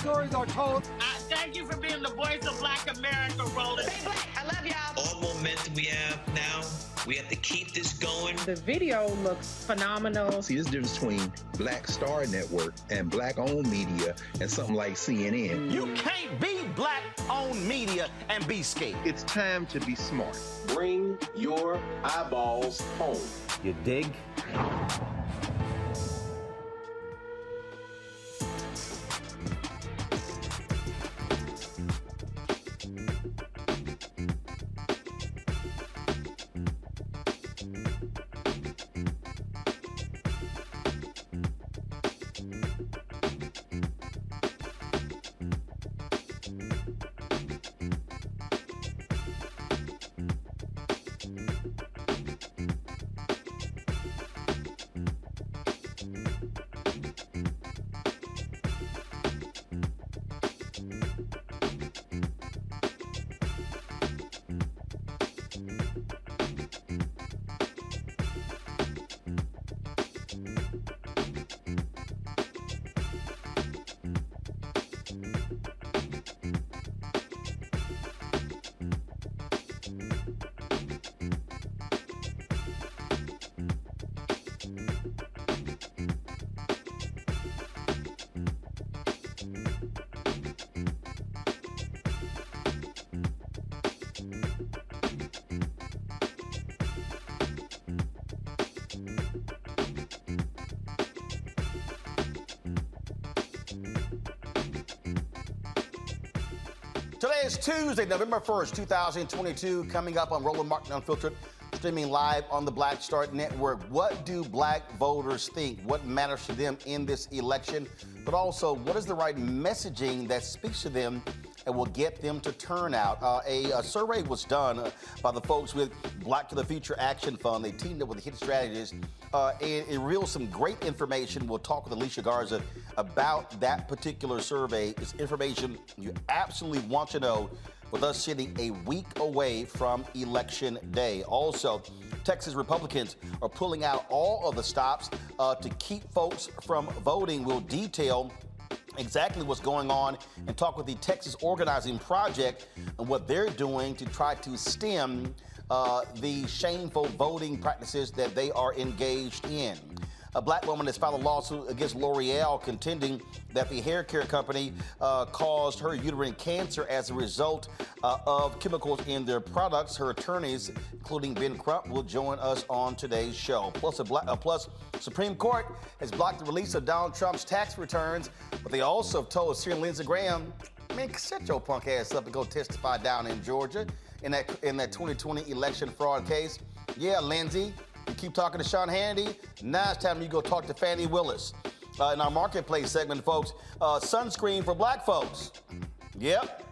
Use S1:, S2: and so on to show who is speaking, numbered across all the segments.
S1: Stories are told.
S2: Uh, thank you for being the voice of Black America, Roland. Stay black.
S3: I love y'all.
S4: All momentum we have now, we have to keep this going.
S5: The video looks phenomenal.
S6: See, this difference between Black Star Network and Black owned media and something like CNN.
S7: You can't be black owned media and be scared.
S8: It's time to be smart.
S9: Bring your eyeballs home.
S7: You dig? Today is Tuesday, November 1st, 2022, coming up on Roland Martin Unfiltered, streaming live on the Black Star Network. What do black voters think? What matters to them in this election? But also, what is the right messaging that speaks to them and will get them to turn out? Uh, a, a, survey was done uh, by the folks with Black to the Future Action Fund. They teamed up with the Hit Strategists uh, and it reveals some great information. We'll talk with Alicia Garza about that particular survey. It's information you absolutely want to know with us sitting a week away from Election Day. Also, Texas Republicans are pulling out all of the stops uh, to keep folks from voting. We'll detail exactly what's going on and talk with the Texas Organizing Project and what they're doing to try to stem uh, the shameful voting practices that they are engaged in. A black woman has filed a lawsuit against L'Oreal contending that the hair care company uh, caused her uterine cancer as a result uh, of chemicals in their products. Her attorneys, including Ben Crump, will join us on today's show. Plus, a black, uh, plus, Supreme Court has blocked the release of Donald Trump's tax returns, but they also have told Senator Lindsey Graham, man, set your punk ass up and go testify down in Georgia in that in that 2020 election fraud case. Yeah, Lindsey, you keep talking to Sean Hannity. Now it's time you go talk to Fani Willis. Uh, in our marketplace segment, folks, uh, sunscreen for black folks. Yep,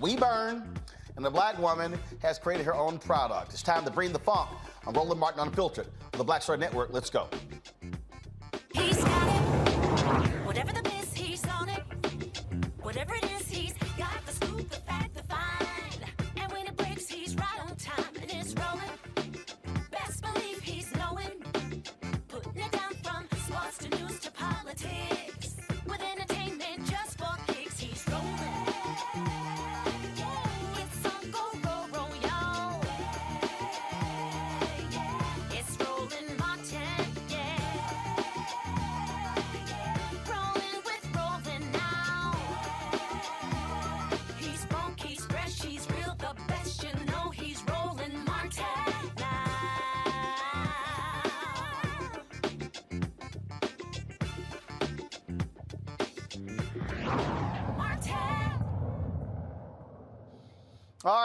S7: we burn, and the black woman has created her own product. It's time to bring the funk. I'm Roland Martin Unfiltered for the Black Star Network. Let's go. He's got it. Whatever the he's on it. Whatever it is,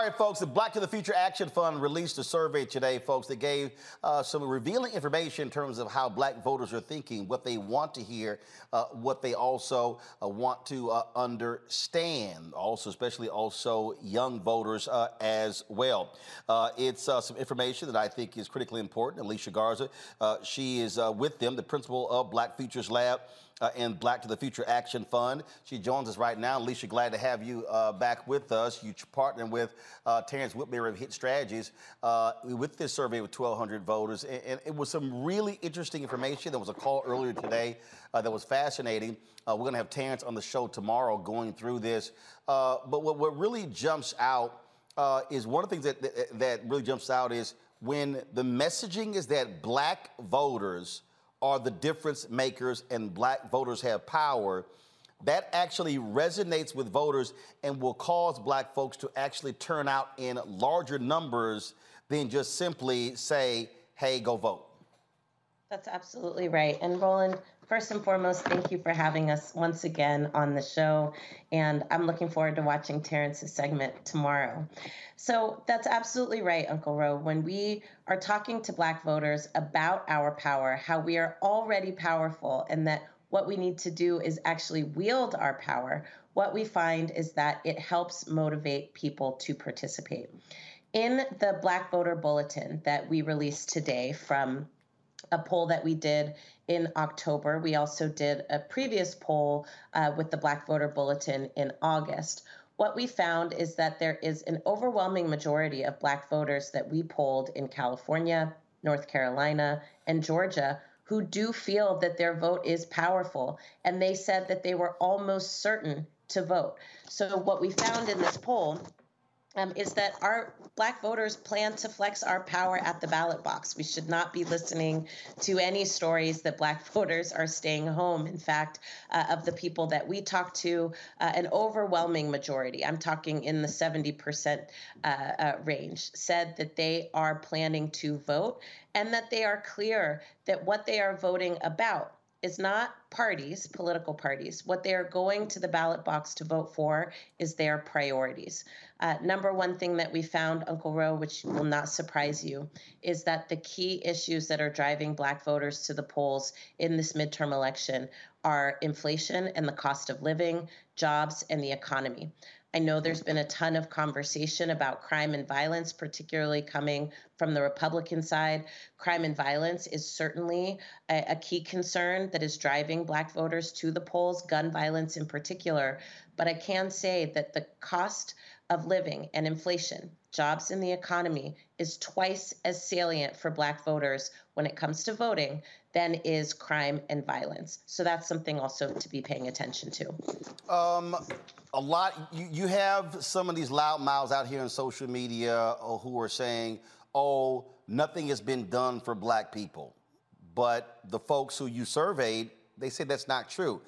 S7: All right, folks, the Black to the Future Action Fund released a survey today, folks, that gave uh, some revealing information in terms of how black voters are thinking, what they want to hear, uh, what they also uh, want to uh, understand, also, especially also young voters uh, as well. Uh, it's some information that I think is critically important. Alicia Garza, she is with them, the principal of Black Futures Lab uh, in Black to the Future Action Fund. She joins us right now. Alicia, glad to have you uh, back with us. You partner with uh, Terrence Woodbury of Hit Strategies uh, with this survey with 1,200 voters. And, and, it was some really interesting information. There was a call earlier today uh, that was fascinating. Uh, we're going to have Terrence on the show tomorrow going through this. but what, what, really jumps out is one of the things that, that, that really jumps out is when the messaging is that black voters – are the difference makers and black voters have power, that actually resonates with voters and will cause black folks to actually turn out in larger numbers than just simply say, hey, go vote.
S10: That's absolutely right. And Roland, first and foremost, thank you for having us once again on the show. And I'm looking forward to watching Terrence's segment tomorrow. So that's absolutely right, Uncle Ro. When we are talking to Black voters about our power, how we are already powerful, and that what we need to do is actually wield our power, what we find is that it helps motivate people to participate. In the Black Voter Bulletin that we released today from a poll that we did in October. We also did a previous poll uh, with the Black Voter Bulletin in August. What we found is that there is an overwhelming majority of Black voters that we polled in California, North Carolina, and Georgia who do feel that their vote is powerful. And they said that they were almost certain to vote. So, what we found in this poll um, is that our black voters plan to flex our power at the ballot box. We should not be listening to any stories that black voters are staying home. In fact, uh, of the people that we talk to, uh, an overwhelming majority, I'm talking in the 70% uh, uh, range, said that they are planning to vote and that they are clear that what they are voting about is not parties, political parties. What they are going to the ballot box to vote for is their priorities. Uh, number one thing that we found, Uncle Ro, which will not surprise you, is that the key issues that are driving Black voters to the polls in this midterm election are inflation and the cost of living, jobs, and the economy. I know there's been a ton of conversation about crime and violence, particularly coming from the Republican side. Crime and violence is certainly a, a, key concern that is driving Black voters to the polls, gun violence in particular. But I can say that the cost of living and inflation, jobs in the economy, is twice as salient for Black voters when it comes to voting than is crime and violence. So that's something also to be paying attention to.
S7: Um, a lot, you, you have some of these loud mouths out here on social media uh, who are saying, oh, nothing has been done for black people. But the folks who you surveyed, they say that's not true.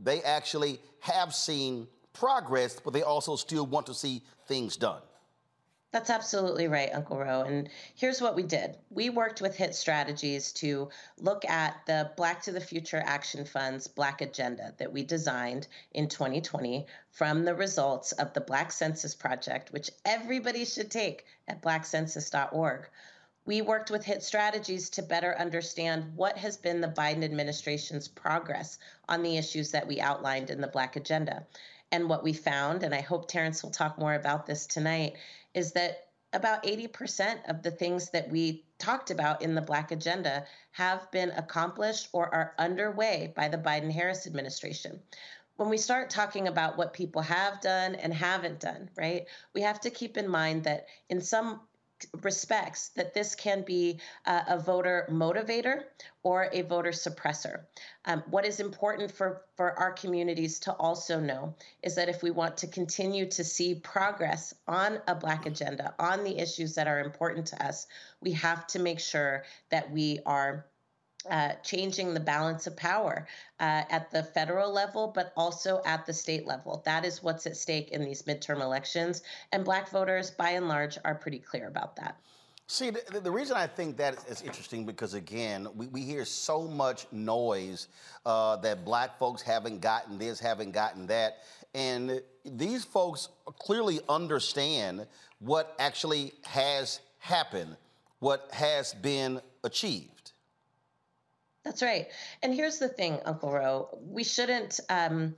S7: They actually have seen progress, but they also still want to see things done.
S10: That's absolutely right, Uncle Ro. And here's what we did we worked with HIT Strategies to look at the Black to the Future Action Fund's Black Agenda that we designed in 2020 from the results of the Black Census Project, which everybody should take at blackcensus.org. We worked with HIT Strategies to better understand what has been the Biden administration's progress on the issues that we outlined in the Black Agenda. And what we found, and I hope Terrence will talk more about this tonight, is that about 80% of the things that we talked about in the Black agenda have been accomplished or are underway by the Biden Harris administration. When we start talking about what people have done and haven't done, right, we have to keep in mind that in some respects that this can be uh, a voter motivator or a voter suppressor. Um, what is important for, for our communities to also know is that if we want to continue to see progress on a Black agenda, on the issues that are important to us, we have to make sure that we are uh, changing the balance of power uh, at the federal level, but also at the state level. That is what's at stake in these midterm elections. And Black voters, by and large, are pretty clear about that.
S7: See, the, the reason I think that is interesting because, again, we, we hear so much noise uh, that black folks haven't gotten this, haven't gotten that. And these folks clearly understand what actually has happened, what has been achieved.
S10: That's right. And here's the thing, Uncle Ro. We shouldn't um,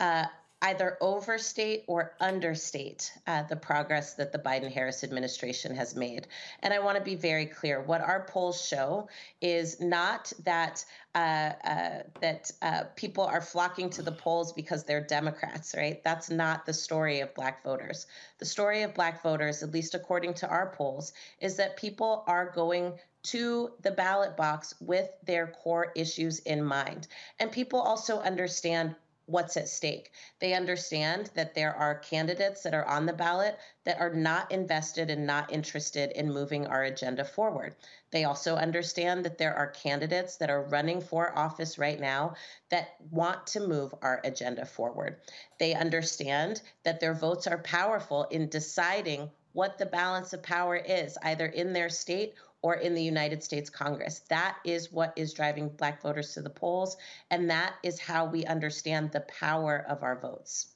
S10: uh, either overstate or understate uh, the progress that the Biden Harris administration has made. And I want to be very clear what our polls show is not that. Uh, uh, that uh, people are flocking to the polls because they're Democrats, right? That's not the story of Black voters. The story of Black voters, at least according to our polls, is that people are going to the ballot box with their core issues in mind. And people also understand what's at stake. They understand that there are candidates that are on the ballot that are not invested and not interested in moving our agenda forward. They also understand that there are candidates that are running for office right now that want to move our agenda forward. They understand that their votes are powerful in deciding what the balance of power is, either in their state or in the United States Congress. That is what is driving Black voters to the polls, and that is how we understand the power of our votes.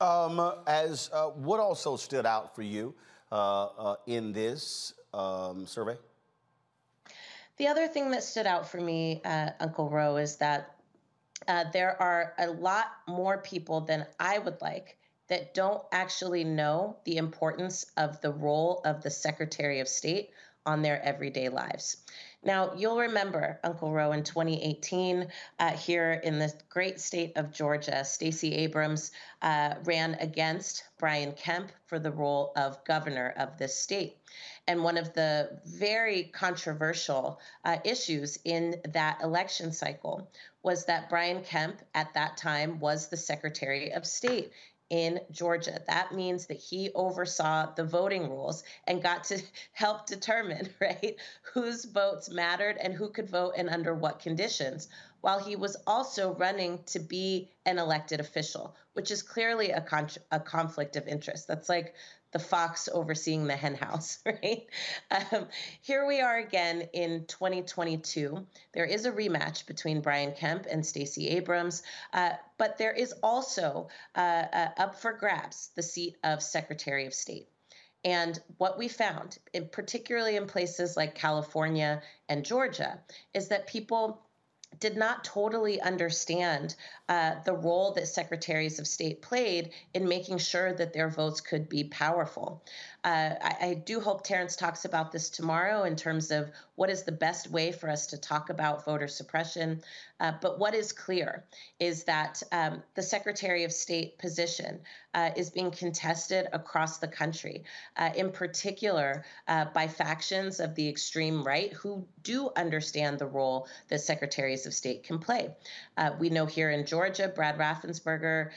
S7: Um, as uh, what also stood out for you uh, uh, in this um, survey?
S10: The other thing that stood out for me, uh, Uncle Ro, is that uh, there are a lot more people than I would like that don't actually know the importance of the role of the Secretary of State on their everyday lives. Now, you'll remember, Uncle Ro, in 2018, uh, here in the great state of Georgia, Stacey Abrams uh, ran against Brian Kemp for the role of governor of this state. And one of the very controversial uh, issues in that election cycle was that Brian Kemp at that time was the Secretary of State in Georgia. That means that he oversaw the voting rules and got to help determine, right, whose votes mattered and who could vote and under what conditions, while he was also running to be an elected official, which is clearly a, con- a conflict of interest. That's like the fox overseeing the henhouse, right? Um, here we are again in 2022. There is a rematch between Brian Kemp and Stacey Abrams, uh, but there is also uh, uh, up for grabs the seat of Secretary of State. And what we found, in, particularly in places like California and Georgia, is that people did not totally understand uh, the role that secretaries of state played in making sure that their votes could be powerful. Uh, I, I, do hope Terrence talks about this tomorrow in terms of what is the best way for us to talk about voter suppression. Uh, but what is clear is that um, the Secretary of State position uh, is being contested across the country, uh, in particular uh, by factions of the extreme right who do understand the role that secretaries of state can play. Uh, we know here in Georgia, Brad Raffensperger,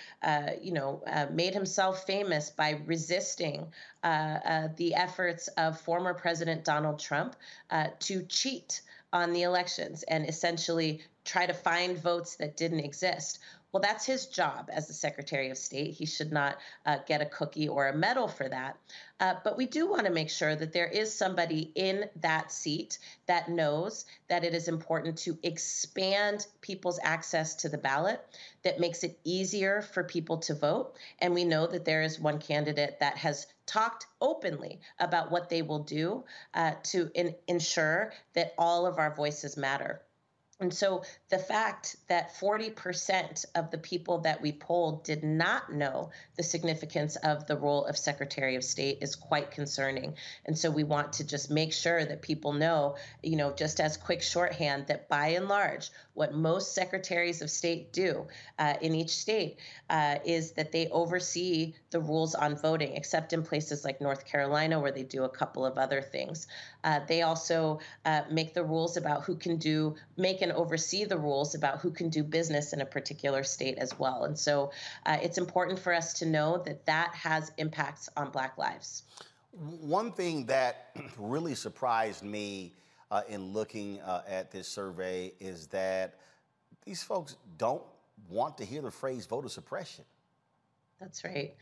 S10: you know, made himself famous by resisting uh, uh, the efforts of former President Donald Trump uh, to cheat on the elections and essentially try to find votes that didn't exist. Well, that's his job as the Secretary of State. He should not uh, get a cookie or a medal for that. Uh, but we do want to make sure that there is somebody in that seat that knows that it is important to expand people's access to the ballot, that makes it easier for people to vote. And we know that there is one candidate that has talked openly about what they will do uh, to in- ensure that all of our voices matter. And so the fact that 40% of the people that we polled did not know the significance of the role of Secretary of State is quite concerning. And so we want to just make sure that people know, you know, just as quick shorthand, that by and large, what most secretaries of state do uh, in each state uh, is that they oversee the rules on voting, except in places like North Carolina, where they do a couple of other things. Uh, they also uh, make the rules about who can do, make and oversee the rules about who can do business in a particular state as well. And so uh, it's important for us to know that that has impacts on Black lives.
S7: One thing that really surprised me uh, in looking uh, at this survey is that these folks don't want to hear the phrase voter suppression.
S10: That's right.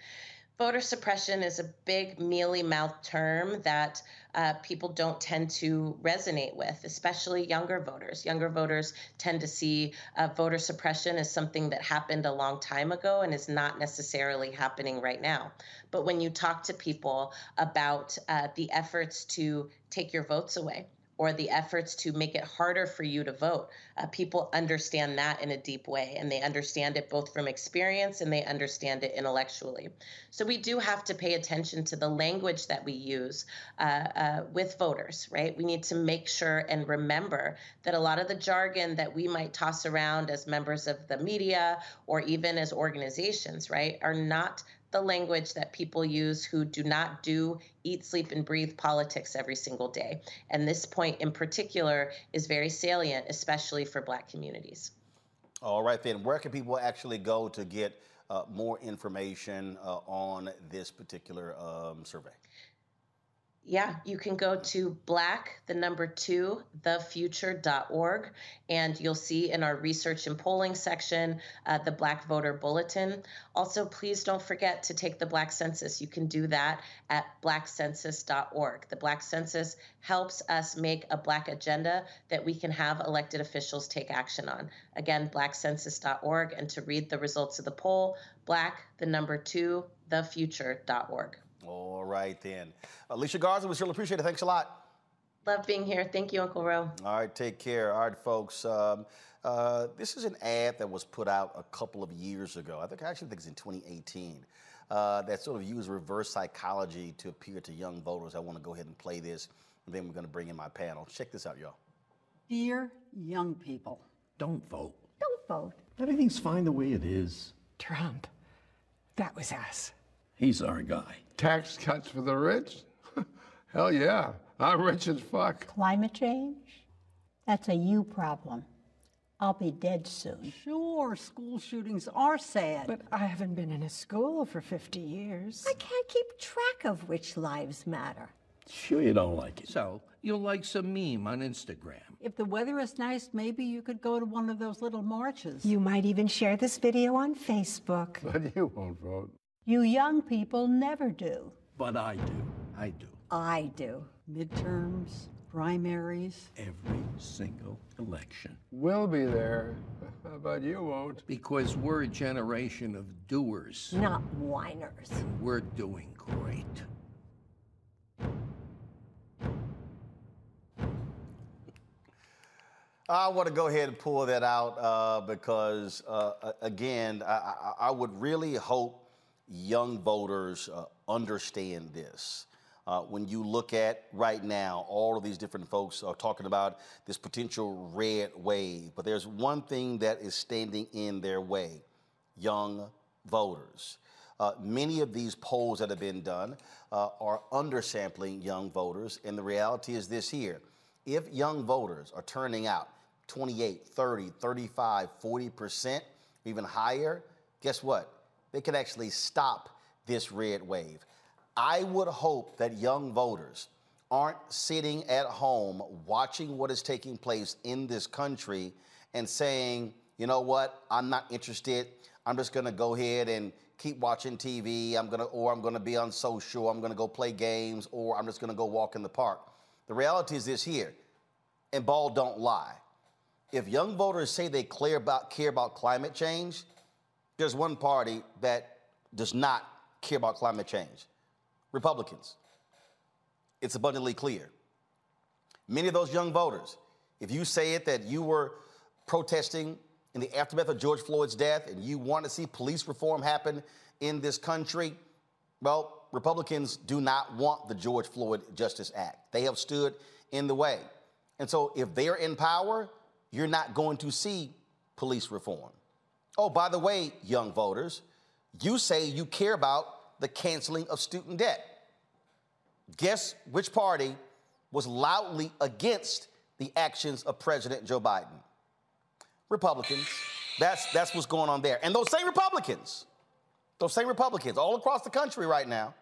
S10: Voter suppression is a big, mealy mouth term that uh, people don't tend to resonate with, especially younger voters. Younger voters tend to see uh, voter suppression as something that happened a long time ago and is not necessarily happening right now. But when you talk to people about uh, the efforts to take your votes away, or the efforts to make it harder for you to vote. Uh, people understand that in a deep way, and they understand it both from experience and they understand it intellectually. So we do have to pay attention to the language that we use uh, uh, with voters, right? We need to make sure and remember that a lot of the jargon that we might toss around as members of the media or even as organizations, right, are not the language that people use who do not do eat, sleep, and breathe politics every single day. And this point in particular is very salient, especially for Black communities.
S7: All right, then, where can people actually go to get uh, more information uh, on this particular um, survey?
S10: Yeah, you can go to black, the number two, thefuture.org, and you'll see in our research and polling section uh, the Black Voter Bulletin. Also, please don't forget to take the Black Census. You can do that at blackcensus.org. The Black Census helps us make a Black agenda that we can have elected officials take action on. Again, blackcensus.org, and to read the results of the poll, black, the number two, thefuture.org.
S7: All right, then. Alicia Garza, we really appreciate it. Thanks a lot.
S10: Love being here. Thank you, Uncle Ro.
S7: All right, take care. All right, folks. Um, uh, this is an ad that was put out a couple of years ago. I think I actually think it's in 2018. Uh, that sort of used reverse psychology to appeal to young voters. I want to go ahead and play this, and then we're going to bring in my panel. Check this out, y'all.
S8: Dear young people,
S11: don't vote.
S8: Don't vote.
S11: Everything's fine the way it is.
S12: Trump. That was us.
S11: He's our guy.
S13: Tax cuts for the rich? Hell yeah. I'm rich as fuck.
S14: Climate change? That's a you problem. I'll be dead soon.
S8: Sure, school shootings are sad.
S12: But I haven't been in a school for 50 years.
S14: I can't keep track of which lives matter.
S11: Sure, you don't like it.
S15: So, you'll like some meme on Instagram.
S8: If the weather is nice, maybe you could go to one of those little marches.
S12: You might even share this video on Facebook.
S13: But you won't vote.
S14: You young people never do.
S11: But I do.
S15: I do.
S14: I do.
S8: Midterms, primaries.
S11: Every single election.
S13: We'll be there, but you won't.
S15: Because we're a generation of doers.
S14: Not whiners.
S15: We're doing great.
S7: I want to go ahead and pull that out uh, because, uh, again, I, I, I, would really hope young voters uh, understand this. Uh, when you look at right now, all of these different folks are talking about this potential red wave, but there's one thing that is standing in their way young voters. Uh, many of these polls that have been done uh, are undersampling young voters, and the reality is this here. If young voters are turning out 28, 30, 35, 40%, even higher, guess what? They could actually stop this red wave. I would hope that young voters aren't sitting at home watching what is taking place in this country and saying, you know what, I'm not interested. I'm just going to go ahead and keep watching TV. I'm going to, or I'm going to be on social. I'm going to go play games, or I'm just going to go walk in the park. The reality is this here, and ball don't lie if young voters say they care about, care about climate change, there's one party that does not care about climate change Republicans. It's abundantly clear. Many of those young voters, if you say it that you were protesting in the aftermath of George Floyd's death and you want to see police reform happen in this country, well, Republicans do not want the George Floyd Justice Act. They have stood in the way. And so if they're in power, you're not going to see police reform. Oh, by the way, young voters, you say you care about the canceling of student debt. Guess which party was loudly against the actions of President Joe Biden? Republicans. That's, that's what's going on there. And those same Republicans, those same Republicans all across the country right now,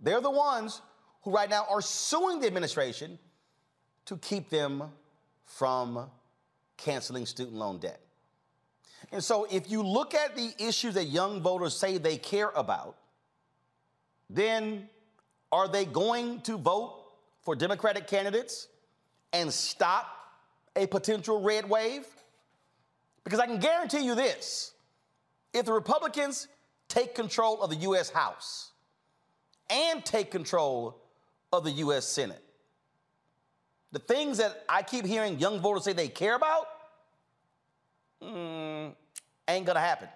S7: they're the ones who right now are suing the administration to keep them from canceling student loan debt. And so, if you look at the issues that young voters say they care about, then are they going to vote for Democratic candidates and stop a potential red wave? Because I can guarantee you this if the Republicans take control of the U.S. House and take control of the U.S. Senate, the things that I keep hearing young voters say they care about, mm, ain't gonna happen.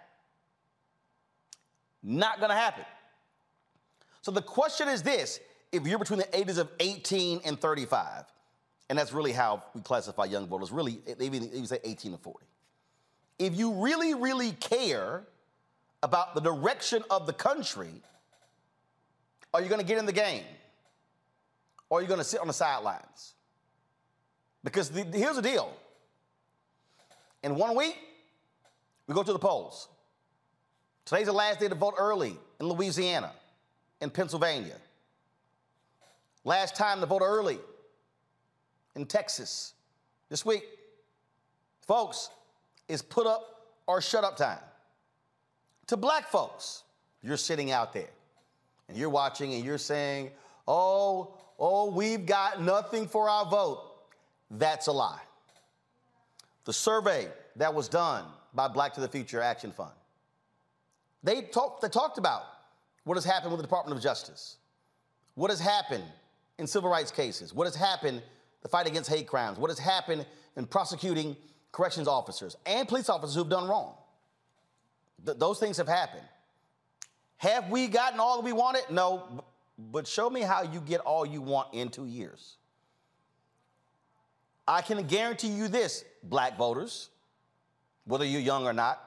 S7: Not gonna happen. So the question is this if you're between the ages of 18 and 35, and that's really how we classify young voters, really, they even, even say 18 to 40. If you really, really care about the direction of the country, are you gonna get in the game? Or are you gonna sit on the sidelines? Because the, here's the deal. In one week, we go to the polls. Today's the last day to vote early in Louisiana, in Pennsylvania. Last time to vote early in Texas this week. Folks, is put up or shut up time. To black folks, you're sitting out there and you're watching and you're saying, oh, oh, we've got nothing for our vote. That's a lie. The survey that was done by Black to the Future Action Fund, they, talk, they talked about what has happened with the Department of Justice, what has happened in civil rights cases, what has happened the fight against hate crimes, what has happened in prosecuting corrections officers and police officers who've done wrong. Th- those things have happened. Have we gotten all that we wanted? No, but show me how you get all you want in two years. I can guarantee you this, black voters, whether you're young or not,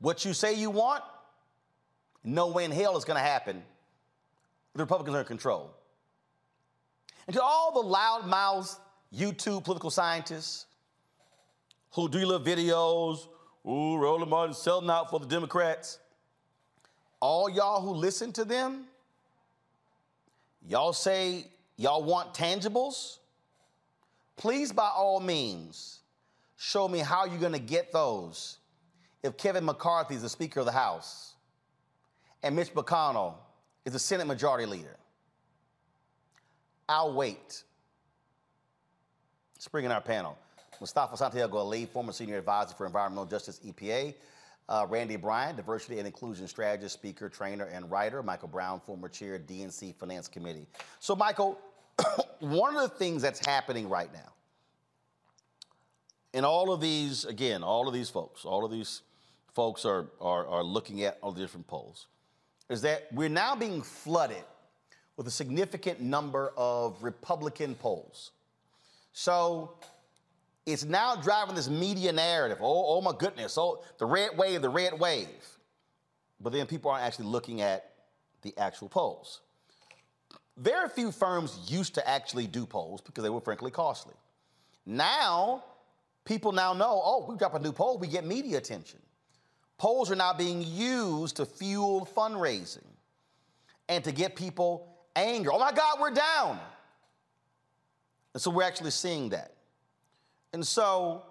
S7: what you say you want, no way in hell is going to happen. The Republicans are in control. And to all the loudmouths, YouTube political scientists who do little videos, ooh, Roland Martin selling out for the Democrats, all y'all who listen to them, y'all say y'all want tangibles. Please, by all means, show me how you're going to get those if Kevin McCarthy is the Speaker of the House and Mitch McConnell is the Senate Majority Leader. I'll wait. Let's bring in our panel. Mustafa Santiago Ali, former senior advisor for environmental justice EPA. Uh, Randy Bryant, diversity and inclusion strategist, speaker, trainer, and writer. Michael Brown, former chair, DNC Finance Committee. So, Michael, one of the things that's happening right now, and all of these, again, all of these folks, all of these folks are, are, are looking at all the different polls, is that we're now being flooded with a significant number of Republican polls. So it's now driving this media narrative. Oh, oh my goodness. Oh, the red wave, the red wave. But then people aren't actually looking at the actual polls. Very few firms used to actually do polls because they were frankly costly. Now, people now know, oh, we drop a new poll, we get media attention. Polls are now being used to fuel fundraising and to get people angry. Oh my God, we're down. And so we're actually seeing that. And so,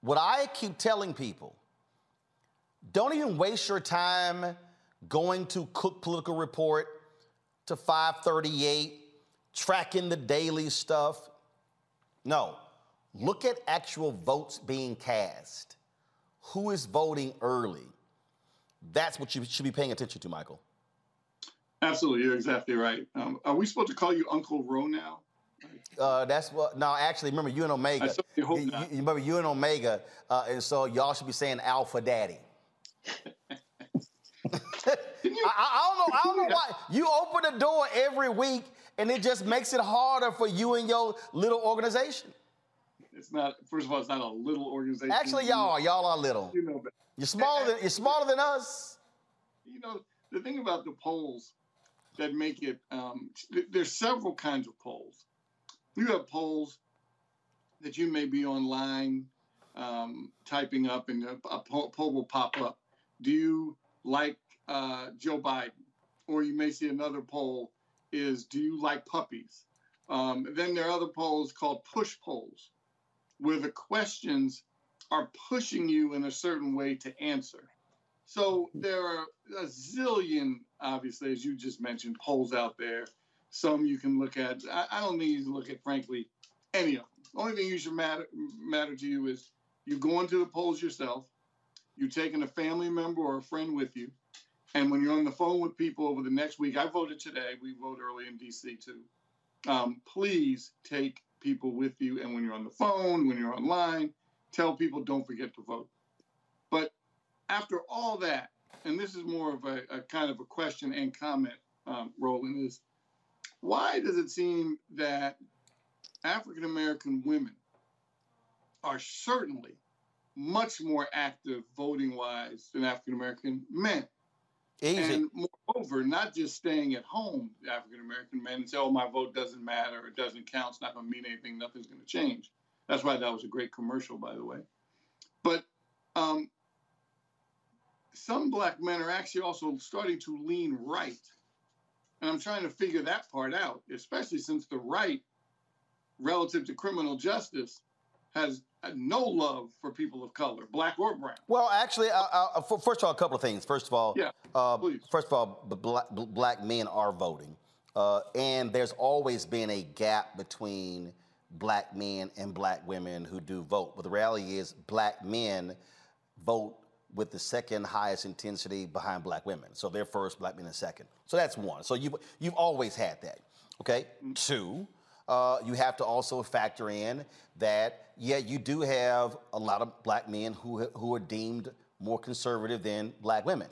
S7: what I keep telling people don't even waste your time going to Cook Political Report to 538, tracking the daily stuff. No, look at actual votes being cast. Who is voting early? That's what you should be paying attention to, Michael.
S16: Absolutely, you're exactly right. Um, are we supposed to call you Uncle Ro now?
S7: Uh, that's what. No, actually, remember you and Omega.
S16: I certainly hope
S7: you,
S16: not.
S7: you- remember you and Omega, uh, and so y'all should be saying Alpha Daddy. I, don't know. I don't know why you open the door every week, and it just makes it harder for you and your little organization.
S16: It's not. First of all, it's not a little organization.
S7: Actually, y'all are. Y'all are little.
S16: You know, but
S7: You're smaller than you're smaller than us.
S16: you know the thing about the polls that make it. Um, there's several kinds of polls. You have polls that you may be online um, typing up, and a, a poll, poll will pop up. Do you like uh, Joe Biden? Or you may see another poll is Do you like puppies? Um, then there are other polls called push polls, where the questions are pushing you in a certain way to answer. So there are a zillion, obviously, as you just mentioned, polls out there. Some you can look at. I, I don't need to look at, frankly, any of them. The only thing you should matter matter to you is you go into the polls yourself. You're taking a family member or a friend with you, and when you're on the phone with people over the next week, I voted today. We vote early in DC too. Um, please take people with you, and when you're on the phone, when you're online, tell people don't forget to vote. But after all that, and this is more of a, a kind of a question and comment, um, Roland, is why does it seem that African American women are certainly much more active voting wise than African American men?
S7: Easy.
S16: And moreover, not just staying at home, African American men, say, oh, my vote doesn't matter, it doesn't count, it's not going to mean anything, nothing's going to change. That's why that was a great commercial, by the way. But um, some black men are actually also starting to lean right. And I'm trying to figure that part out, especially since the right, relative to criminal justice, has no love for people of color, black or brown.
S7: Well, actually, I, I, first of all, a couple of things. First of all,
S16: Yeah,
S7: uh, first of all, black, black men are voting, uh, and there's always been a gap between black men and black women who do vote. But the reality is, black men vote with the second highest intensity behind black women. So they're first, black men are second. So that's one. So you've you've always had that. Okay. Two. Uh, you have to also factor in that, yeah, you do have a lot of black men who, who are deemed more conservative than black women.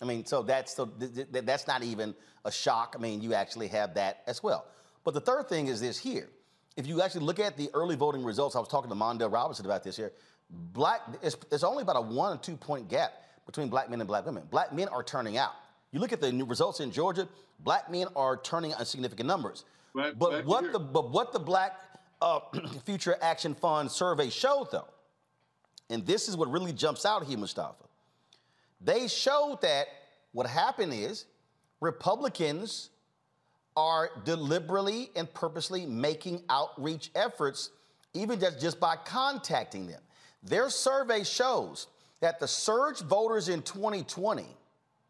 S7: I mean, so that's so th- th- that's not even a shock. I mean, you actually have that as well. But the third thing is this here. If you actually look at the early voting results, I was talking to Mondale Robinson about this here. Black, it's, it's only about a one or two point gap between black men and black women. Black men are turning out. You look at the new results in Georgia, black men are turning out in significant numbers. But what the but what the Black uh, Future Action Fund survey showed though, and this is what really jumps out here, Mustafa. They showed that what happened is Republicans are deliberately and purposely making outreach efforts, even just, just by contacting them. Their survey shows that the surge voters in 2020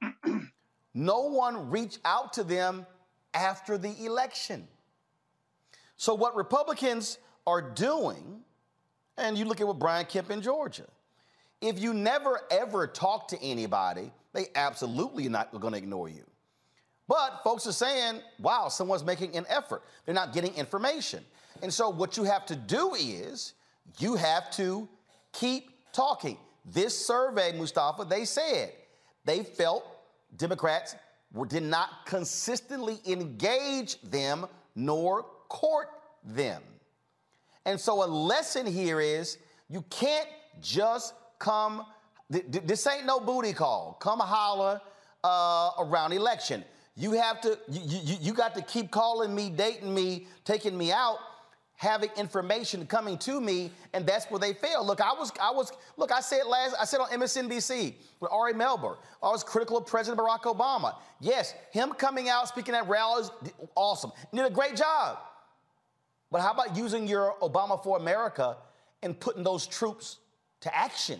S7: no one reached out to them after the election. So, what Republicans are doing, and you look at what Brian Kemp in Georgia, if you never ever talk to anybody, they absolutely are not going to ignore you. But folks are saying, wow, someone's making an effort. They're not getting information. And so what you have to do is you have to keep talking. This survey, Mustafa, they said they felt Democrats did not consistently engage them nor court them. And so a lesson here is you can't just come, this ain't no booty call. Come holler uh, around election. You have to, you, you, you got to keep calling me, dating me, taking me out having information coming to me, and that's where they fail. Look, I was, I was, look, I said last, I said on MSNBC with Ari Melber, I was critical of President Barack Obama. Yes, him coming out speaking at rallies, awesome, did a great job. But how about using your Obama for America and putting those troops to action?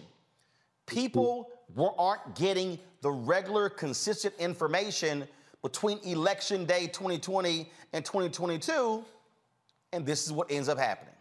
S7: People were, aren't getting the regular, consistent information between election day 2020 and 2022 and this is what ends up happening.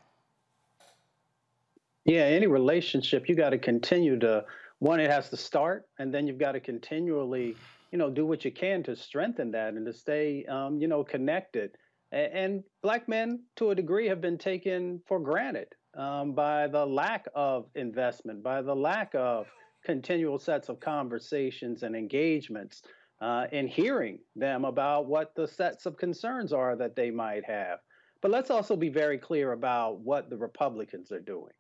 S17: Yeah, any relationship, you got to continue to, one, it has to start, and then you've got to continually, you know, do what you can to strengthen that and to stay, um, you know, connected. And, and, black men, to a degree, have been taken for granted um, by the lack of investment, by the lack of continual sets of conversations and engagements, uh, and hearing them about what the sets of concerns are that they might have. But let's also be very clear about what the Republicans are doing.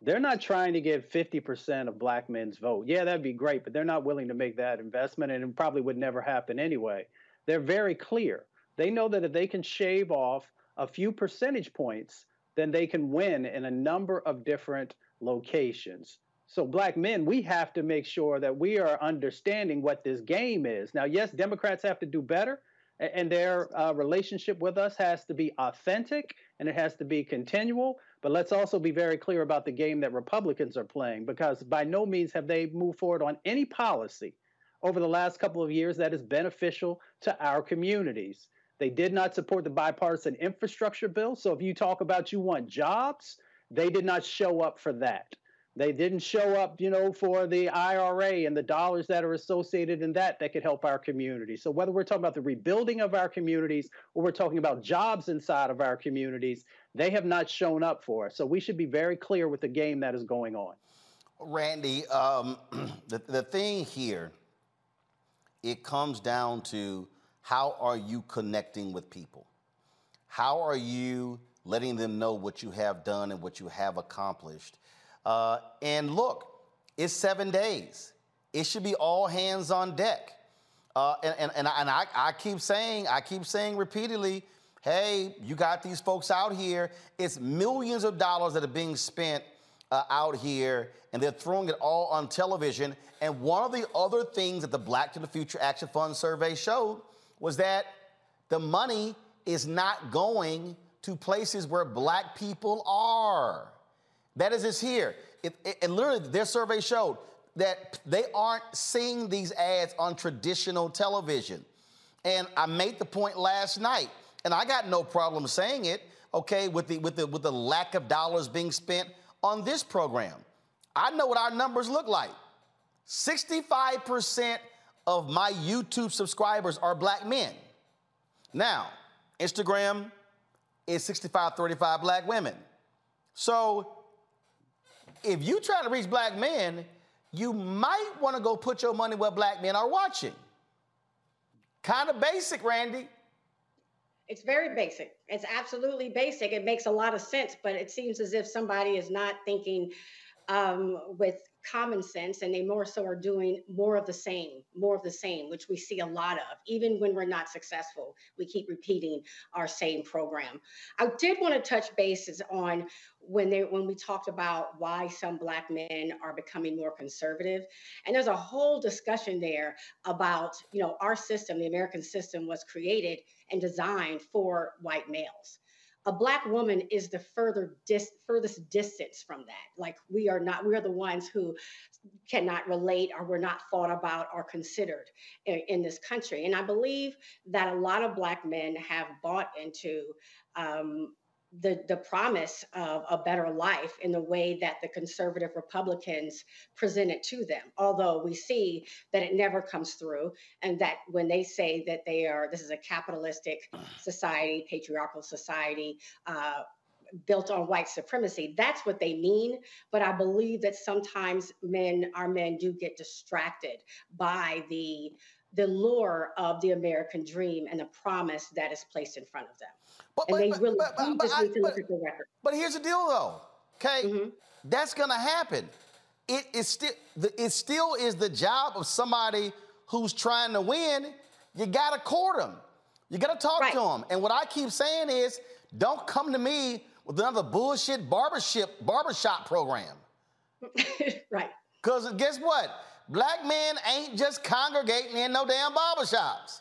S17: They're not trying to get 50% of black men's vote. Yeah, that'd be great, but they're not willing to make that investment, and it probably would never happen anyway. They're very clear. They know that if they can shave off a few percentage points, then they can win in a number of different locations. So, black men, we have to make sure that we are understanding what this game is. Now, yes, Democrats have to do better, and their uh, relationship with us has to be authentic and it has to be continual. But let's also be very clear about the game that Republicans are playing because by no means have they moved forward on any policy over the last couple of years that is beneficial to our communities. They did not support the bipartisan infrastructure bill. So if you talk about you want jobs, they did not show up for that. They didn't show up, you know, for the IRA and the dollars that are associated in that that could help our community. So whether we're talking about the rebuilding of our communities or we're talking about jobs inside of our communities, they have not shown up for us. So we should be very clear with the game that is going on.
S7: Randy, um, the, the thing here, it comes down to how are you connecting with people? How are you letting them know what you have done and what you have accomplished? Uh, and look, it's seven days. It should be all hands on deck. Uh, and and, and, I, and I, I keep saying, I keep saying repeatedly, hey, you got these folks out here. It's millions of dollars that are being spent uh, out here, and they're throwing it all on television. And one of the other things that the Black to the Future Action Fund survey showed was that the money is not going to places where black people are. That is it's here. It, it, and literally, their survey showed that they aren't seeing these ads on traditional television. And I made the point last night, and I got no problem saying it, okay, with the, with the, with the lack of dollars being spent on this program. I know what our numbers look like. 65% of my YouTube subscribers are black men. Now, Instagram is 65 35 black women. So if you try to reach black men, you might want to go put your money where black men are watching. Kind of basic, Randy.
S18: It's very basic. It's absolutely basic. It makes a lot of sense, but it seems as if somebody is not thinking um, with common sense and they more so are doing more of the same more of the same which we see a lot of. Even when we're not successful we keep repeating our same program. I did want to touch bases on when they when we talked about why some black men are becoming more conservative. And there's a whole discussion there about you know our system the american system was created and designed for white males
S19: a black woman is the further dis, furthest distance from that. Like we are not, we're the ones who cannot relate or we're not thought about or considered in, in this country. And I believe that a lot of black men have bought into um, the, the promise of a better life in the way that the conservative Republicans present it to them. Although we see that it never comes through, and that when they say that they are, this is a capitalistic society, patriarchal society, uh, built on white supremacy. That's what they mean. But I believe that sometimes men, our men, do get distracted by the the lure of the American dream and the promise that is placed in front of them.
S7: But,
S19: and they really
S7: but, but
S19: just need to look at the record.
S7: But here's the deal, though. Okay,
S19: Mm-hmm.
S7: that's gonna happen. It is still the, it still is the job of somebody who's trying to win. You gotta court them. You gotta talk to them. And what I keep saying is, don't come to me with another bullshit barbershop barbershop program.
S19: right.
S7: Because guess what? Black men ain't just congregating in no damn barbershops.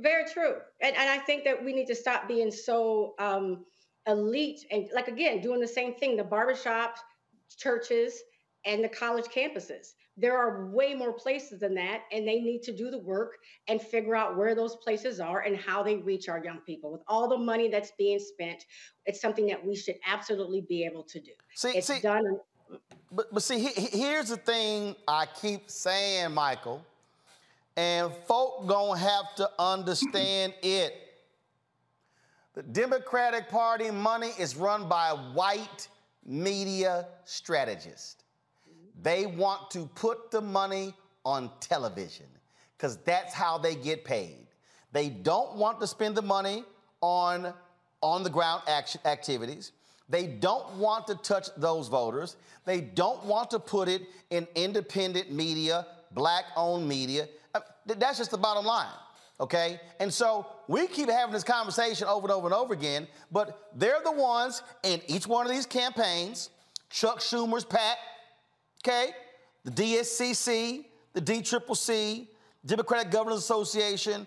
S19: Very true. And, and I think that we need to stop being so um, elite and, like, again, doing the same thing the barbershops, churches, and the college campuses. There are way more places than that, and they need to do the work and figure out where those places are and how they reach our young people. With all the money that's being spent, it's something that we should absolutely be able to do.
S7: See,
S19: it's
S7: see,
S19: done.
S7: But but see, he- he- here's the thing I keep saying, Michael, and folk gonna have to understand it. The Democratic Party money is run by white media strategists. They want to put the money on television because that's how they get paid. They don't want to spend the money on on the ground action activities. They don't want to touch those voters. They don't want to put it in independent media, black owned media. Uh, th- That's just the bottom line. Okay? And so we keep having this conversation over and over and over again, but they're the ones in each one of these campaigns Chuck Schumer's PAC, okay? The DSCC, the DCCC, Democratic Governors Association,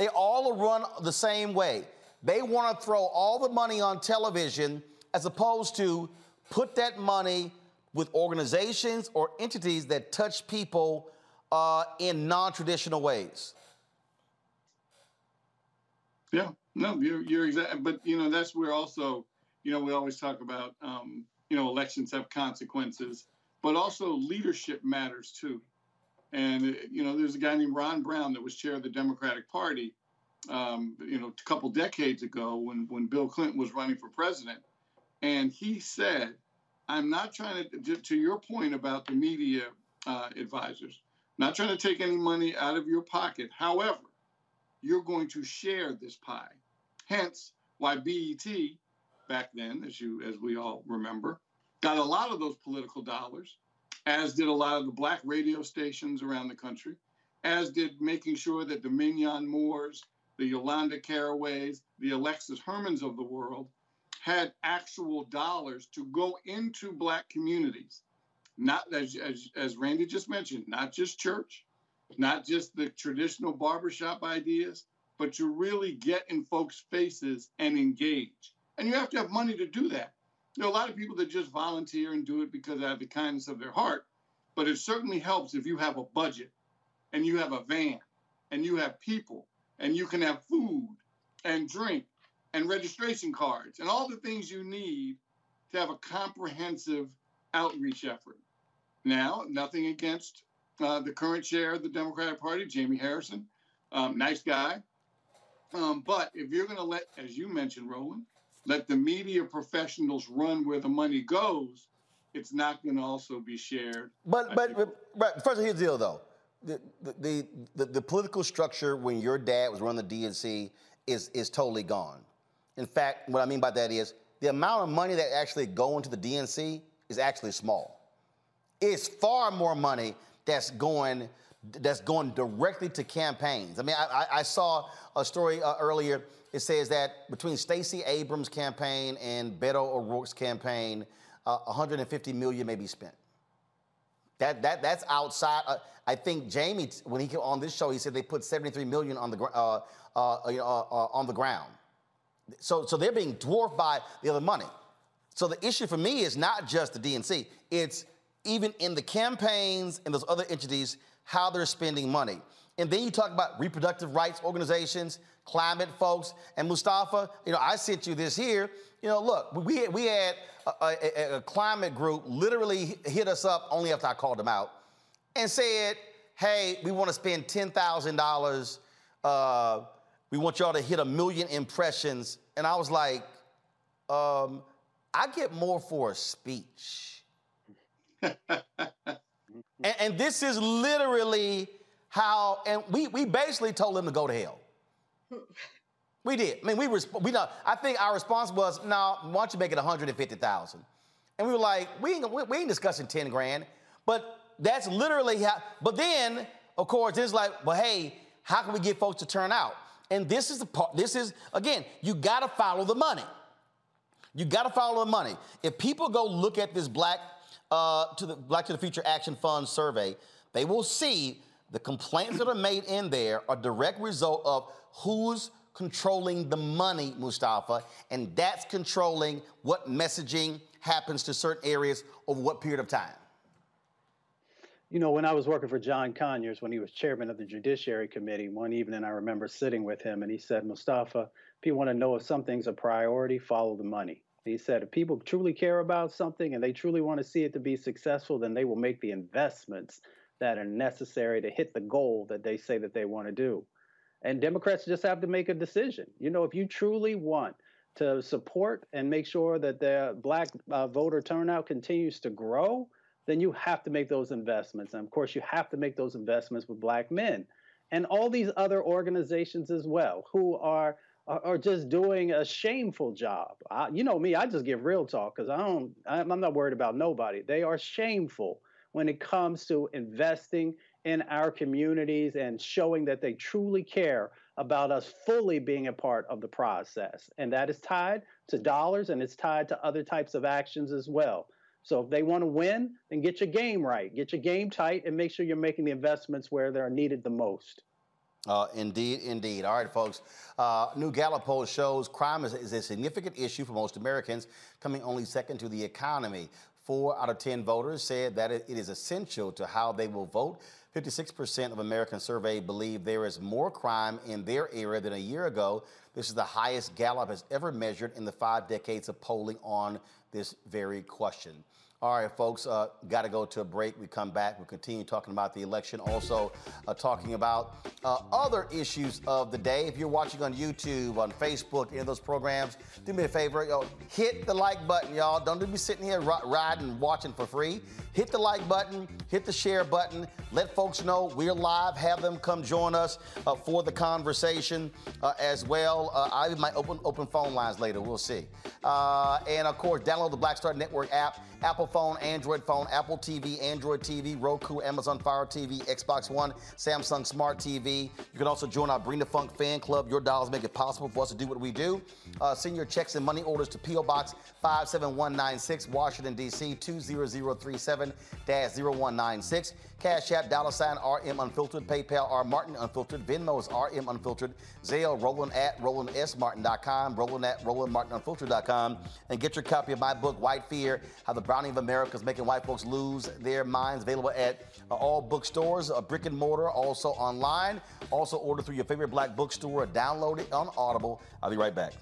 S7: they all run the same way. They want to throw all the money on television as opposed to put that money with organizations or entities that touch people uh, in non-traditional ways.
S16: Yeah, no, you're you're exactly. But you know, that's where also, you know, we always talk about, um, you know, elections have consequences, but also leadership matters too. And you know, there's a guy named Ron Brown that was chair of the Democratic Party, um, you know, a couple decades ago when when Bill Clinton was running for president, and he said, "I'm not trying to to your point about the media uh, advisors, not trying to take any money out of your pocket. However." you're going to share this pie. Hence, why BET back then, as you as we all remember, got a lot of those political dollars, as did a lot of the black radio stations around the country, as did making sure that the Minyon Moores, the Yolanda Caraways, the Alexis Hermans of the world had actual dollars to go into black communities. Not as, as, as Randy just mentioned, not just church, not just the traditional barbershop ideas, but you really get in folks' faces and engage. And you have to have money to do that. There are a lot of people that just volunteer and do it because out of the kindness of their heart, but it certainly helps if you have a budget and you have a van and you have people and you can have food and drink and registration cards and all the things you need to have a comprehensive outreach effort. Now, nothing against uh, the current chair of the Democratic Party, Jamie Harrison. Um, nice guy. Um, but if you're going to let, as you mentioned, Roland, let the media professionals run where the money goes, it's not going to also be shared.
S7: But but, but right, first here's the deal though. The, the, the, the, political structure when your dad was running the DNC is, is totally gone. In fact, what I mean by that is the amount of money that actually go into the DNC is actually small. It's far more money that's going that's going directly to campaigns. I mean, I, I saw a story uh, earlier. It says that between Stacey Abrams' campaign and Beto O'Rourke's campaign, uh, 150 million may be spent. That that that's outside. Uh, I think Jamie, when he came on this show, he said they put 73 million on the uh, uh, uh, on the ground. So so they're being dwarfed by the other money. So the issue for me is not just the DNC. It's even in the campaigns and those other entities, how they're spending money. And then you talk about reproductive rights organizations, climate folks, and Mustafa. You know, I sent you this here. You know, look, we we had a, a, a climate group literally hit us up only after I called them out, and said, "Hey, we want to spend ten thousand uh, dollars. We want y'all to hit a million impressions." And I was like, um, "I get more for a speech." Mm-hmm. and, and, this is literally how, and we, we basically told them to go to hell. We did. I mean, we were, we know, I think our response was, no, why don't you make it 150,000? And we were like, we ain't, we ain't discussing 10 grand. But that's literally how, but then, of course, it's like, well, hey, how can we get folks to turn out? And this is the part, this is, again, you gotta follow the money. You gotta follow the money. If people go look at this black uh, to the Black to the Future Action Fund survey, they will see the complaints that are made in there are direct result of who's controlling the money, Mustafa, and that's controlling what messaging happens to certain areas over what period of time?
S17: You know, when I was working for John Conyers, when he was chairman of the Judiciary Committee, one evening I remember sitting with him and he said, Mustafa, if you want to know if something's a priority, follow the money. He said, if people truly care about something and they truly want to see it to be successful, then they will make the investments that are necessary to hit the goal that they say that they want to do. And Democrats just have to make a decision. You know, if you truly want to support and make sure that the black uh, voter turnout continues to grow, then you have to make those investments. And of course, you have to make those investments with black men and all these other organizations as well who are are just doing a shameful job. I, you know me, I just give real talk because I don't. I'm not worried about nobody. They are shameful when it comes to investing in our communities and showing that they truly care about us fully being a part of the process. And that is tied to dollars and it's tied to other types of actions as well. So if they want to win, then get your game right, get your game tight, and make sure you're making the investments where they're needed the most.
S7: Uh, indeed, indeed. All right, folks. Uh, new Gallup poll shows crime is, is, a significant issue for most Americans, coming only second to the economy. Four out of 10 voters said that it, is essential to how they will vote. 56% of Americans surveyed believe there is more crime in their area than a year ago. This is the highest Gallup has ever measured in the five decades of polling on this very question. All right, folks, uh, got to go to a break. We come back. We'll continue talking about the election, also uh, talking about uh, other issues of the day. If you're watching on YouTube, on Facebook, any of those programs, do me a favor, yo, hit the like button, y'all. Don't be sitting here riding, watching for free. Hit the like button, hit the share button. Let folks know we're live. Have them come join us uh, for the conversation uh, as well. Uh, I might open open phone lines later. We'll see. and of course, download the Black Star Network app. Apple phone, Android phone, Apple TV, Android TV, Roku, Amazon Fire TV, Xbox One, Samsung Smart TV. You can also join our Bring the Funk fan club. Your dollars make it possible for us to do what we do. Uh, send your checks and money orders to P.O. Box 57196, Washington, D.C. 20037-0196. Cash App, dollar sign RM Unfiltered, PayPal R Martin Unfiltered, Venmo is RM Unfiltered, Zelle, Roland at RolandSMartin.com, Roland at RolandMartinUnfiltered.com, and get your copy of my book, White Fear, How the Browning of America is Making White Folks Lose Their Minds, available at uh, all bookstores, uh, brick and mortar, also online. Also order through your favorite black bookstore or download it on Audible. I'll be right back.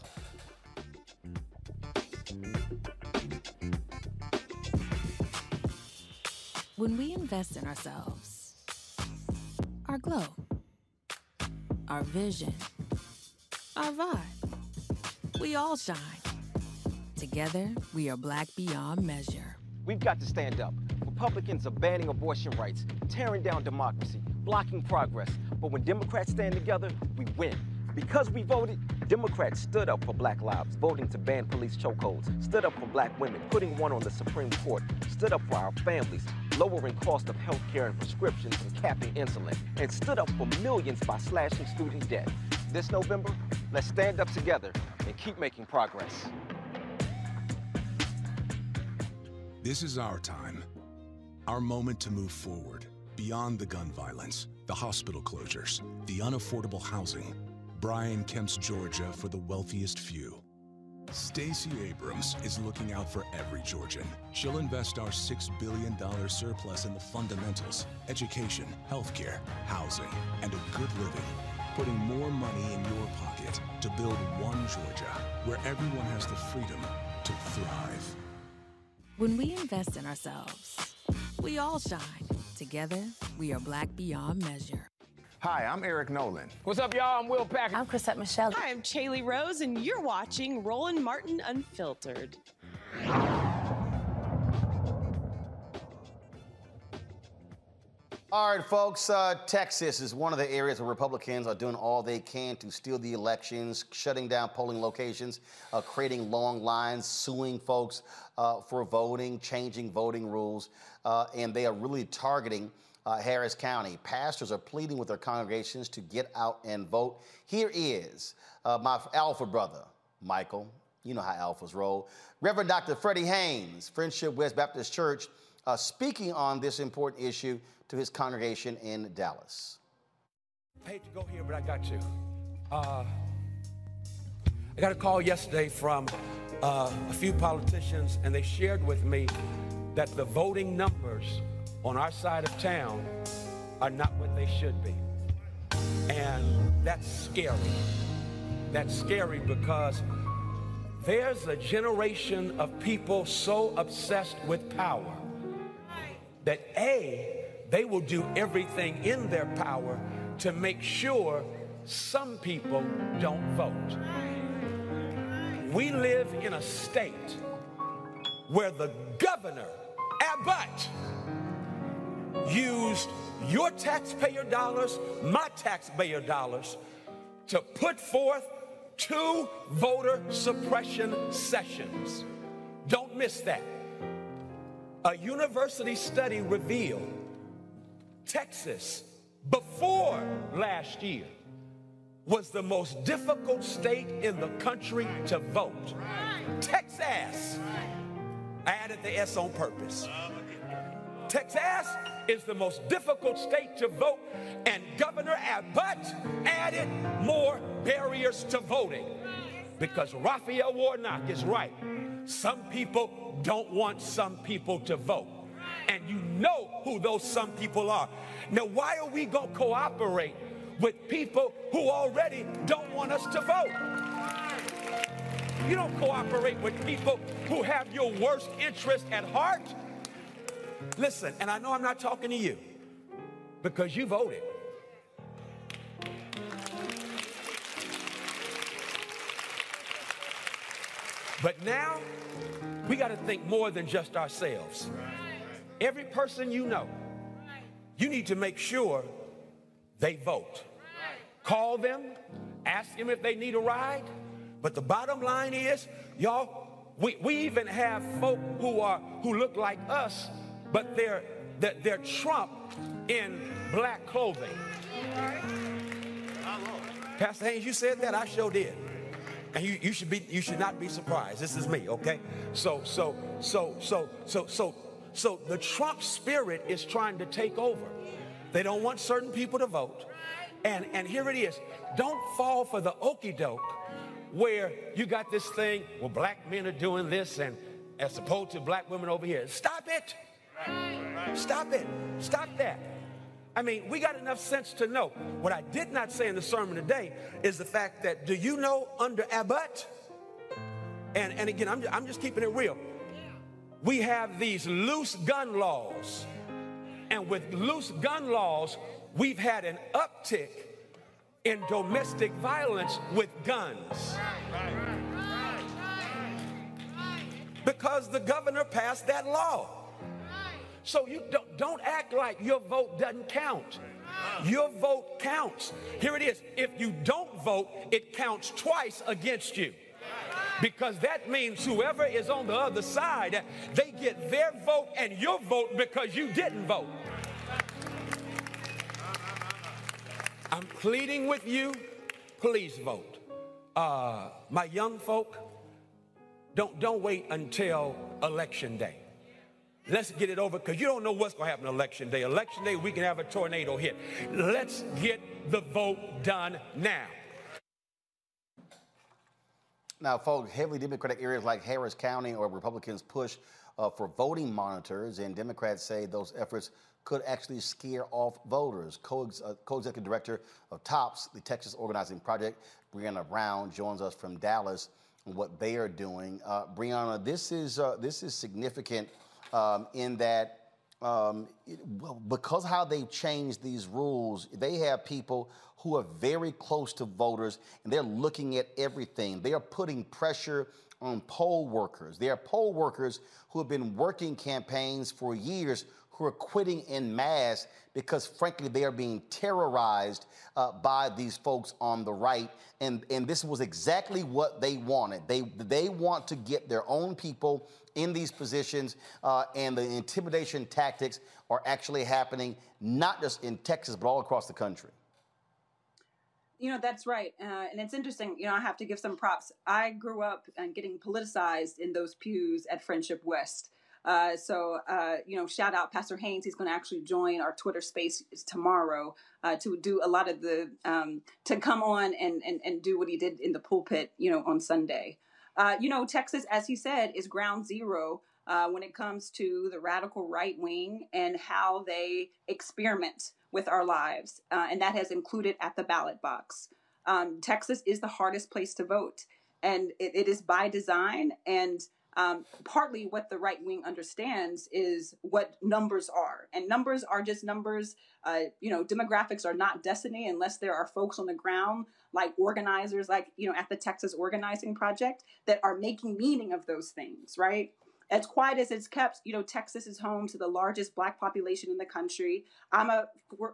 S20: When we invest in ourselves, our glow, our vision, our vibe, we all shine. Together, we are black beyond measure.
S21: We've got to stand up. Republicans are banning abortion rights, tearing down democracy, blocking progress. But when Democrats stand together, we win. Because we voted, Democrats stood up for black lives, voting to ban police chokeholds, stood up for black women, putting one on the Supreme Court, stood up for our families, lowering cost of health care and prescriptions and capping insulin, and stood up for millions by slashing student debt. This November, let's stand up together and keep making progress.
S22: This is our time, our moment to move forward, beyond the gun violence, the hospital closures, the unaffordable housing, Brian Kemp's Georgia for the wealthiest few. Stacey Abrams is looking out for every Georgian. She'll invest our $6 billion surplus in the fundamentals education, healthcare, housing, and a good living. Putting more money in your pocket to build one Georgia where everyone has the freedom to thrive.
S20: When we invest in ourselves, we all shine. Together, we are black beyond measure.
S23: Hi, I'm Eric Nolan.
S24: What's up, y'all? I'm Will Packer.
S25: I'm Chrisette Michele.
S26: Hi, I'm Chaley Rose, and you're watching Roland Martin Unfiltered.
S7: All right, folks. Uh, Texas is one of the areas where Republicans are doing all they can to steal the elections, shutting down polling locations, uh, creating long lines, suing folks uh, for voting, changing voting rules, uh, and they are really targeting uh, Harris County. Pastors are pleading with their congregations to get out and vote. Here is uh, my alpha brother, Michael. You know how alphas roll. Reverend Dr. Freddie Haynes, Friendship West Baptist Church, uh, speaking on this important issue to his congregation in Dallas.
S27: I hate to go here, but I got to. Uh,
S28: I got a call yesterday from uh, a few politicians, and they shared with me that the voting numbers on our side of town are not what they should be. And that's scary. That's scary because there's a generation of people so obsessed with power that A, they will do everything in their power to make sure some people don't vote. We live in a state where the governor, Abbott, used your taxpayer dollars, my taxpayer dollars, to put forth two voter suppression sessions. Don't miss that. A university study revealed Texas, before last year, was the most difficult state in the country to vote. Texas. I added the S on purpose. Texas is the most difficult state to vote, and Governor Abbott added more barriers to voting because Raphael Warnock is right. Some people don't want some people to vote. And you know who those some people are. Now, why are we going to cooperate with people who already don't want us to vote? You don't cooperate with people who have your worst interest at heart. Listen, and I know I'm not talking to you because you voted. But now we got to think more than just ourselves. Every person you know, you need to make sure they vote. Call them, ask them if they need a ride. But the bottom line is, y'all, we, we even have folk who are who look like us, but they're they're, they're Trump in black clothing. Pastor Haynes, you said that. I sure did. And you, you should be you should not be surprised. This is me, okay? So so so so so so so the Trump spirit is trying to take over. They don't want certain people to vote. And and here it is. Don't fall for the okey doke where you got this thing, well, black men are doing this and as opposed to black women over here. Stop it. Stop it. Stop that. I mean, we got enough sense to know. What I did not say in the sermon today is the fact that do you know under Abbott? And, and again, I'm, I'm just keeping it real. We have these loose gun laws. And with loose gun laws, we've had an uptick in domestic violence with guns. Because the governor passed that law. So you don't, don't act like your vote doesn't count. Your vote counts. Here it is. If you don't vote, it counts twice against you. Because that means whoever is on the other side, they get their vote and your vote because you didn't vote. I'm pleading with you, please vote. Uh, my young folk, don't, don't wait until election day. Let's get it over because you don't know what's going to happen on election day. Election day, we can have a tornado hit. Let's get the vote done now.
S7: Now, folks, heavily Democratic areas like Harris County or Republicans push uh, for voting monitors, and Democrats say those efforts could actually scare off voters. Uh, co-executive director of TOPS, the Texas Organizing Project, Brianna Brown, joins us from Dallas on what they are doing. Uh, Brianna, this is uh, this is significant um, in that um, because how they've changed these rules, they have people who are very close to voters and they're looking at everything. They are putting pressure on poll workers. There are poll workers who have been working campaigns for years who are quitting in mass because, frankly, they are being terrorized uh, by these folks on the right. And, and this was exactly what they wanted. They, they want to get their own people in these positions, uh, and the intimidation tactics are actually happening not just in Texas, but all across the country.
S29: You know, that's right. Uh, and it's interesting. You know, I have to give some props. I grew up and getting politicized in those pews at Friendship West. Uh, so, uh, you know, shout out Pastor Haynes. He's going to actually join our Twitter space tomorrow uh, to do a lot of the, um, to come on and, and, and do what he did in the pulpit, you know, on Sunday. Uh, you know, Texas, as he said, is ground zero uh, when it comes to the radical right wing and how they experiment with our lives. Uh, and that has included at the ballot box. Um, Texas is the hardest place to vote, and it, it is by design. And um, partly what the right wing understands is what numbers are, and numbers are just numbers. Uh, you know, demographics are not destiny unless there are folks on the ground, like organizers, like you know, at the Texas Organizing Project, that are making meaning of those things, right? As quiet as it's kept, you know, Texas is home to the largest black population in the country. I'm a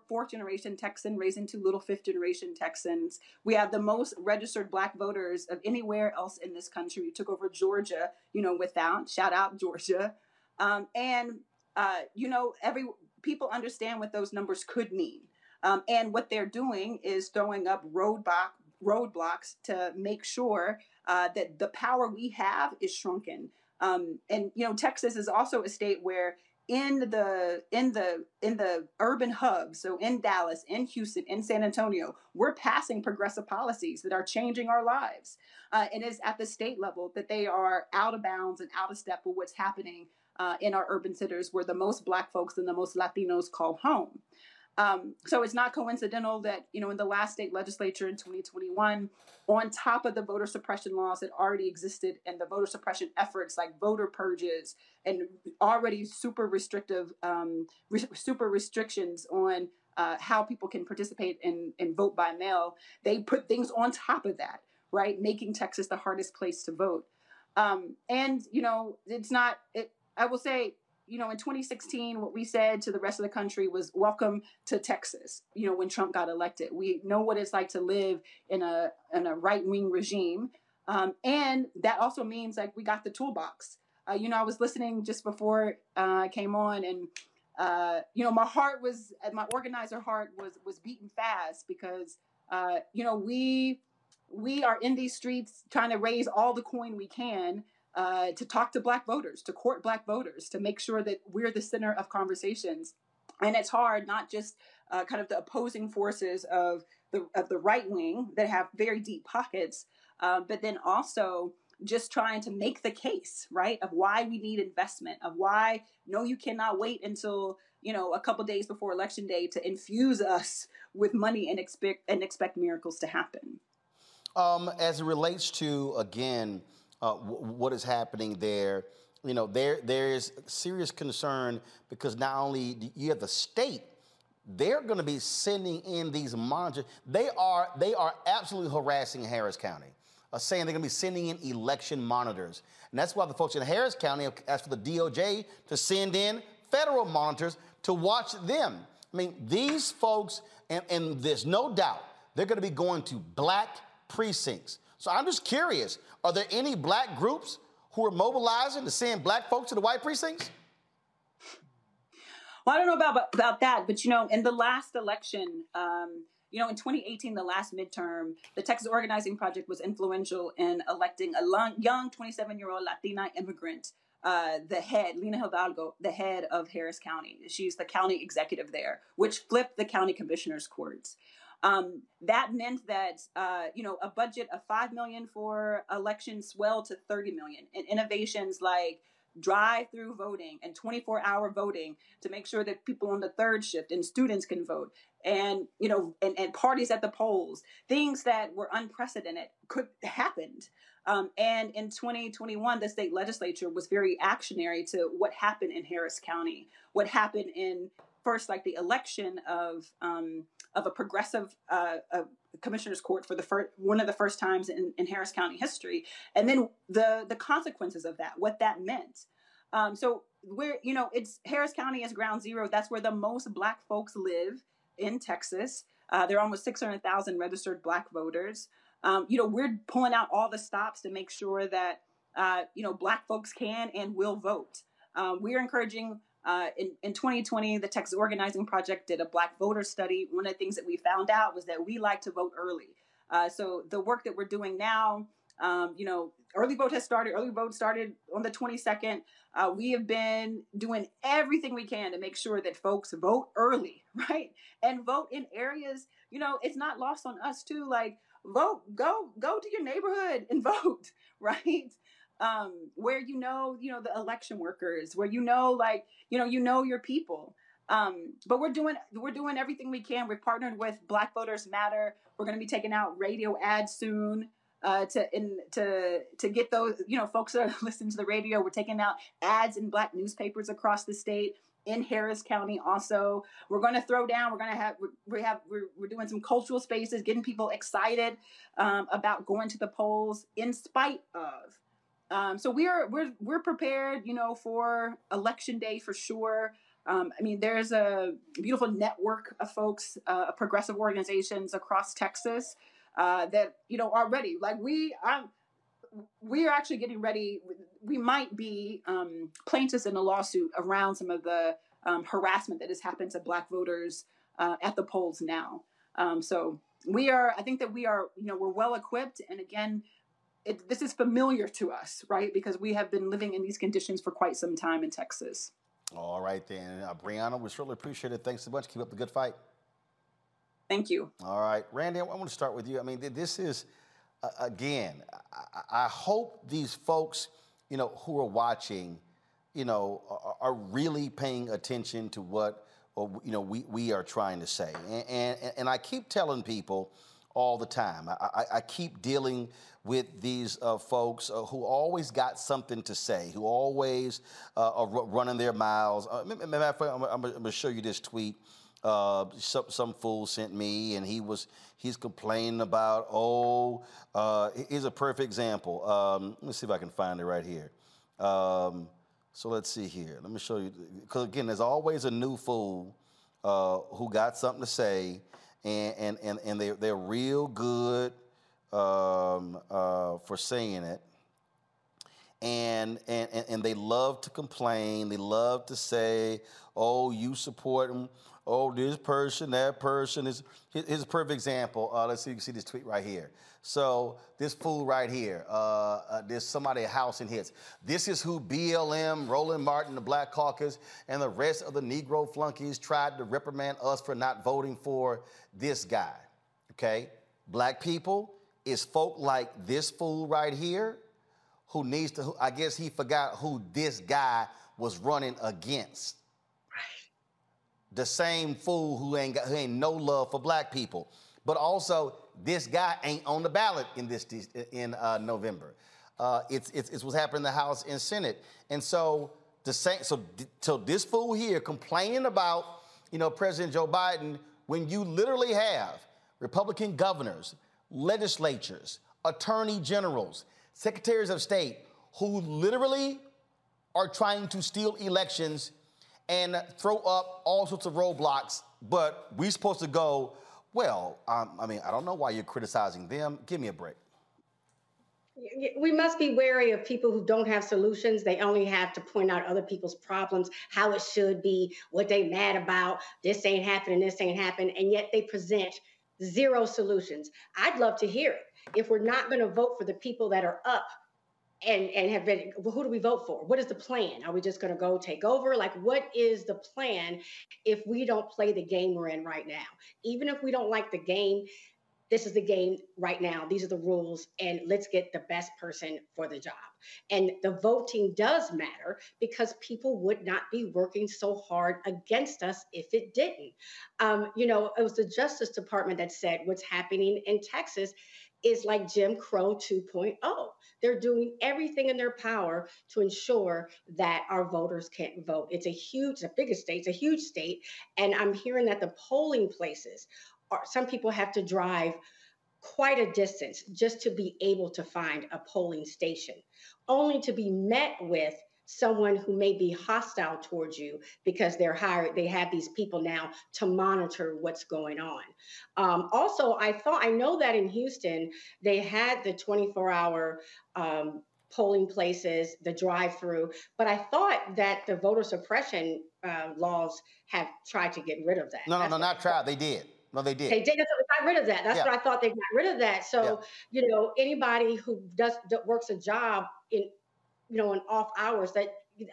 S29: fourth generation Texan, raising two little fifth generation Texans. We have the most registered black voters of anywhere else in this country. We took over Georgia, you know, without shout out Georgia. Um, and, uh, you know, every people understand what those numbers could mean. Um, and what they're doing is throwing up roadblock, roadblocks to make sure uh, that the power we have is shrunken. Um, and you know, Texas is also a state where in the in the in the urban hubs so in dallas in houston in san antonio we're passing progressive policies that are changing our lives. Uh, and it is at the state level that they are out of bounds and out of step with what's happening uh, in our urban centers where the most black folks and the most latinos call home um, so it's not coincidental that you know in the last state legislature in 2021, on top of the voter suppression laws that already existed and the voter suppression efforts like voter purges and already super restrictive, um, re- super restrictions on uh, how people can participate and, and vote by mail, they put things on top of that, right? Making Texas the hardest place to vote. Um, and you know, it's not. It, I will say you know, in 2016, what we said to the rest of the country was welcome to Texas, you know, when Trump got elected. We know what it's like to live in a, in a right wing regime. Um, and that also means like we got the toolbox. Uh, you know, I was listening just before uh, I came on and, uh, you know, my heart was, my organizer heart was, was beating fast because, uh, you know, we, we are in these streets trying to raise all the coin we can uh, to talk to black voters, to court black voters, to make sure that we're the center of conversations. And it's hard, not just uh, kind of the opposing forces of the of the right wing that have very deep pockets, uh, but then also just trying to make the case, right, of why we need investment, of why no, you cannot wait until you know a couple days before election day to infuse us with money and expect and expect miracles to happen.
S7: Um, as it relates to again uh, what is happening there. You know, there there is serious concern because not only you have the state, they're going to be sending in these monitors. They are they are absolutely harassing Harris County, uh, saying they're going to be sending in election monitors, and that's why the folks in Harris County have asked for the DOJ to send in federal monitors to watch them. I mean, these folks, and, and there's no doubt they're going to be going to black precincts. So I'm just curious are there any black groups who are mobilizing to send black folks to the white precincts?
S29: Well, I don't know about about that, but you know, in the last election, um, you know, in 2018, the last midterm, the Texas Organizing Project was influential in electing a long, young 27 year old Latina immigrant, uh, the head, Lina Hidalgo, the head of Harris County. She's the county executive there, which flipped the county commissioner's courts. Um, that meant that uh, you know a budget of five million for elections swelled to thirty million, and innovations like drive-through voting and 24-hour voting to make sure that people on the third shift and students can vote, and you know, and, and parties at the polls, things that were unprecedented could happened. Um, and in 2021, the state legislature was very actionary to what happened in Harris County, what happened in first like the election of um, of a progressive uh, commissioner's court for the first one of the first times in, in, Harris County history, and then the the consequences of that, what that meant. Um, so where you know it's Harris County is ground zero. That's where the most Black folks live in Texas. Uh, there are almost six hundred thousand registered Black voters. Um, you know we're pulling out all the stops to make sure that uh, you know Black folks can and will vote. Um, we're encouraging uh, in, in 2020, the Texas Organizing Project did a Black voter study. One of the things that we found out was that we like to vote early. Uh, so the work that we're doing now Um, you know, early vote has started. Early vote started on the 22nd. Uh, we have been doing everything we can to make sure that folks vote early, right? And vote in areas, you know, it's not lost on us too. Like, vote, go, go to your neighborhood and vote, right? Um, where you know, you know, the election workers, where you know, like, you know, you know your people. Um, but we're doing we're doing everything we can. We've partnered with Black Voters Matter. We're going to be taking out radio ads soon uh, to in to to get those you know folks that are listening to the radio. We're taking out ads in black newspapers across the state. In Harris County, also, we're going to throw down. We're going to have we have we're, we're doing some cultural spaces, getting people excited um, about going to the polls in spite of. Um, so we're we're we're prepared, you know, for election day for sure. Um, I mean, there's a beautiful network of folks, uh, progressive organizations across Texas uh, that you know are ready. Like we, I'm, we are actually getting ready. We might be um, plaintiffs in a lawsuit around some of the um, harassment that has happened to Black voters uh, at the polls now. Um, so we are. I think that we are. You know, we're well equipped. And again, it, this is familiar to us, right? Because we have been living in these conditions for quite some time in Texas.
S7: All right, then. Uh, Brianna, we certainly appreciate it. Thanks so much. Keep up the good fight.
S29: Thank you.
S7: All right. Randy, I want to start with you. I mean, this is, uh, again, I, I, hope these folks, you know, who are watching, you know, are, are really paying attention to what, or, you know, we, we are trying to say. And, and, and I keep telling people all the time, I, I, keep dealing with these uh, folks uh, who always got something to say, who always uh, are running their miles. Uh, matter of fact, I'm, I'm going to show you this tweet. Uh, some, some fool sent me, and he was he's complaining about oh, uh, here's a perfect example. Um, let me see if I can find it right here. Um, so let's see here. Let me show you because again, there's always a new fool uh, who got something to say, and and and, and they they're real good um, uh, for saying it. And, and, and they love to complain. They love to say, oh, you support them. Oh, this person, that person is. Here's a perfect example. Uh, let's see, you can see this tweet right here. So this fool right here, uh, uh, there's somebody house in his. This is who BLM, Roland Martin, the Black Caucus, and the rest of the Negro flunkies tried to reprimand us for not voting for this guy. Okay, black people, is folk like this fool right here who needs to, I guess he forgot who this guy was running against. Right. The same fool who ain't got, who ain't no love for black people. But also, this guy ain't on the ballot in this in uh, November. Uh, it's, it's, it's what's happening in the House and Senate. And so the same, so, so this fool here complaining about, you know, President Joe Biden when you literally have Republican governors, legislatures, attorney generals, secretaries of state who literally are trying to steal elections and throw up all sorts of roadblocks, but we're supposed to go, well, um, I mean, I don't know why you're criticizing them. Give me a break.
S19: We must be wary of people who don't have solutions. They only have to point out other people's problems, how it should be, what they mad about. This ain't happening, this ain't happening, and yet they present zero solutions. I'd love to hear it. If we're not going to vote for the people that are up and and have been well, who do we vote for? What is the plan? Are we just going to go take over? Like what is the plan if we don't play the game we're in right now? Even if we don't like the game this is the game right now. These are the rules and let's get the best person for the job. And the voting does matter because people would not be working so hard against us if it didn't. Um, you know it was the justice department that said what's happening in texas is like jim crow 2.0 they're doing everything in their power to ensure that our voters can't vote. It's a huge, the biggest state, it's a huge state. And I'm hearing that the polling places are, some people have to drive quite a distance just to be able to find a polling station, only to be met with someone who may be hostile towards you because they're hired they have these people now to monitor what's going on um, also i thought i know that in houston they had the 24 hour um, polling places the drive through but i thought that the voter suppression uh, laws have tried to get rid of that
S7: no no That's no not tried they did no, they did.
S19: They did. That's what got rid of that. That's
S7: Yeah.
S19: what I thought they got rid of that. So, you know, anybody who does works a job in, you know, in off hours, that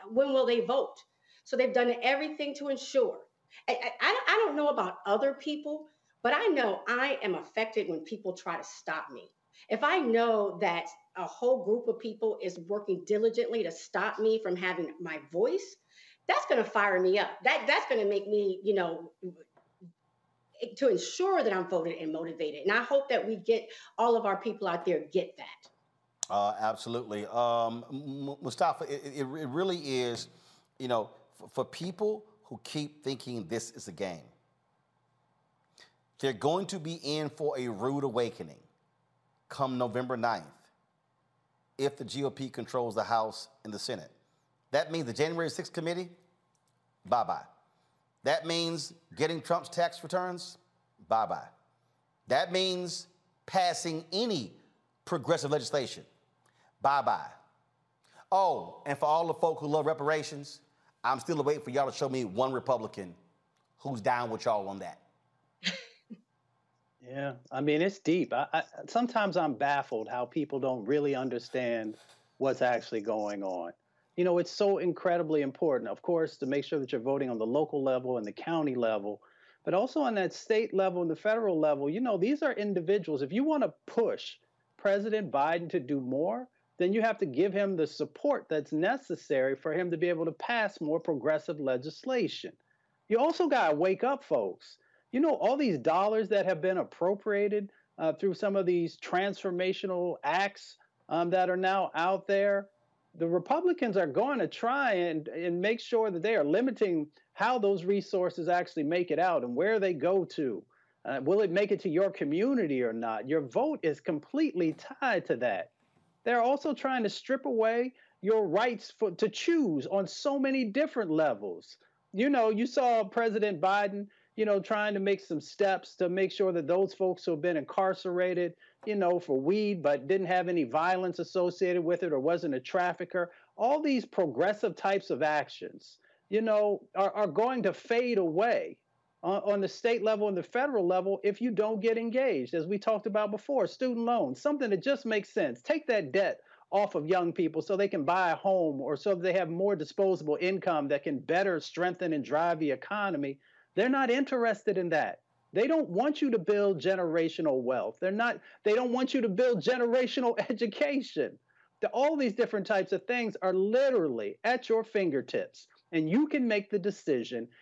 S19: when will they vote? So they've done everything to ensure. I, I, I don't- know about other people, but I know I am affected when people try to stop me. If I know that a whole group of people is working diligently to stop me from having my voice, that's going to fire me up. That that's going to make me, you know, to ensure that I'm voted and motivated. And I hope that we get all of our people out there get that.
S7: Uh, absolutely. Um, Mustafa, it, it, it really is, you know, for, for people who keep thinking this is a game, they're going to be in for a rude awakening come November 9th if the GOP controls the House and the Senate. That means the January 6th committee, bye bye. That means getting Trump's tax returns, bye bye. That means passing any progressive legislation, bye bye. Oh, and for all the folk who love reparations, I'm still waiting for y'all to show me one Republican who's down with y'all on that.
S17: Yeah, I mean it's deep. I, I sometimes I'm baffled how people don't really understand what's actually going on. You know, it's so incredibly important, of course, to make sure that you're voting on the local level and the county level, but also on that state level and the federal level. You know, these are individuals. If you want to push President Biden to do more, then you have to give him the support that's necessary for him to be able to pass more progressive legislation. You also got to wake up, folks. You know, all these dollars that have been appropriated uh, through some of these transformational acts um, that are now out there, the Republicans are going to try and, and make sure that they are limiting how those resources actually make it out and where they go to. Uh, will it make it to your community or not? Your vote is completely tied to that. They're also trying to strip away your rights for, to choose on so many different levels. You know, you saw President Biden, you know, trying to make some steps to make sure that those folks who have been incarcerated, you know, for weed but didn't have any violence associated with it or wasn't a trafficker, all these progressive types of actions, you know, are, are going to fade away on, the state level and the federal level if you don't get engaged. As we talked about before, student loans, something that just makes sense. Take that debt off of young people so they can buy a home or so they have more disposable income that can better strengthen and drive the economy. They're not interested in that. They don't want you to build generational wealth. They're not they don't want you to build generational education. The, all these different types of things are literally at your fingertips and you can make the decision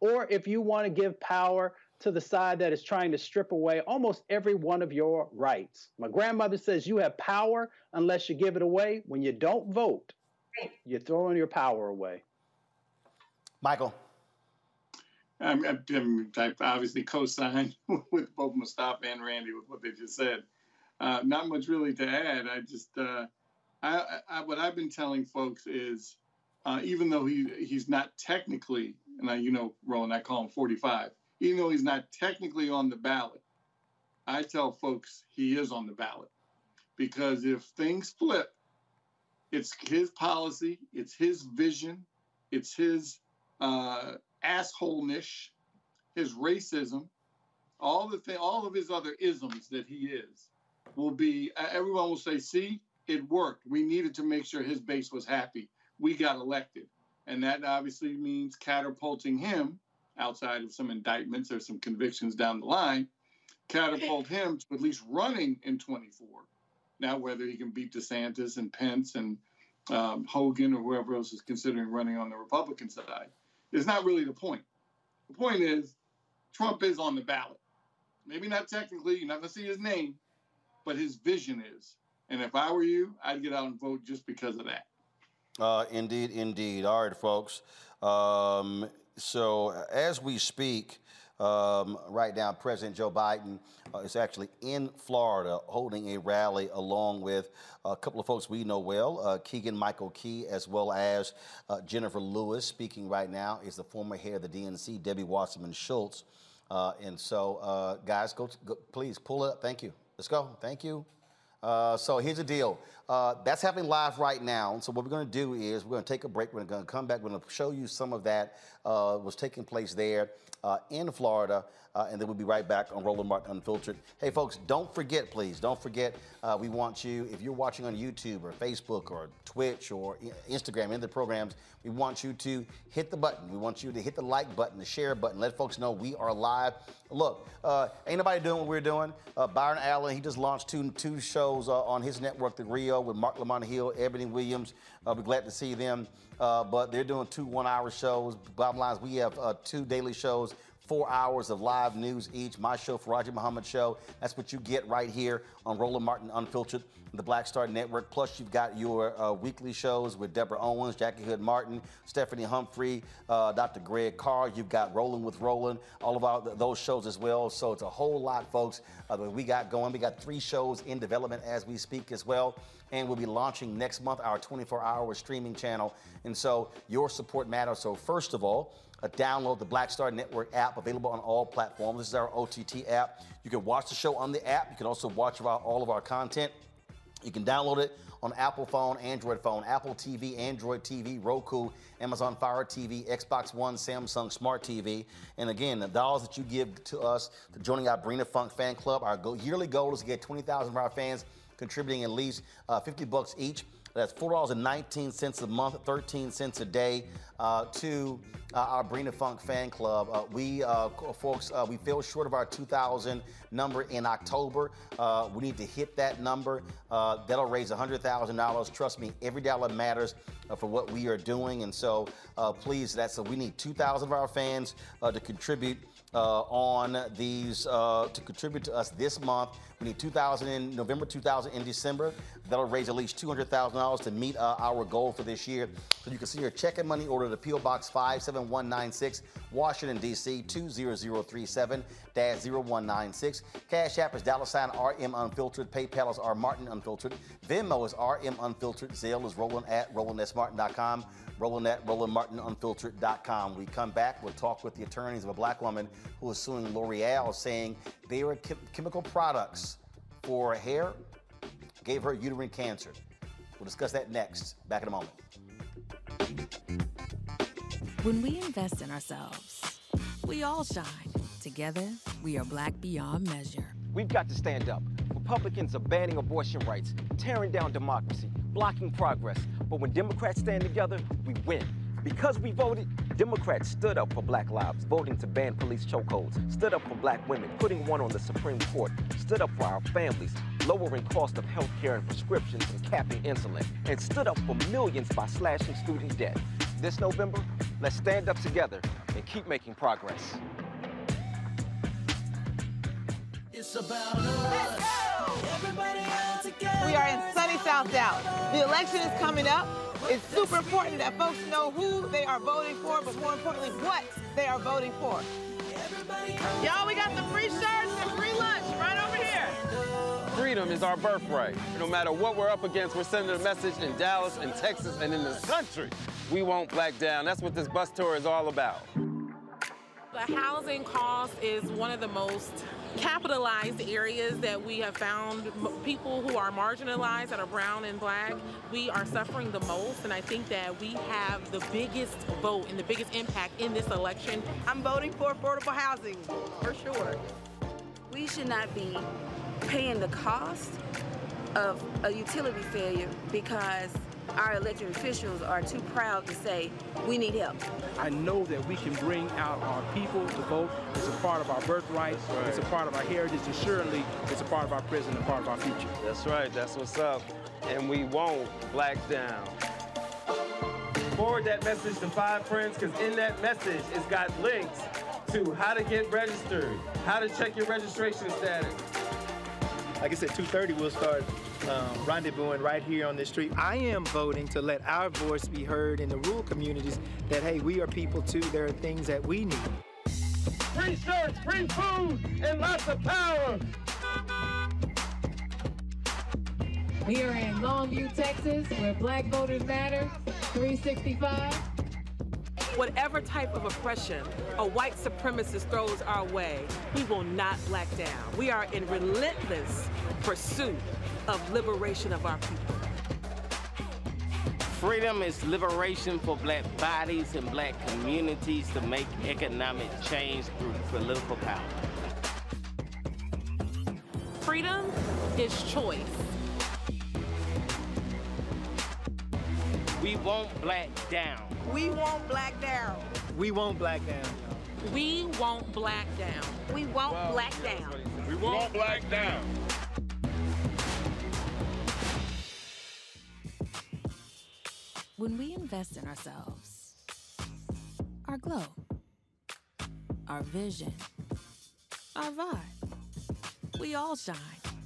S17: or if you want to give power to the side that is trying to strip away almost every one of your rights. My grandmother says you have power unless you give it away. When you don't vote, you're throwing your power away.
S7: Michael.
S16: I'm, I'm, i obviously co-signed with both Mustafa and Randy with what they just said. Uh, not much really to add. I just, uh, I, I, what I've been telling folks is, uh, even though he he's not technically and I, you know, Roland, I call him 45. Even though he's not technically on the ballot, I tell folks he is on the ballot because if things flip, it's his policy, it's his vision, it's his uh, assholeness, his racism, all the thing, all of his other isms that he is, will be. Everyone will say, "See, it worked. We needed to make sure his base was happy. We got elected." And that obviously means catapulting him outside of some indictments or some convictions down the line, catapult him to at least running in 24. Now, whether he can beat DeSantis and Pence and um, Hogan or whoever else is considering running on the Republican side is not really the point. The point is Trump is on the ballot. Maybe not technically, you're not going to see his name, but his vision is. And if I were you, I'd get out and vote just because of that.
S7: Uh, indeed, indeed. All right, folks. Um, so as we speak, um, right now, President Joe Biden uh, is actually in Florida holding a rally along with a couple of folks we know well, uh, Keegan Michael Key, as well as uh, Jennifer Lewis. Speaking right now is the former head of the DNC, Debbie Wasserman Schultz. Uh, and so, uh, guys, go, go, please pull it up. Thank you. Let's go. Thank you. Uh, so here's the deal. Uh, that's happening live right now. So what we're going to do is we're going to take a break. We're going to come back. We're going to show you some of that uh, was taking place there uh, in Florida, uh, and then we'll be right back on Roland Martin Unfiltered. Hey, folks, don't forget, please, don't forget, uh, we want you, if you're watching on YouTube or Facebook or Twitch or Instagram in the programs, we want you to hit the button. We want you to hit the like button, the share button, let folks know we are live. Look, uh, ain't nobody doing what we're doing. Byron Allen, he just launched two two shows on his network, TheGrio, with Marc Lamont Hill, Eboni Williams. Uh, we're glad to see them. Uh, but they're doing two one-hour shows. Bottom line we have uh, two daily shows four hours of live news each. My show, Faraji Muhammad Show. That's what you get right here on Roland Martin Unfiltered, the Black Star Network. Plus, you've got your uh, weekly shows with Deborah Owens, Jackie Hood Martin, Stephanie Humphrey, uh, Dr. Greg Carr. You've got Rolling with Roland, all of our, those shows as well. So it's a whole lot, folks, uh, that we got going. We got three shows in development as we speak as well and we'll be launching next month our 24 hour streaming channel. And so your support matters. So, first of all, uh, download the Black Star Network app available on all platforms. This is our OTT app. You can watch the show on the app. You can also watch all of our content. You can download it on Apple phone, Android phone, Apple TV, Android TV, Roku, Amazon Fire TV, Xbox One, Samsung Smart TV. And again, the dollars that you give to us to joining our Bring the Funk fan club, our yearly goal is to get 20,000 of our fans contributing at least uh, 50 bucks each. That's $4.19 a month, 13 cents a day uh, to uh, our Bring the Funk fan club. Uh, we, uh, folks, uh, we fell short of our 2,000 number in October. Uh, we need to hit that number. that'll raise $100,000. Trust me, every dollar matters. for what we are doing. And so please, that's we need 2,000 of our fans to contribute uh, on these uh, to contribute to us this month. We need 2,000 in November, 2,000 in December. That'll raise at least $200,000 to meet uh, our goal for this year. So you can see your check and money order to PO Box 57196, Washington D.C. 20037-0196. Cash App is dollar sign RM Unfiltered. PayPal is R Martin Unfiltered. Venmo is RM Unfiltered. Zelle is Roland at RolandSMartin.com. Roland at RolandMartinUnfiltered.com. We come back, we'll talk with the attorneys of a black woman who is suing L'Oreal, saying they are chem- chemical products for hair, gave her uterine cancer. We'll discuss that next. Back in a moment.
S20: When we invest in ourselves, we all shine. Together, we are black beyond measure.
S21: We've got to stand up. Republicans are banning abortion rights, tearing down democracy, blocking progress. But when Democrats stand together, we win. Because we voted, Democrats stood up for black lives, voting to ban police chokeholds, stood up for black women, putting one on the Supreme Court, stood up for our families, lowering cost of health care and prescriptions and capping insulin, and stood up for millions by slashing student debt. This November, let's stand up together and keep making progress.
S30: It's about us. Everybody all together.
S31: We are in sunny South Dallas. The election is coming up. It's super important that folks know who they are voting for, but more importantly, what they are voting for. Y'all, we got the free shirts and free lunch right over here.
S32: Freedom is our birthright. No matter what we're up against, we're sending a message in Dallas and Texas and in this country. We won't back down. That's what this bus tour is all about.
S33: The housing cost is one of the most capitalized areas that we have found. People who are marginalized that are brown and black we are suffering the most and i think that we have the biggest vote and the biggest impact in this election.
S31: I'm voting for affordable housing for sure.
S34: We should not be paying the cost of a utility failure because our elected officials are too proud to say we need help.
S24: I know that we can bring out our people to vote. It's a part of our birthright.
S32: right.
S24: It's a part of our heritage, and surely it's a part of our present and part of our future.
S32: That's right. That's what's up. And we won't black down. Forward that message to five friends because in that message, it's got links to how to get registered, how to check your registration status.
S25: Like I said, 2:30 we'll start um, rendezvousing right here on this street. I am voting to let our voice be heard in the rural communities. That hey, we are people too. There are things that we need.
S32: Free shirts, free food, and lots of power.
S27: We are in Longview, Texas, where Black Voters Matter, 365.
S33: Whatever type of oppression a white supremacist throws our way we will not black down. We are in relentless pursuit of liberation of our people.
S35: Freedom is liberation for black bodies and black communities to make economic change through political power.
S33: freedom is choice
S35: We won't black down.
S31: We won't black down.
S25: We won't black down.
S33: we won't black down
S34: we won't black down
S32: We won't black down.
S20: When we invest in ourselves, our glow, our vision, our vibe, we all shine.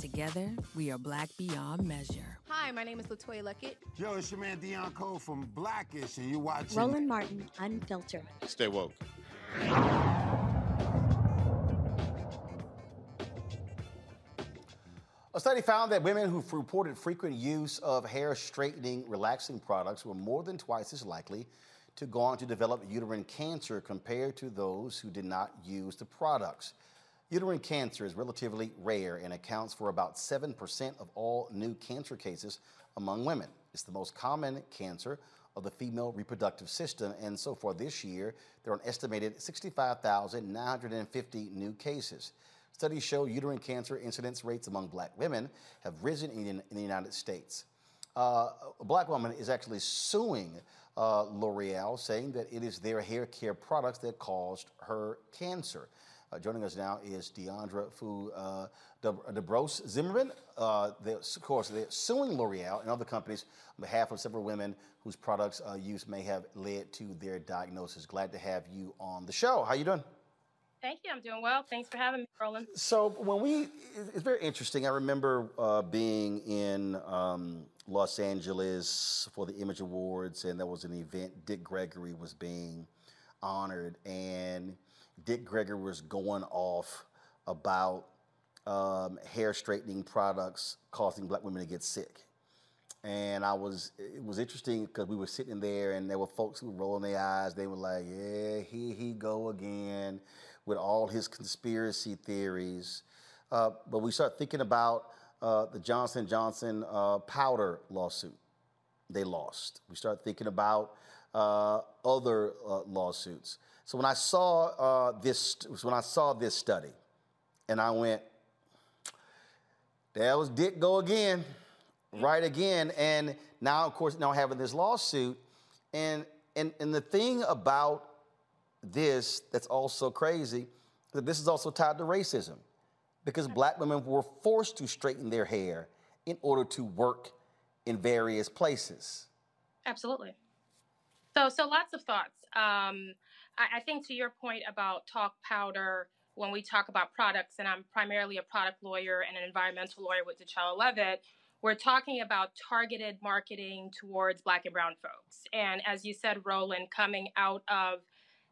S20: Together, we are black beyond measure.
S36: Hi, my name is LeToya Luckett.
S37: Yo, it's your man Deon Cole from Blackish, and you're watching.
S36: Roland Martin, Unfiltered.
S37: Stay woke.
S7: A study found that women who reported frequent use of hair straightening, relaxing products were more than twice as likely to go on to develop uterine cancer compared to those who did not use the products. Uterine cancer is relatively rare and accounts for about 7% of all new cancer cases among women. It's the most common cancer of the female reproductive system, and so far this year, there are an estimated 65,950 new cases. Studies show uterine cancer incidence rates among black women have risen in, in the United States. Uh, a black woman is actually suing uh, L'Oreal, saying that it is their hair care products that caused her cancer. Uh, joining us now is Diandra Fu uh, De- Debrosse Zimmermann. Uh, they, of course, they're suing L'Oreal and other companies on behalf of several women whose products uh, use may have led to their diagnosis. Glad to have you on the show. How you doing?
S38: Thank you. I'm doing well. Thanks for having me, Roland.
S7: So when we, it's very interesting. I remember uh, being in um, Los Angeles for the Image Awards, and there was an event. Dick Gregory was being honored, and Dick Gregory was going off about um, hair straightening products causing black women to get sick. And I was, it was interesting because we were sitting there and there were folks who were rolling their eyes. They were like, yeah, here he go again with all his conspiracy theories. Uh, but we start thinking about uh, the Johnson Johnson uh, powder lawsuit. They lost. We start thinking about uh, other uh, lawsuits. So when I saw uh, this, when I saw this study, and I went, "That was Dick go again, right again, and now of course now having this lawsuit, and and and the thing about this that's also crazy that this is also tied to racism, because black women were forced to straighten their hair in order to work in various places.
S38: Absolutely. So, so lots of thoughts. Um, I, I think to your point about talc powder, when we talk about products, and I'm primarily a product lawyer and an environmental lawyer with DiCello Levitt, we're talking about targeted marketing towards Black and Brown folks. And as you said, Roland, coming out of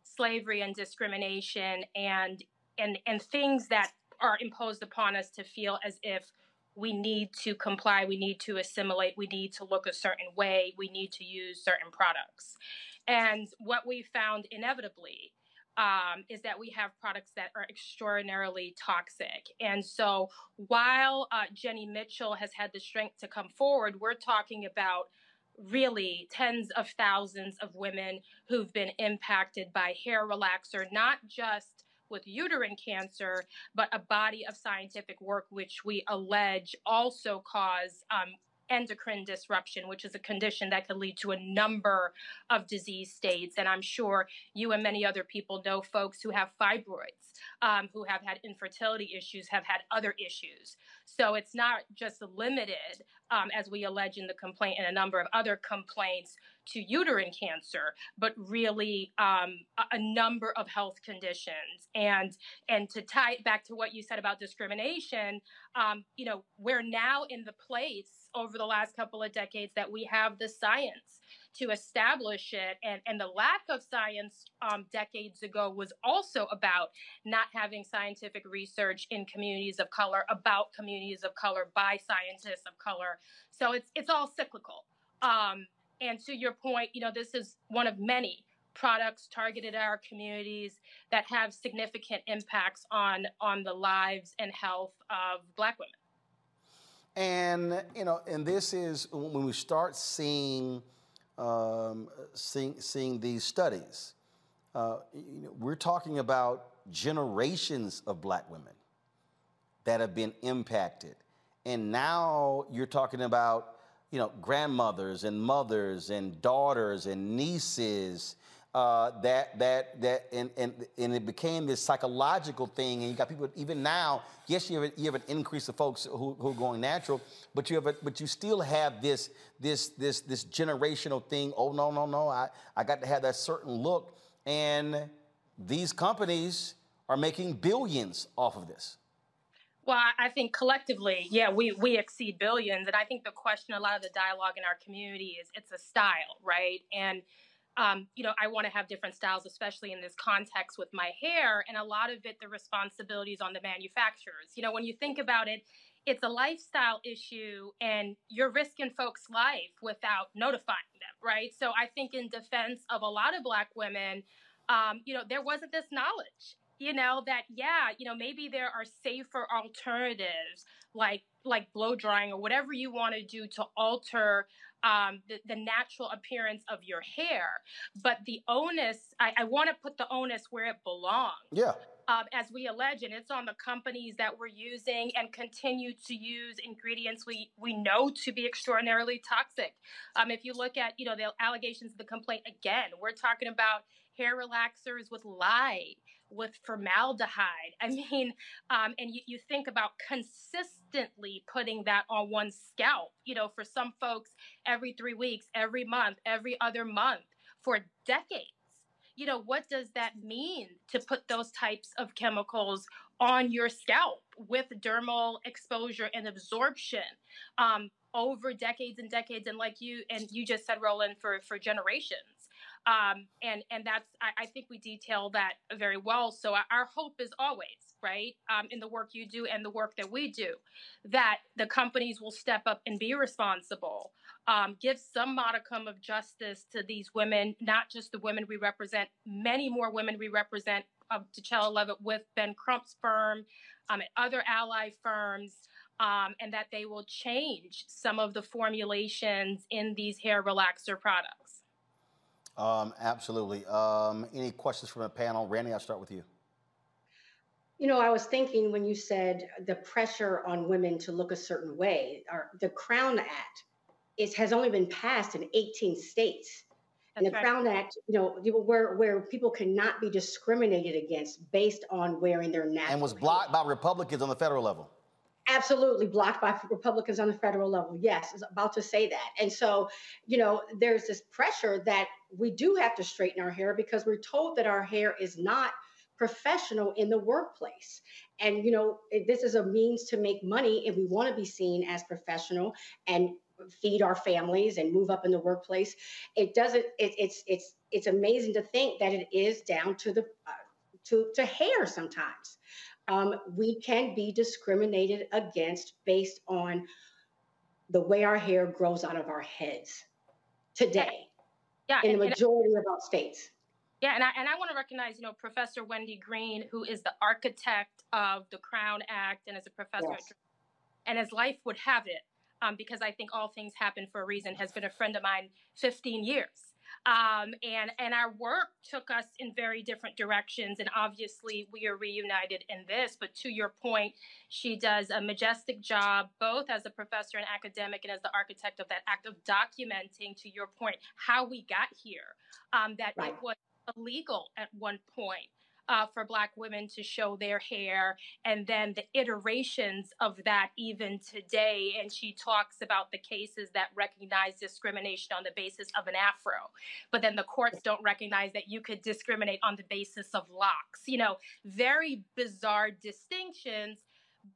S38: slavery and discrimination and and and things that are imposed upon us to feel as if we need to comply, we need to assimilate, we need to look a certain way, we need to use certain products. And what we found inevitably um, is that we have products that are extraordinarily toxic. And so while uh, Jenny Mitchell has had the strength to come forward, we're talking about really tens of thousands of women who've been impacted by hair relaxer, not just with uterine cancer, but a body of scientific work which we allege also cause um, endocrine disruption, which is a condition that can lead to a number of disease states. And I'm sure you and many other people know folks who have fibroids, um, who have had infertility issues, have had other issues. So it's not just limited, um, as we allege in the complaint and a number of other complaints, to uterine cancer, but really um, a, a, number of health conditions. And and to tie it back to what you said about discrimination, um, you know, we're now in the place over the last couple of decades that we have the science to establish it. And, and the lack of science um, decades ago was also about not having scientific research in communities of color, about communities of color, by scientists of color. So it's, it's all cyclical. Um, and to your point, you know, this is one of many products targeted at our communities that have significant impacts on on the lives and health of black women.
S7: And you know, and this is when we start seeing um, seeing, seeing these studies. Uh, you know, we're talking about generations of black women that have been impacted. And now you're talking about, you know, grandmothers and mothers and daughters and nieces uh, that that that and, and and it became this psychological thing, and you got people even now. Yes, you have you have an increase of folks who, who are going natural, but you have a, but you still have this this this this generational thing. Oh no no no! I I got to have that certain look, and these companies are making billions off of this.
S38: Well, I think collectively, yeah, we, we exceed billions. And I think the question, a lot of the dialogue in our community is it's a style, right? And um, you know, I want to have different styles, especially in this context with my hair. And a lot of it, the responsibilities on the manufacturers. You know, when you think about it, it's a lifestyle issue and you're risking folks' life without notifying them, right? So I think in defense of a lot of Black women, um, you know, there wasn't this knowledge you know that yeah you know maybe there are safer alternatives like like blow drying or whatever you want to do to alter um, the, the natural appearance of your hair but the onus i, I want to put the onus where it belongs
S7: yeah
S38: um, as we allege, and it's on the companies that we're using and continue to use ingredients we, we know to be extraordinarily toxic. Um, if you look at, you know, the allegations of the complaint, again, we're talking about hair relaxers with lye, with formaldehyde. I mean, um, and you, you think about consistently putting that on one's scalp, you know, for some folks, every three weeks, every month, every other month for decades you know, what does that mean to put those types of chemicals on your scalp with dermal exposure and absorption um, over decades and decades? And like you and you just said, Roland, for for generations. Um, and and that's I, I, think we detail that very well. So our, hope is always right um, in the work you do and the work that we do, that the companies will step up and be responsible um, give some modicum of justice to these women, not just the women we represent, many more women we represent of DiCello Levitt with Ben Crump's firm um, and other ally firms, um, and that they will change some of the formulations in these hair relaxer products.
S7: Um, absolutely. Um, any questions from the panel? Randy, I'll start with you.
S19: You know, I was thinking when you said the pressure on women to look a certain way, or the Crown Act it has only been passed in 18 states. and the right. Crown Act, you know, where where people cannot be discriminated against based on wearing their natural
S7: and was blocked hair. by Republicans on the federal level.
S19: Absolutely blocked by Republicans on the federal level. Yes, I was about to say that. And so, you know, there's this pressure that we do have to straighten our hair because we're told that our hair is not professional in the workplace. And, you know, this is a means to make money and we want to be seen as professional and feed our families and move up in the workplace. It doesn't. It, it's it's it's amazing to think that it is down to the uh, to to hair sometimes. Um, we can be discriminated against based on the way our hair grows out of our heads today.
S38: Yeah,
S19: in the majority of our states.
S38: Yeah, and I and I want to recognize, you know, Professor Wendy Greene, who is the architect of the Crown Act and is a professor yes. at, and as life would have it, um, because I think all things happen for a reason, has been a friend of mine 15 years. Um, and and our work took us in very different directions, and obviously we are reunited in this. But to your point, she does a majestic job, both as a professor and academic, and as the architect of that act of documenting. To your point, how we got here, um, that right. it was illegal at one point uh, for Black women to show their hair, and then the iterations of that even today. And she talks about the cases that recognize discrimination on the basis of an afro, but then the courts don't recognize that you could discriminate on the basis of locks. You know, very bizarre distinctions,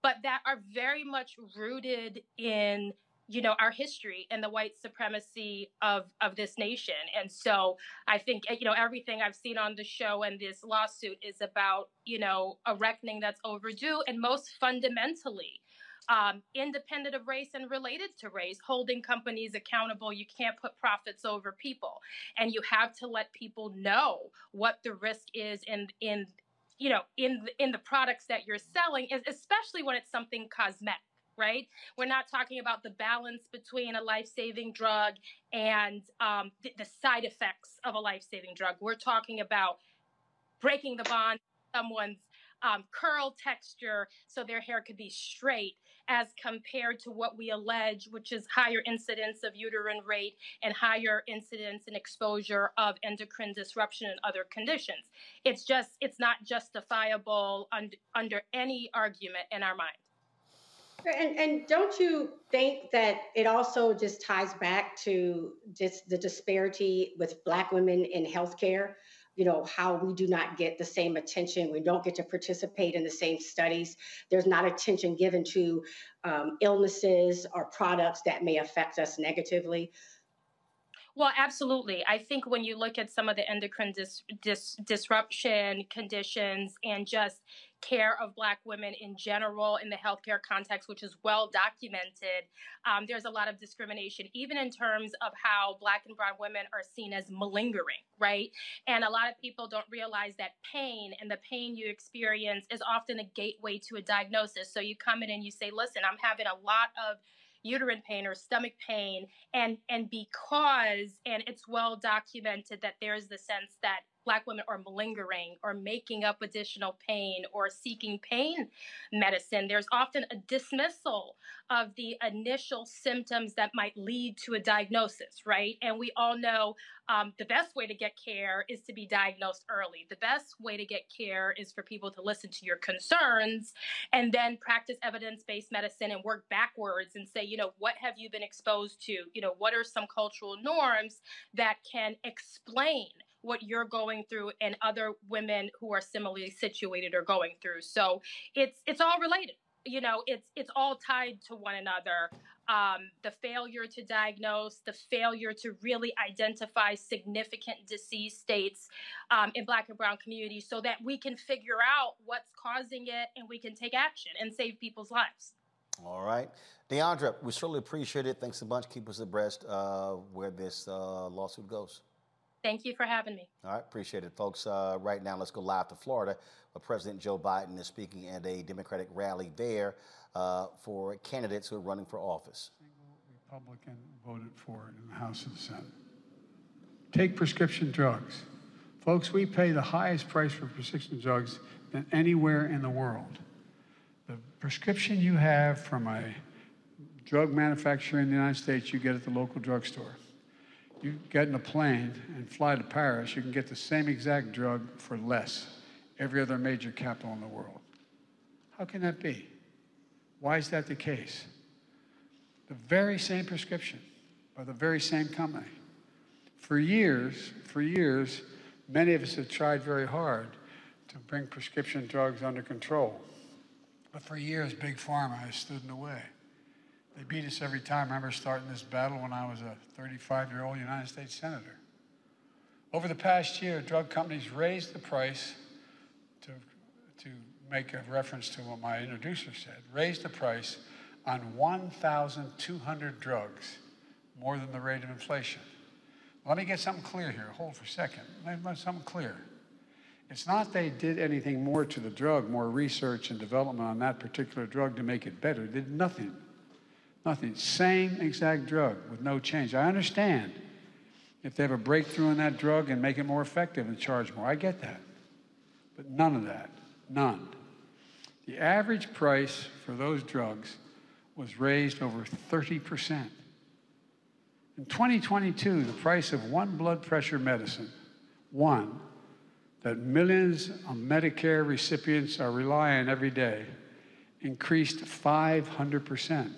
S38: but that are very much rooted in you know our history and the white supremacy of of this nation. And so i think you know everything i've seen on the show and this lawsuit is about you know a reckoning that's overdue and most fundamentally um, independent of race and related to race, holding companies accountable. You can't put profits over people, and you have to let people know what the risk is in in you know in in the products that you're selling, especially when it's something cosmetic right? We're not talking about the balance between a life saving drug and um, th- the side effects of a life saving drug. We're talking about breaking the bond, someone's um, curl texture so their hair could be straight as compared to what we allege, which is higher incidence of uterine rate and higher incidence and exposure of endocrine disruption and other conditions. It's just, it's not justifiable un- under any argument in our mind.
S19: And, and don't you think that it also just ties back to just the disparity with Black women in healthcare? You know, how we do not get the same attention. We don't get to participate in the same studies. There's not attention given to um, illnesses or products that may affect us negatively.
S38: Well, absolutely. I think when you look at some of the endocrine dis- dis- disruption conditions and just care of Black women in general in the healthcare context, which is well documented, um, there's a lot of discrimination, even in terms of how Black and Brown women are seen as malingering, right? And a lot of people don't realize that pain and the pain you experience is often a gateway to a diagnosis. So you come in and you say, listen, I'm having a lot of uterine pain or stomach pain and and because and it's well documented that there's the sense that Black women are malingering or making up additional pain or seeking pain medicine. There's often a dismissal of the initial symptoms that might lead to a diagnosis, right? And we all know um, the best way to get care is to be diagnosed early. The best way to get care is for people to listen to your concerns and then practice evidence based medicine and work backwards and say, you know, what have you been exposed to? You know, what are some cultural norms that can explain what you're going through and other women who are similarly situated are going through. So it's it's all related. You know, it's it's all tied to one another. Um, the failure to diagnose, the failure to really identify significant disease states um, in Black and Brown communities, so that we can figure out what's causing it and we can take action and save people's lives.
S7: All right. Diandra, we certainly appreciate it. Thanks a bunch. Keep us abreast uh, where this uh, lawsuit goes.
S38: Thank you for having me.
S7: All right, appreciate it, folks. Uh, right now, let's go live to Florida, where President Joe Biden is speaking at a Democratic rally there uh, for candidates who are running for office.
S39: Republican voted for it in the House and the Senate. Take prescription drugs. Folks, we pay the highest price for prescription drugs than anywhere in the world. The prescription you have from a drug manufacturer in the United States, you get at the local drugstore you get in a plane and fly to Paris, you can get the same exact drug for less every other major capital in the world. How can that be? Why is that the case? The very same prescription by the very same company. For years, for years, many of us have tried very hard to bring prescription drugs under control. But for years, Big Pharma has stood in the way. They beat us every time. I remember starting this battle when I was a 35 year old United States Senator. Over the past year, drug companies raised the price to, to make a reference to what my introducer said, raised the price on 1,200 drugs, more than the rate of inflation. Let me get something clear here. Hold for a second. Let me get something clear. It's not they did anything more to the drug, more research and development on that particular drug to make it better. They did nothing. Nothing. Same exact drug with no change. I understand if they have a breakthrough in that drug and make it more effective and charge more. I get that. But none of that. None. The average price for those drugs was raised over 30%. In 2022, the price of one blood pressure medicine, one, that millions of Medicare recipients are relying on every day, increased 500%.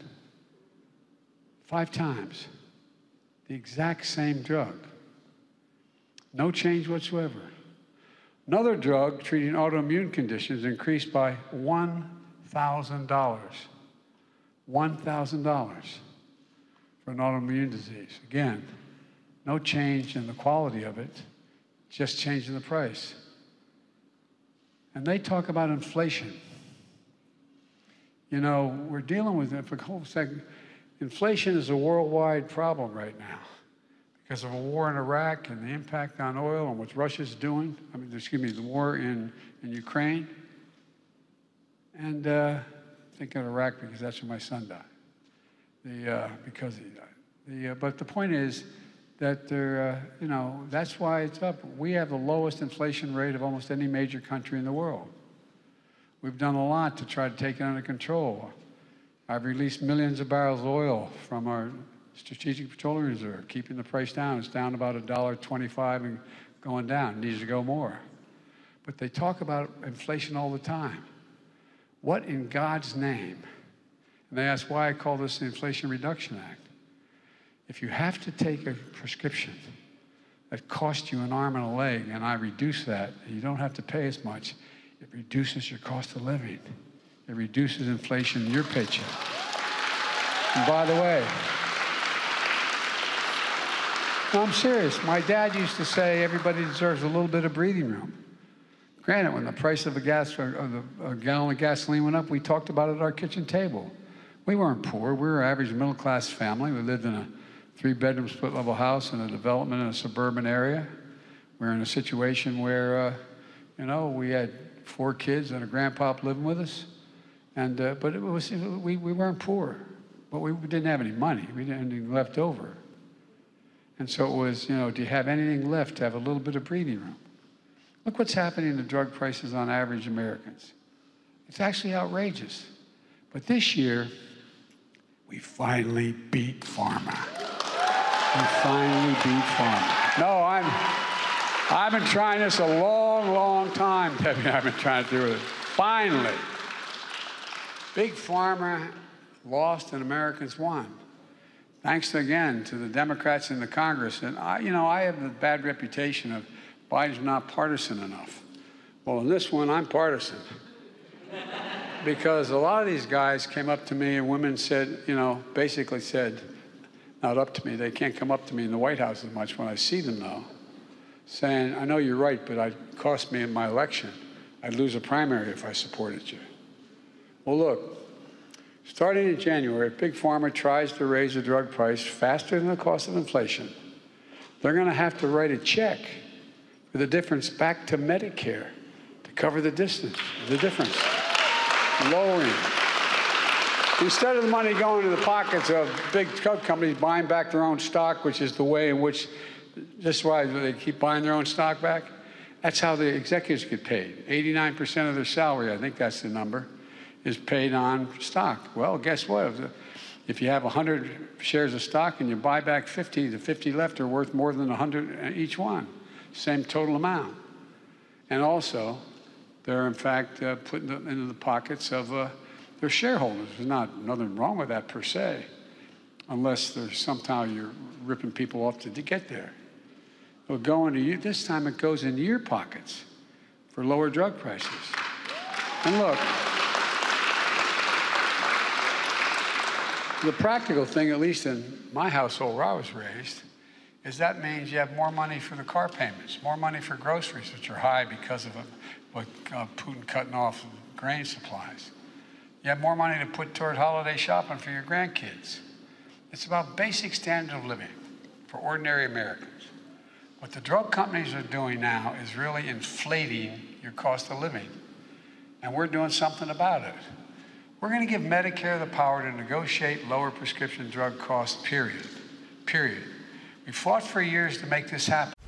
S39: Five times. The exact same drug. No change whatsoever. Another drug treating autoimmune conditions increased by $1,000. $1,000 for an autoimmune disease. Again, no change in the quality of it, just changing the price. And they talk about inflation. You know, we're dealing with it for a whole second. Inflation is a worldwide problem right now because of a war in Iraq and the impact on oil and what Russia's doing. I mean, excuse me, the war in, in Ukraine. And uh, think of Iraq because that's where my son died. The, uh, because he died. The, uh, but the point is that there, uh, you know, that's why it's up. We have the lowest inflation rate of almost any major country in the world. We've done a lot to try to take it under control. I've released millions of barrels of oil from our Strategic Petroleum Reserve, keeping the price down. It's down about $1.25 and going down. It needs to go more. But they talk about inflation all the time. What in God's name? And they ask why I call this the Inflation Reduction Act. If you have to take a prescription that costs you an arm and a leg, and I reduce that, you don't have to pay as much, it reduces your cost of living. It reduces inflation in your paycheck. And by the way, I'm serious. My dad used to say everybody deserves a little bit of breathing room. Granted, when the price of a, gas, of a gallon of gasoline went up, we talked about it at our kitchen table. We weren't poor. We were an average middle class family. We lived in a three bedroom split level house in a development in a suburban area. We were in a situation where, uh, you know, we had four kids and a grandpa living with us. And, uh, but it was, we, we weren't poor, but we didn't have any money. We didn't have anything left over. And so it was, you know, do you have anything left to have a little bit of breathing room? Look what's happening to drug prices on average Americans. It's actually outrageous. But this year, we finally beat pharma. We finally beat pharma. No, I'm, I've been trying this a long, long time, Debbie. I've been trying to do it. Finally. Big pharma lost and Americans won. Thanks again to the Democrats in the Congress. And I, you know, I have the bad reputation of Biden's not partisan enough. Well, in this one, I'm partisan. because a lot of these guys came up to me and women said, you know, basically said, not up to me, they can't come up to me in the White House as much when I see them though, saying, I know you're right, but it cost me in my election. I'd lose a primary if I supported you. Well, look, starting in January, if Big Pharma tries to raise the drug price faster than the cost of inflation, they're going to have to write a check for the difference back to Medicare to cover the distance, the difference, lowering. Instead of the money going to the pockets of big drug companies buying back their own stock, which is the way in which, this is why they keep buying their own stock back. That's how the executives get paid. 89% of their salary, I think that's the number, is paid on stock. Well, guess what? If you have 100 shares of stock and you buy back 50, the 50 left are worth more than 100 each one same total amount. And also, they're in fact uh, in into the pockets of uh, their shareholders. There's not nothing wrong with that per se, unless there's somehow you're ripping people off to, to get there. It'll go into you. This time it goes into your pockets for lower drug prices. And look, the practical thing, at least in my household where I was raised, is that means you have more money for the car payments, more money for groceries, which are high because of what uh, Putin cutting off grain supplies. You have more money to put toward holiday shopping for your grandkids. It's about basic standard of living for ordinary Americans. What the drug companies are doing now is really inflating your cost of living. And we're doing something about it. We're going to give Medicare the power to negotiate lower prescription drug costs, period. Period. We fought for years to make this happen.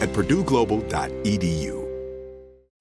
S40: at purdueglobal.edu.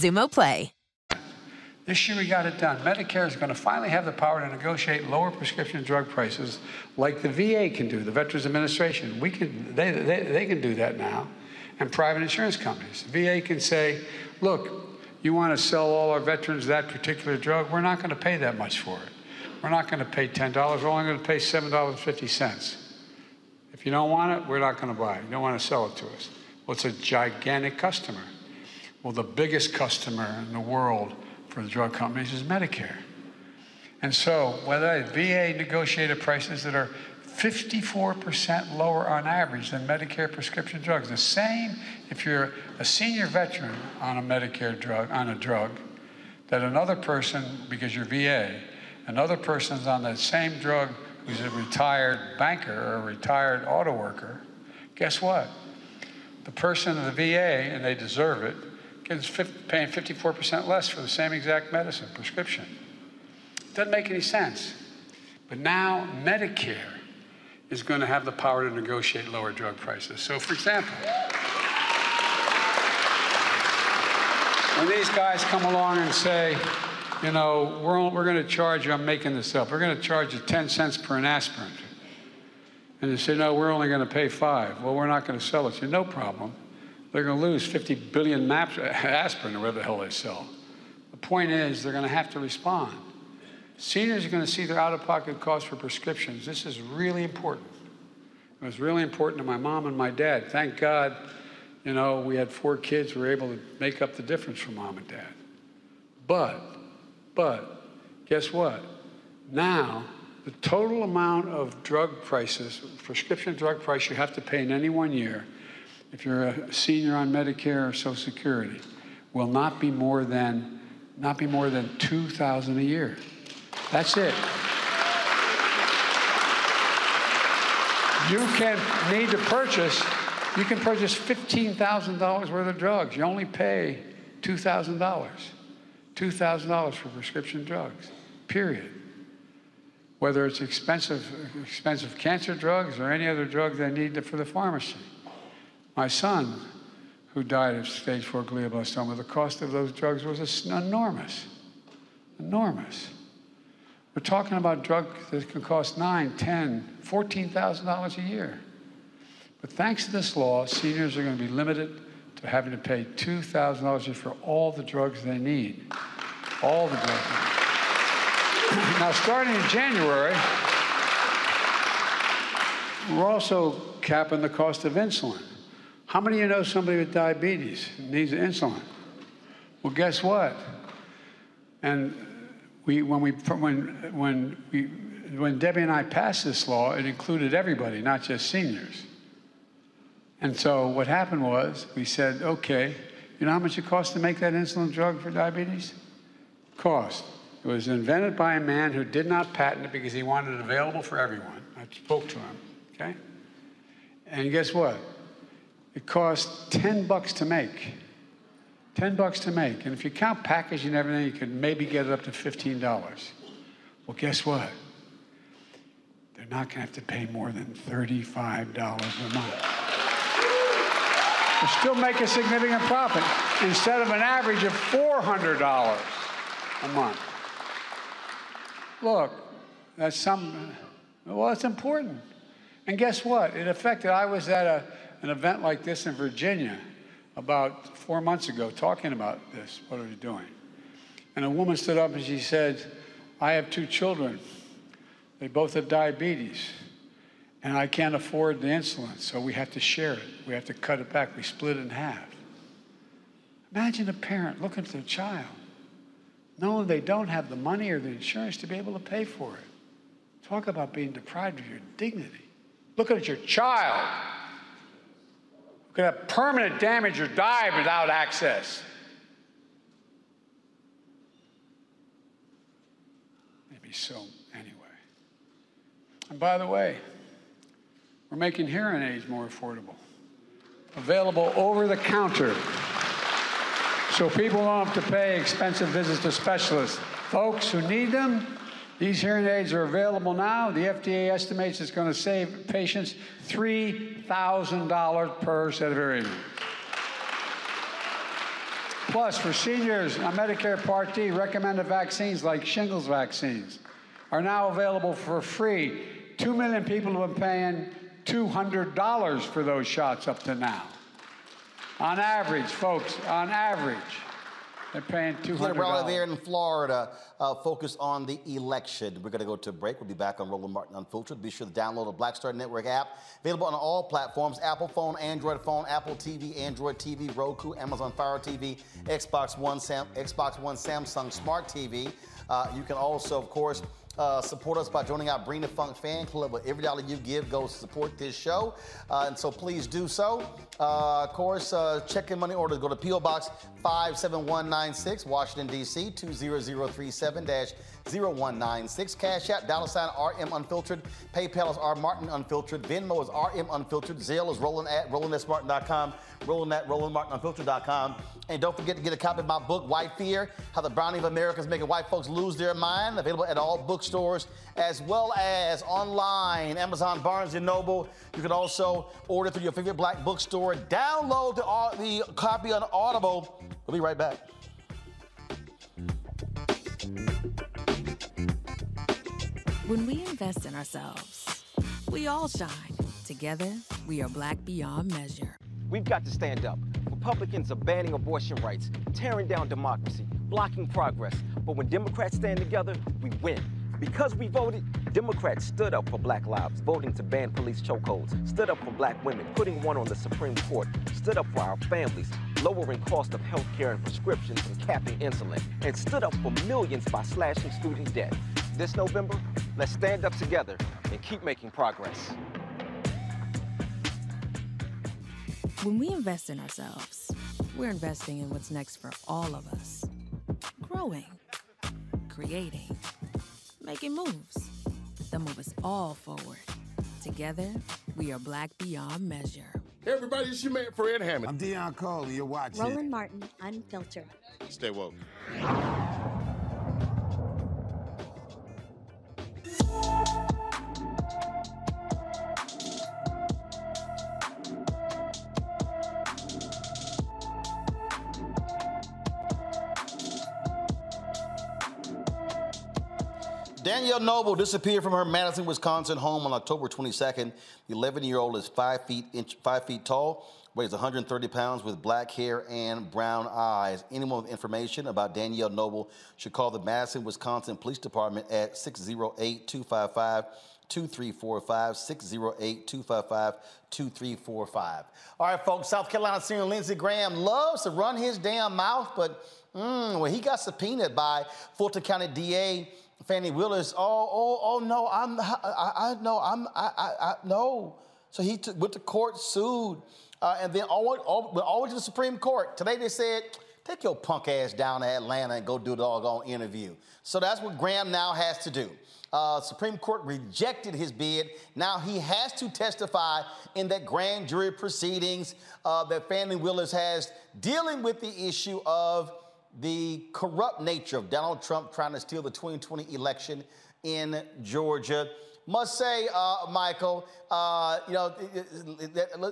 S41: Xumo Play.
S39: This year we got it done. Medicare is going to finally have the power to negotiate lower prescription drug prices like the VA can do, the Veterans Administration. We can, they, they, they can do that now. And private insurance companies. The VA can say, look, you want to sell all our veterans that particular drug? We're not going to pay that much for it. We're not going to pay $10. We're only going to pay $7.50. If you don't want it, we're not going to buy it. You don't want to sell it to us. Well, it's a gigantic customer. Well, the biggest customer in the world for the drug companies is Medicare. And so, whether VA negotiated prices that are 54% lower on average than Medicare prescription drugs, the same if you're a senior veteran on a Medicare drug, on a drug, that another person, because you're VA, another person's on that same drug who's a retired banker or a retired auto worker, guess what? The person in the VA, and they deserve it, is paying 54% less for the same exact medicine, prescription. Doesn't make any sense. But now Medicare is going to have the power to negotiate lower drug prices. So, for example, when these guys come along and say, you know, we're, we're going to charge you, I'm making this up, we're going to charge you 10 cents per an aspirin. And they say, no, we're only going to pay five. Well, we're not going to sell it to you. No problem. They're going to lose 50 billion maps, uh, aspirin or whatever the hell they sell. The point is, they're going to have to respond. Seniors are going to see their out of pocket costs for prescriptions. This is really important. It was really important to my mom and my dad. Thank God, you know, we had four kids. We were able to make up the difference for mom and dad. But, but, guess what? Now, the total amount of drug prices, prescription drug price you have to pay in any one year, if you're a senior on Medicare or Social Security, will not be more than not be more than two thousand a year. That's it. You can need to purchase. You can purchase fifteen thousand dollars worth of drugs. You only pay two thousand dollars. Two thousand dollars for prescription drugs. Period. Whether it's expensive, expensive cancer drugs or any other drug they need for the pharmacy. My son, who died of stage four glioblastoma, the cost of those drugs was enormous. Enormous. We're talking about drugs that can cost nine, ten, fourteen thousand dollars a year. But thanks to this law, seniors are going to be limited to having to pay two thousand dollars a year for all the drugs they need. All the drugs. now, starting in January, we're also capping the cost of insulin. How many of you know somebody with diabetes needs insulin? Well, guess what? And we, when, we, when, when, we, when Debbie and I passed this law, it included everybody, not just seniors. And so what happened was we said, okay, you know how much it costs to make that insulin drug for diabetes? Cost. It was invented by a man who did not patent it because he wanted it available for everyone. I spoke to him, okay? And guess what? It costs 10 bucks to make. 10 bucks to make. And if you count packaging and everything, you could maybe get it up to $15. Well, guess what? They're not going to have to pay more than $35 a month. They still make a significant profit instead of an average of $400 a month. Look, that's some, well, it's important. And guess what? It affected, I was at a, an event like this in Virginia about four months ago talking about this. What are we doing? And a woman stood up and she said, I have two children. They both have diabetes. And I can't afford the insulin, so we have to share it. We have to cut it back. We split it in half. Imagine a parent looking at their child, knowing they don't have the money or the insurance to be able to pay for it. Talk about being deprived of your dignity. Looking at your child we're going to have permanent damage or die without access. Maybe so, anyway. And by the way, we're making hearing aids more affordable, available over the counter. So people don't have to pay expensive visits to specialists. Folks who need them these hearing aids are available now. The FDA estimates it's going to save patients $3,000 per set of hearing aids. Plus, for seniors on Medicare Part D, recommended vaccines like shingles vaccines are now available for free. Two million people have been paying $200 for those shots up to now. On average, folks, on average, they're paying $200.
S7: Peter Brawley there in Florida, uh, focused on the election. We're going to go to a break. We'll be back on Roland Martin Unfiltered. Be sure to download the Black Star Network app. Available on all platforms Apple phone, Android phone, Apple TV, Android TV, Roku, Amazon Fire TV, Xbox One, Sam, Xbox One, Samsung Smart TV. Uh, you can also, of course, uh, support us by joining our Bring the Funk fan club. Where every dollar you give goes to support this show. Uh, and so please do so. Uh, of course, uh, check in money orders. Go to P.O. Box 57196, Washington, D.C. 20037 0196. Cash App, dollar sign RM Unfiltered. PayPal is R Martin Unfiltered. Venmo is RM Unfiltered. Zelle is rolling at rolling@martin.com. Rolling at rollingmartinunfiltered.com. And don't forget to get a copy of my book, White Fear How the Browning of America is Making White Folks Lose Their Mind. Available at all bookstores as well as online, Amazon, Barnes & Noble. You can also order through your favorite black bookstore. Download the, the copy on Audible. We'll be right back.
S20: When we invest in ourselves, we all shine. Together, we are black beyond measure.
S42: We've got to stand up. Republicans are banning abortion rights, tearing down democracy, blocking progress. But when Democrats stand together, we win. Because we voted, Democrats stood up for black lives, voting to ban police chokeholds, stood up for black women, putting one on the Supreme Court, stood up for our families, lowering cost of health care and prescriptions and capping insulin, and stood up for millions by slashing student debt. This November, let's stand up together and keep making progress.
S20: When we invest in ourselves, we're investing in what's next for all of us. Growing, creating, making moves that move us all forward. Together, we are black beyond measure.
S37: Hey everybody, it's your man Fred Hammond. I'm Deon Cole, and you're watching.
S36: Roland Martin, Unfiltered.
S37: Stay woke.
S7: Danielle Noble disappeared from her Madison, Wisconsin home on October 22nd. The 11-year-old is five feet inch, five feet tall, weighs 130 pounds, with black hair and brown eyes. Anyone with information about Danielle Noble should call the Madison, Wisconsin Police Department at 608-255. 2345 608 255 2345. All right, folks, South Carolina Senator Lindsey Graham loves to run his damn mouth, but mm, well, he got subpoenaed by Fulton County DA Fani Willis, oh, oh, oh no, I'm, I, I no, I'm, I, I, I no. So he took, went to court, sued, uh, and then all, all, way to the Supreme Court. Today they said, take your punk ass down to Atlanta and go do the doggone interview. So that's what Graham now has to do. Uh, Supreme Court rejected his bid. Now he has to testify in that grand jury proceedings uh, that Fani Willis has dealing with the issue of the corrupt nature of Donald Trump trying to steal the 2020 election in Georgia. Must say, uh, Michael, uh, you know,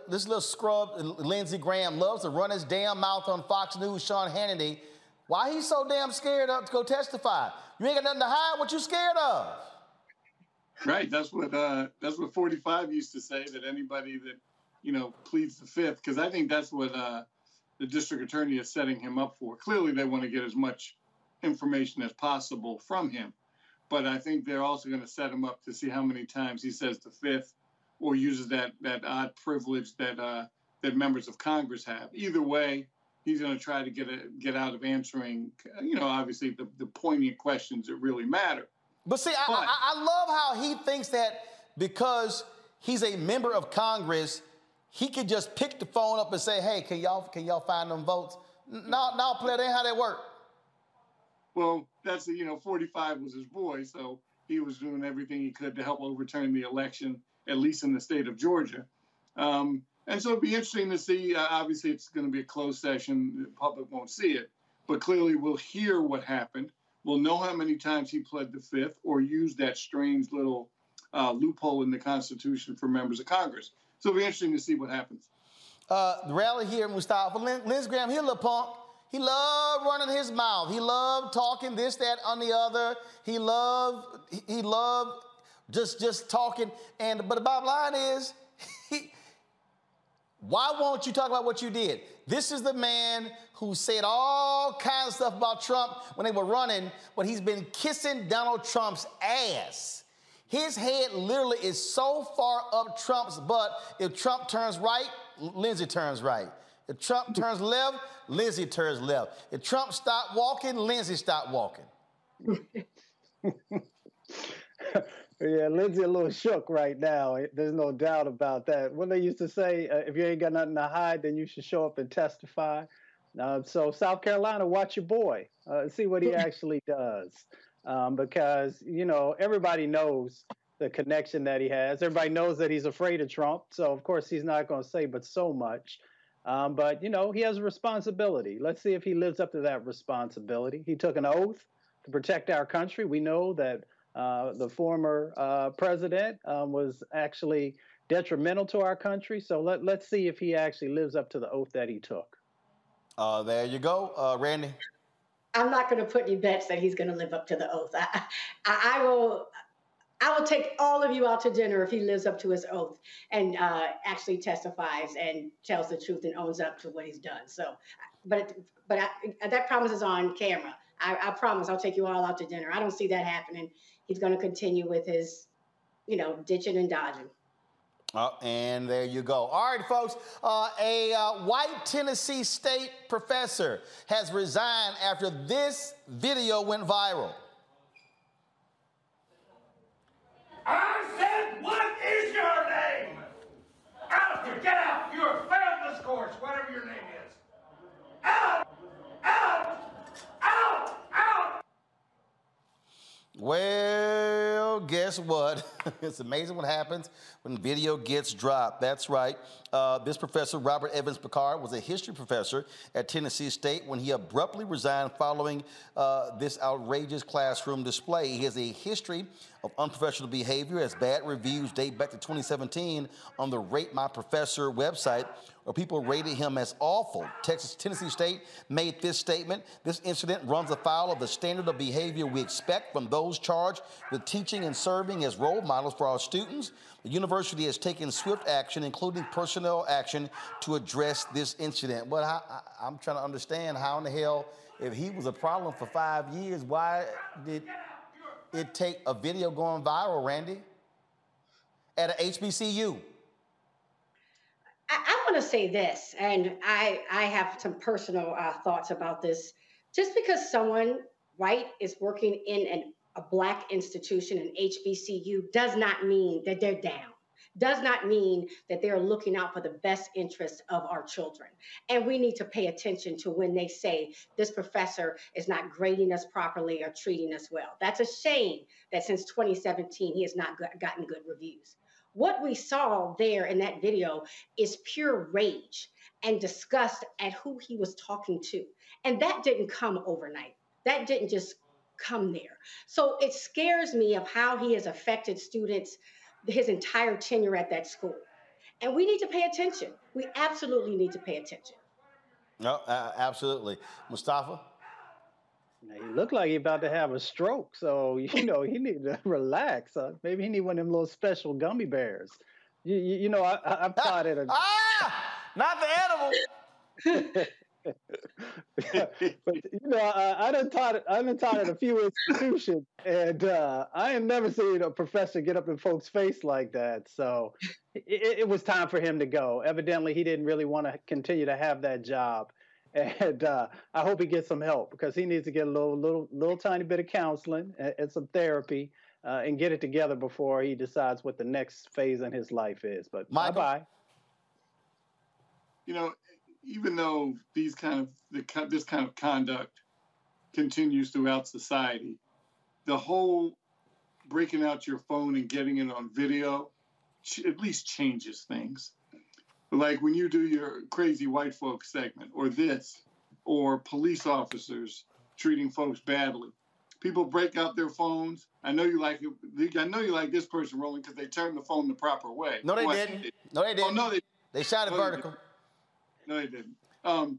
S7: this little scrub, Lindsey Graham, loves to run his damn mouth on Fox News, Sean Hannity. Why he's so damn scared to go testify? You ain't got nothing to hide. What you scared of?
S43: Right. That's what uh, that's what 45 used to say. That anybody that you know pleads the fifth, because I think that's what uh, the district attorney is setting him up for. Clearly, they want to get as much information as possible from him. But I think they're also going to set him up to see how many times he says the fifth or uses that, that odd privilege that, uh, that members of Congress have. Either way, he's going to try to get, a, get out of answering, you know, obviously the, the poignant questions that really matter.
S7: But see, but, I, I, I love how he thinks that because he's a member of Congress, he could just pick the phone up and say, "Hey, can y'all can y'all find them votes?" No, no, player, that ain't how that work.
S43: Well, that's you know, 45 was his boy, so
S16: he was doing everything he could to help overturn the election, at least in the state of Georgia. Um, and so it'd be interesting to see. Uh, obviously, it's going to be a closed session. The public won't see it, but clearly we'll hear what happened. We'll know how many times he pled the fifth or used that strange little uh, loophole in the Constitution for members of Congress. So it'll be interesting to see what happens.
S7: Uh, the rally here, Mustafa Lindsey Graham, he a little punk. He loved running his mouth. He loved talking this, that, on the other. He loved, he- he loved just just talking. And but the bottom line is, he, why won't you talk about what you did? This is the man who said all kinds of stuff about Trump when they were running, but he's been kissing Donald Trump's ass. His head literally is so far up Trump's butt. If Trump turns right, Lindsey turns right. If Trump turns left, Lindsey turns left. If Trump stopped walking, Lindsey stopped walking.
S17: Yeah, Lindsey a little shook right now. There's no doubt about that. What they used to say, uh, if you ain't got nothing to hide, then you should show up and testify. Uh, so South Carolina, watch your boy, uh, see what he actually does, um, because you know everybody knows the connection that he has. Everybody knows that he's afraid of Trump, so of course he's not going to say but so much. Um, but you know he has a responsibility. Let's see if he lives up to that responsibility. He took an oath to protect our country. We know that uh, the former uh, president um, was actually detrimental to our country. So let, let's see if he actually lives up to the oath that he took.
S7: Uh, there you go, uh, Randy.
S19: I'm not going to put any bets that he's going to live up to the oath. I, I, I will. I will take all of you out to dinner if he lives up to his oath and uh, actually testifies and tells the truth and owns up to what he's done. So, but but I, that promise is on camera. I, I promise I'll take you all out to dinner. I don't see that happening. He's going to continue with his, you know, ditching and dodging.
S7: Uh, and there you go. All right, folks. Uh, a uh, white Tennessee State professor has resigned after this video went viral.
S32: I said, what is your name? Out here, get out. You have failed this course, whatever your name is. Out! Out! Out! Out!
S7: Well, guess what? it's amazing what happens when video gets dropped. That's right. Uh, this professor, Robert Evans Picard, was a history professor at Tennessee State when he abruptly resigned following uh, this outrageous classroom display. He has a history of unprofessional behavior as bad reviews date back to 2017 on the Rate My Professor website where people rated him as awful. Texas Tennessee State made this statement. This incident runs afoul of the standard of behavior we expect from those charged with teaching and serving as role models for our students. The university has taken swift action, including personnel action, to address this incident. But I, I, I'm trying to understand how in the hell, if he was a problem for five years, why did it take a video going viral, Randy, at a HBCU?
S19: I, I want to say this, and I I have some personal uh, thoughts about this. Just because someone right is working in an, a black institution, an HBCU, does not mean that they're down. Does not mean that they're looking out for the best interests of our children. And we need to pay attention to when they say this professor is not grading us properly or treating us well. That's a shame that since 2017 he has not gotten good reviews. What we saw there in that video is pure rage and disgust at who he was talking to. And that didn't come overnight. That didn't just come there. So it scares me of how he has affected students his entire tenure at that school. And we need to pay attention. We absolutely need to pay attention.
S7: No, uh, absolutely. Mustafa?
S17: He looked like he about to have a stroke, so you know he need to relax. Uh, maybe he need one of them little special gummy bears. You, you, you know, I, I, I've taught it. a.
S7: ah, not the animal.
S17: but you know, I, I done taught I done taught at a few institutions, and uh, I ain't never seen a professor get up in folks' face like that. So it, it was time for him to go. Evidently, he didn't really want to continue to have that job, and uh, I hope he gets some help because he needs to get a little, little, little tiny bit of counseling and, and some therapy. Uh, and get it together before he decides what the next phase in his life is. But bye bye.
S16: you know, even though these kind of the, this kind of conduct continues throughout society, the whole
S43: breaking out your phone and getting it on video at least changes things. Like when you do your crazy white folks segment, or this, or police officers treating folks badly. People break out their phones. I know you like it. I know you like this person rolling because they turned the phone the proper way.
S7: No, they didn't. No, they didn't.
S43: Oh, no, they.
S7: They shot it oh,
S43: no,
S7: vertical.
S43: No, they didn't. Um,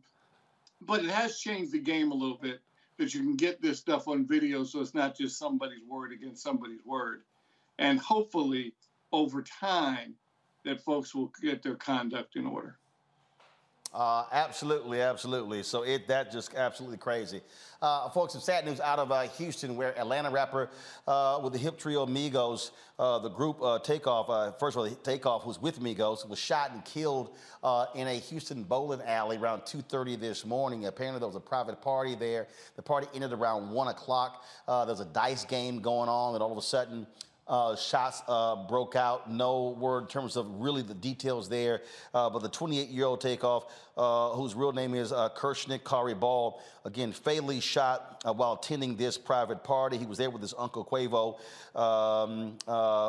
S43: but it has changed the game a little bit that you can get this stuff on video, so it's not just somebody's word against somebody's word, and hopefully over time that folks will get their conduct in order.
S7: Uh, absolutely, absolutely. So it that just absolutely crazy. Uh, folks, some sad news out of uh, Houston, where Atlanta rapper uh, with the hip trio Migos, uh, the group uh, Takeoff, first of all, Takeoff, who's with Migos, was shot and killed in a Houston bowling alley around 2:30 this morning. Apparently, there was a private party there. The party ended around one o'clock. there was a dice game going on, and all of a sudden. Uh, shots uh, broke out. No word in terms of really the details there. Uh, but the 28 year old takeoff, uh, whose real name is uh, Kirshnik Khari Ball, again, fatally shot uh, while attending this private party. He was there with his uncle Quavo, um,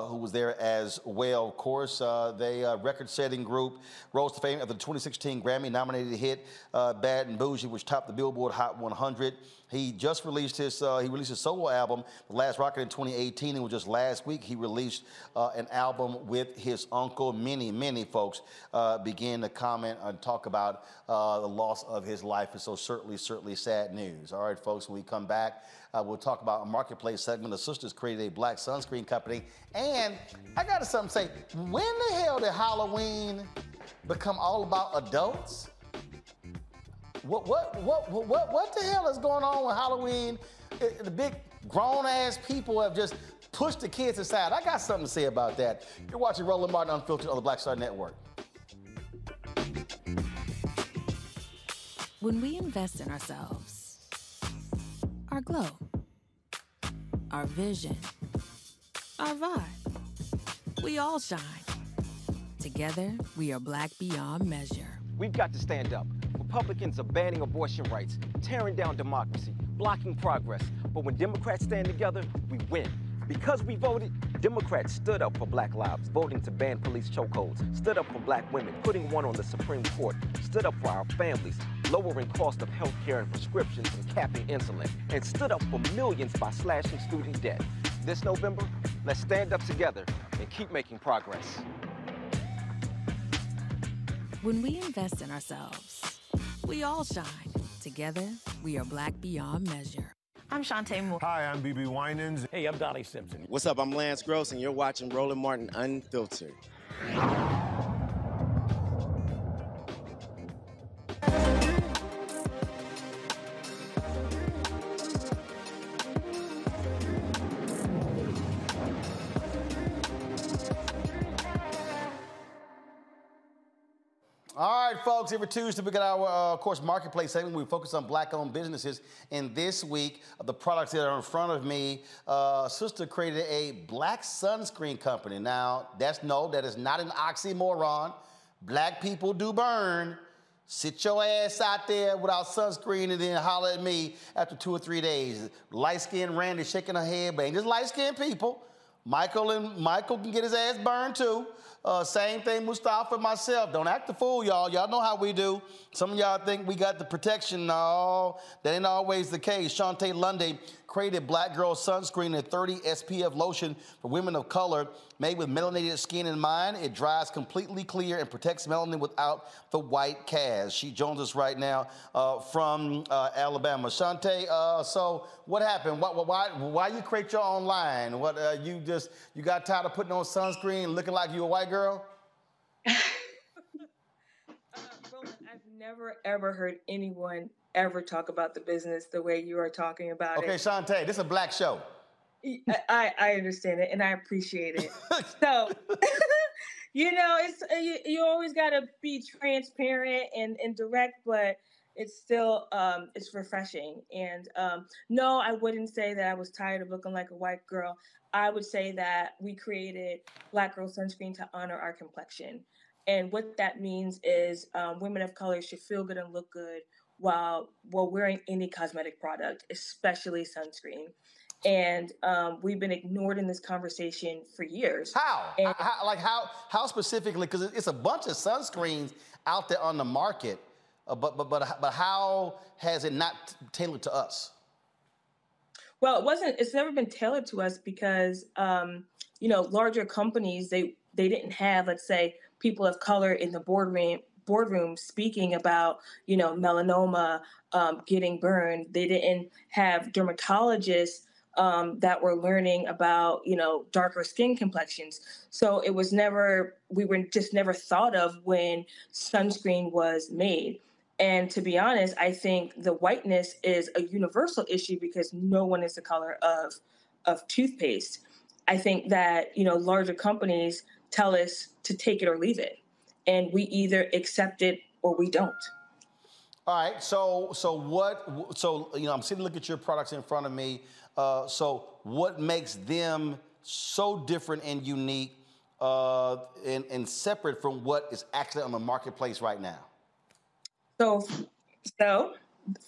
S7: who was there as well. Of course, they record setting group rose to fame after the 2016 Grammy nominated hit Bad and Boujee, which topped the Billboard Hot 100. He just released his uh, he released his solo album, The Last Rocket, in 2018. And just last week he released uh, an album with his uncle. Many, many folks uh, began to comment and talk about uh, the loss of his life. And so certainly, certainly sad news. All right, folks. When we come back, uh, we'll talk about a marketplace segment. The sisters created a black sunscreen company, and I got something to say. When the hell did Halloween become all about adults? What, what, what, what, what the hell is going on with Halloween? Eh, eh, the big grown ass people have just pushed the kids aside. I got something to say about that. You're watching Roland Martin Unfiltered on the Black Star Network.
S20: When we invest in ourselves, our glow, our vision, our vibe, we all shine. Together, we are black beyond measure.
S42: We've got to stand up. Republicans are banning abortion rights, tearing down democracy, blocking progress. But when Democrats stand together, we win. Because we voted, Democrats stood up for black lives, voting to ban police chokeholds, stood up for black women, putting one on the Supreme Court, stood up for our families, lowering cost of health care and prescriptions and capping insulin, and stood up for millions by slashing student debt. This November, let's stand up together and keep making progress.
S20: When we invest in ourselves, we all shine. Together, we are black beyond measure.
S44: I'm Chanté Moore.
S37: Hi, I'm BeBe Winans.
S45: Hey, I'm Donnie Simpson.
S46: What's up? I'm Lance Gross, and you're watching Roland Martin Unfiltered.
S7: All right, folks, every Tuesday we got our, uh, of course, marketplace segment. We focus on black-owned businesses. And this week, the products that are in front of me, uh, Sister created a black sunscreen company. Now, that's no, that is not an oxymoron. Black people do burn. Sit your ass out there without sunscreen and then holler at me after two or three days. Light-skinned Randy shaking her head, but ain't just light-skinned people. Michael and Michael can get his ass burned too. Uh, same thing, Mustafa myself. Don't act the fool, y'all. Y'all know how we do. Some of y'all think we got the protection. No, that ain't always the case. Shontay Lundy created Black Girl Sunscreen and 30 SPF lotion for women of color made with melanated skin in mind. It dries completely clear and protects melanin without the white cast. She joins us right now uh, from uh, Alabama. Shontay, uh, so what happened? Why, why, why you create your own line? What uh, you just you got tired of putting on sunscreen, looking like you a white girl?
S44: I've never ever heard anyone ever talk about the business the way you are talking about
S7: okay,
S44: it.
S7: Okay, Shontay, this is a black show.
S44: I, I understand it and I appreciate it. so, you know, it's uh, you, you always got to be transparent and, and direct, but it's still um, it's refreshing. And um, no, I wouldn't say that I was tired of looking like a white girl. I would say that we created Black Girl Sunscreen to honor our complexion. And what that means is um, women of color should feel good and look good while while wearing any cosmetic product, especially sunscreen. and um, we've been ignored in this conversation for years.
S7: How? how like how? How specifically? Because it's a bunch of sunscreens out there on the market, uh, but but but but how has it not tailored to us?
S44: Well, it wasn't. It's never been tailored to us because um, you know larger companies they they didn't have let's say people of color in the boardroom boardroom speaking about you know melanoma um, getting burned. They didn't have dermatologists um, that were learning about you know darker skin complexions. So it was never we were just never thought of when sunscreen was made. And to be honest, I think the whiteness is a universal issue because no one is the color of of toothpaste. I think that you know larger companies tell us to take it or leave it, and we either accept it or we don't.
S7: All right. So so what? So you know, I'm sitting look at your products in front of me. Uh, so what makes them so different and unique uh, and, and separate from what is actually on the marketplace right now?
S44: So, so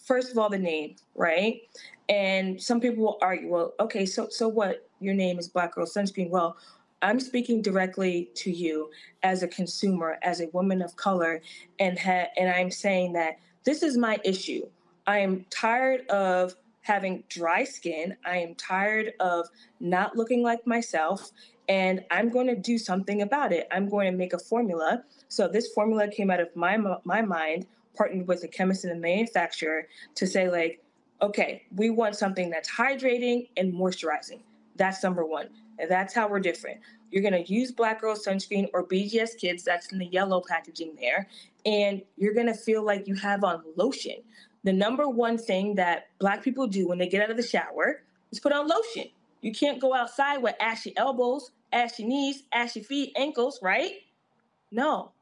S44: first of all, the name, right? And some people will argue, well, okay, so so what? Your name is Black Girl Sunscreen. Well, I'm speaking directly to you as a consumer, as a woman of color, and ha- and I'm saying that this is my issue. I am tired of having dry skin. I am tired of not looking like myself, and I'm going to do something about it. I'm going to make a formula. So this formula came out of my my mind, partnered with a chemist and a manufacturer to say like, okay, we want something that's hydrating and moisturizing. That's number one. That's how we're different. You're going to use Black Girl Sunscreen or BGS Kids, that's in the yellow packaging there, and you're going to feel like you have on lotion the number one thing that black people do when they get out of the shower is put on lotion. You can't go outside with ashy elbows, ashy knees, ashy feet, ankles, right? No.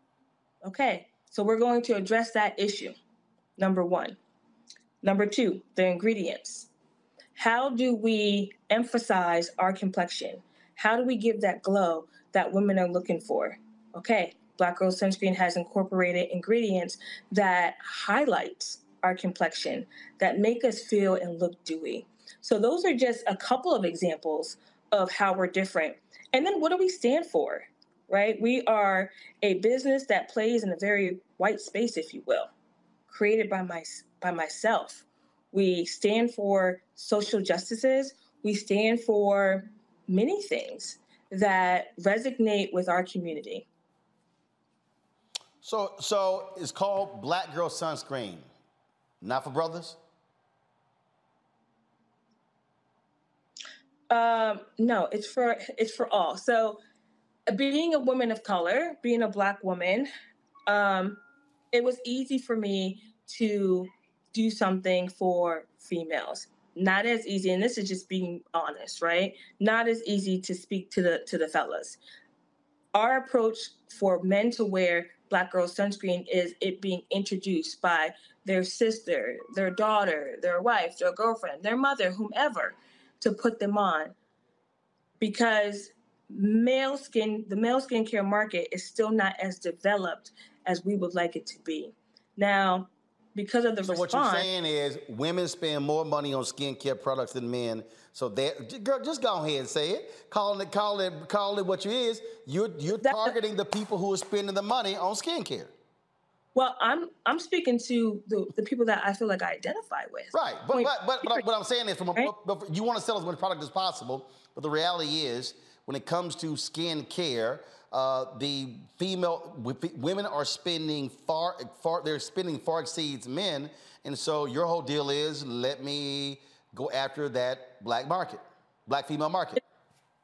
S44: Okay. So we're going to address that issue. Number one. Number two, the ingredients. How do we emphasize our complexion? How do we give that glow that women are looking for? Okay, Black Girl Sunscreen has incorporated ingredients that highlights our complexion that make us feel and look dewy. So, those are just a couple of examples of how we're different. And then, what do we stand for? Right? We are a business that plays in a very white space, if you will, created by my by myself. We stand for social justices. We stand for many things that resonate with our community.
S7: So, so it's called Black Girl Sunscreen. Not for brothers?
S44: Um, no, it's for it's for all. So, being a woman of color, being a black woman, um, it was easy for me to do something for females. Not as easy, and this is just being honest, right? Not as easy to speak to the to the fellas. Our approach for men to wear black girl sunscreen is it being introduced by their sister, their daughter, their wife, their girlfriend, their mother, whomever, to put them on. Because male skin, the male skincare market is still not as developed as we would like it to be. Now, because of the
S7: so
S44: response,
S7: what you're saying is women spend more money on skincare products than men. So that girl, just go ahead and say it. Call it, call it, call it what you is. You're you're targeting the people who are spending the money on skincare.
S44: Well, I'm I'm speaking to the, the people that I feel like I identify with.
S7: Right, but Point, but but, but what I'm saying is, from a, right? but you want to sell as much product as possible, but the reality is, when it comes to skin care, uh, the female women are spending far far they're spending far exceeds men, and so your whole deal is let me go after that black market, black female market.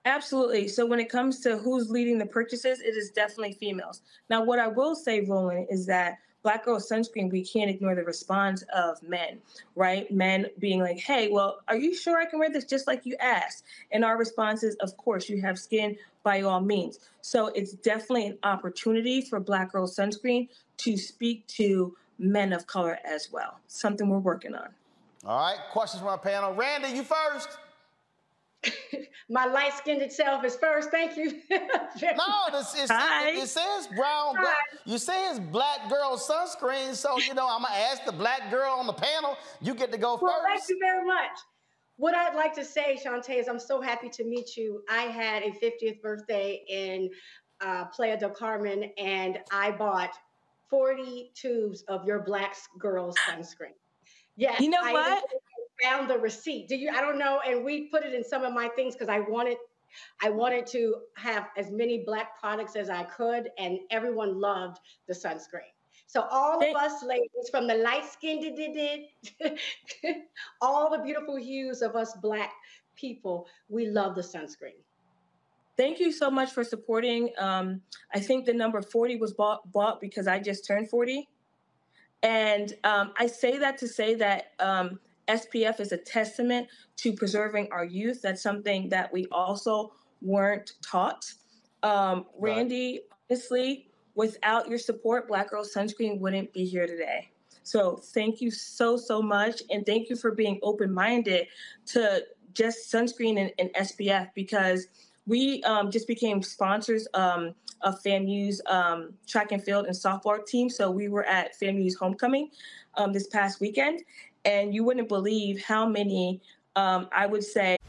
S44: Absolutely. So when it comes to who's leading the purchases, it is definitely females. Now, what I will say, Roland, is that Black Girl Sunscreen, we can't ignore the response of men, right? Men being like, hey, well, are you sure I can wear this just like you asked? And our response is, of course, you have skin by all means. So it's definitely an opportunity for Black Girl Sunscreen to speak to men of color as well. Something we're working on.
S7: All right, questions from our panel. Randy, you first.
S19: My light skinned self is first. Thank you.
S7: no, this is, it, it, says brown. Girl, you say it's black girl sunscreen. So, you know, I'm going to ask the black girl on the panel. You get to go
S19: well,
S7: first.
S19: Thank you very much. what I'd like to say, Shontay, is I'm so happy to meet you. I had a 50th birthday in uh, Playa del Carmen, and I bought 40 tubes of your Black girl sunscreen. Yes,
S44: You know
S19: I
S44: what?
S19: Found the receipt. Do you? I don't know, and we put it in some of my things because I wanted. I wanted to have as many black products as I could, and everyone loved the sunscreen. So all of us ladies, from the light skinned, all the beautiful hues of us black people, we love the sunscreen.
S44: Thank you so much for supporting. Um, I think the number 40 was bought, bought because I just turned 40. And um, I say that to say that um, SPF is a testament to preserving our youth. That's something that we also weren't taught. Um, Randy, honestly, without your support, Black Girl Sunscreen wouldn't be here today. So thank you so, so much. And thank you for being open minded to just sunscreen and, and SPF because we um, just became sponsors um, of FAMU's um, track and field and softball team. So we were at FAMU's homecoming um, this past weekend, and you wouldn't believe how many um, I would say.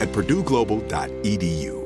S40: at purdueglobal.edu.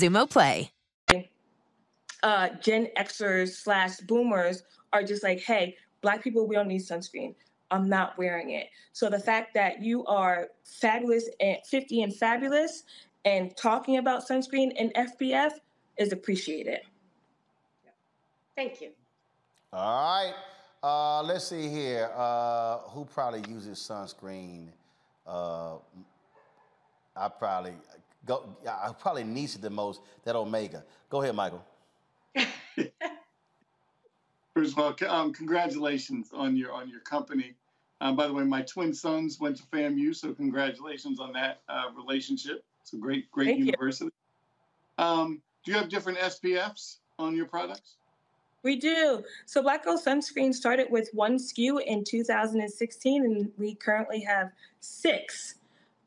S41: Xumo Play.
S44: uh, Gen Xers slash boomers are just like, hey, black people, we don't need sunscreen. I'm not wearing it. So the fact that you are fabulous and 50 and fabulous and talking about sunscreen and SPF is appreciated.
S19: Thank you.
S7: All right. Uh, let's see here. Uh, who probably uses sunscreen? Uh, I probably go. I probably needs it the most. That Omega. Go ahead, Michael.
S43: First of all, um, congratulations on your on your company. Um, by the way, my twin sons went to FAMU, so congratulations on that uh, relationship. It's a great great
S44: Thank
S43: university. Um, do you have different SPFs on your products?
S44: We do. So Black Girl Sunscreen started with one SKU in 2016, and we currently have six.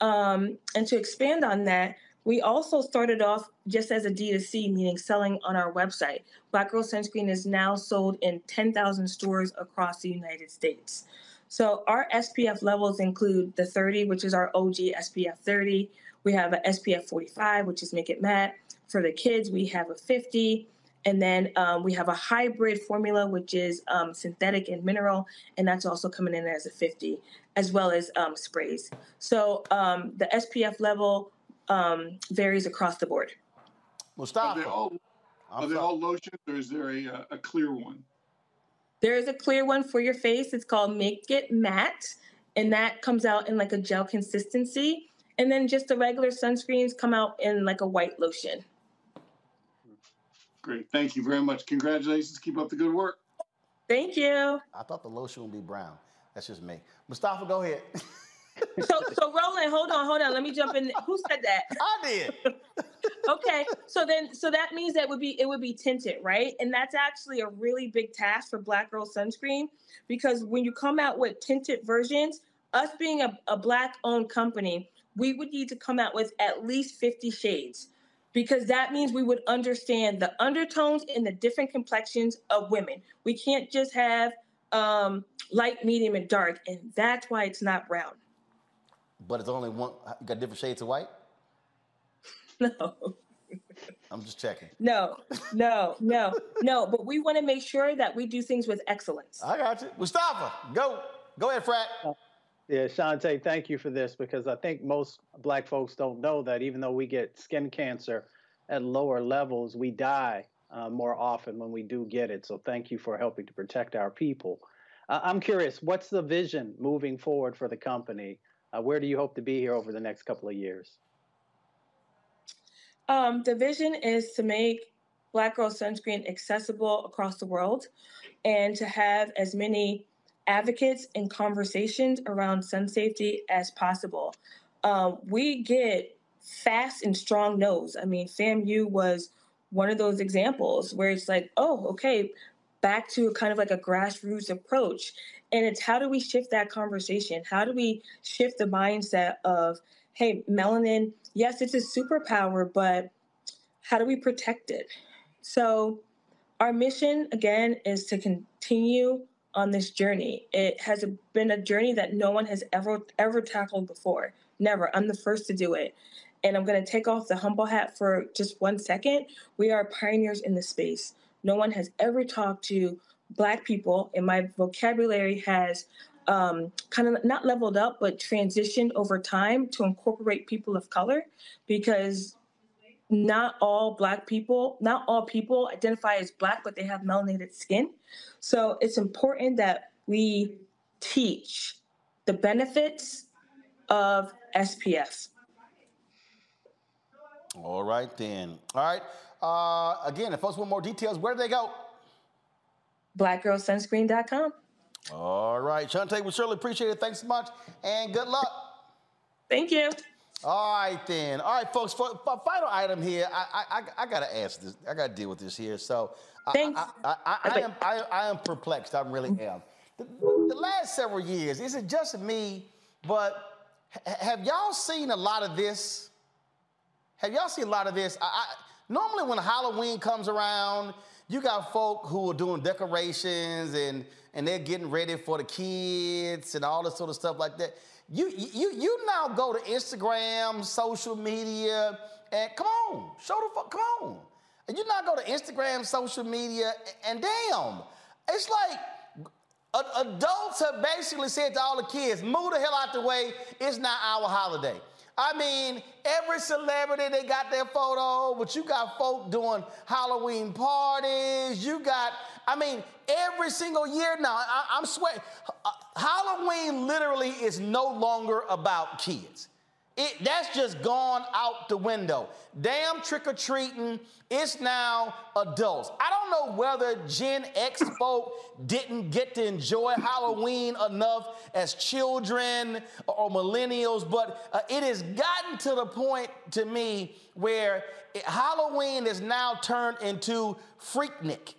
S44: Um, and to expand on that, we also started off just as a D2C, meaning selling on our website. Black Girl Sunscreen is now sold in 10,000 stores across the United States. So our SPF levels include the 30, which is our OG SPF 30. We have a SPF 45, which is Make It Matte. For the kids, we have a 50. And then um, we have a hybrid formula, which is um, synthetic and mineral, and that's also coming in as a 50, as well as um, sprays. So um, the SPF level um, varies across the board.
S43: Mustafa. Are they all, are they all lotions, or is there a, uh, a clear one?
S44: There is a clear one for your face. It's called Make It Matte, and that comes out in like a gel consistency. And then just the regular sunscreens come out in like a white lotion.
S43: Great. Thank you very much. Congratulations. Keep up the good work.
S44: Thank you.
S7: I thought the lotion would be brown. That's just me. Mustafa, go ahead.
S44: so, so Roland, hold on, hold on. Let me jump in. Who said that?
S7: I did.
S44: okay, so then, so that means that would be it would be tinted, right? And that's actually a really big task for Black Girl Sunscreen because when you come out with tinted versions, us being a, a black-owned company, we would need to come out with at least 50 shades because that means we would understand the undertones and the different complexions of women. We can't just have um, light, medium, and dark, and that's why it's not brown.
S7: But it's only one. You got different shades of white.
S44: No.
S7: I'm just checking.
S44: No, no, no, no. But we want to make sure that we do things with excellence.
S7: I got you, Mustafa. Go, go ahead, Frat.
S47: Yeah, Shontay, thank you for this because I think most black folks don't know that even though we get skin cancer at lower levels, we die uh, more often when we do get it. So thank you for helping to protect our people. Uh, I'm curious, what's the vision moving forward for the company? Uh, where do you hope to be here over the next couple of years?
S44: Um, the vision is to make Black Girl Sunscreen accessible across the world and to have as many advocates and conversations around sun safety as possible. Um, we get fast and strong no's. I mean, FAMU was one of those examples where it's like, oh, okay, back to kind of like a grassroots approach. And it's how do we shift that conversation? How do we shift the mindset of, hey, melanin, yes, it's a superpower, but how do we protect it? So, our mission again is to continue on this journey. It has been a journey that no one has ever ever tackled before. Never. I'm the first to do it. And I'm going to take off the humble hat for just one second. We are pioneers in the space. No one has ever talked to black people and my vocabulary has um, kind of not leveled up but transitioned over time to incorporate people of color because not all black people not all people identify as black but they have melanated skin. So it's important that we teach the benefits of spf
S7: all right then. All right uh, again if folks want more details where do they go
S44: blackgirlsunscreen.com
S7: all right Shontay we certainly appreciate it thanks so much and good luck
S44: thank you
S7: all right, then. All right, folks. For, for final item here, I, I, I, got to ask this. I got to deal with this here. So,
S44: Thanks.
S7: I, I, I, I am, I, I, am perplexed. I really am. The, the, last several years, is it just me? But have y'all seen a lot of this? Have y'all seen a lot of this? i normally, when Halloween comes around, you got folk who are doing decorations and and they're getting ready for the kids and all this sort of stuff like that. You, you, you now go to Instagram, social media, and come on, show the fuck, come on. And you now go to Instagram, social media, and, and damn, it's like adults have basically said to all the kids, move the hell out the way, it's not our holiday. I mean, every celebrity, they got their photo, but you got folk doing Halloween parties. You got, I mean, every single year now, I, am sweating. Uh, Halloween literally is no longer about kids. It, that's just gone out the window. Damn trick or treating, it's now adults. I don't know whether Gen X folk didn't get to enjoy Halloween enough as children or millennials, but uh, it has gotten to the point to me where it, Halloween is now turned into Freaknik.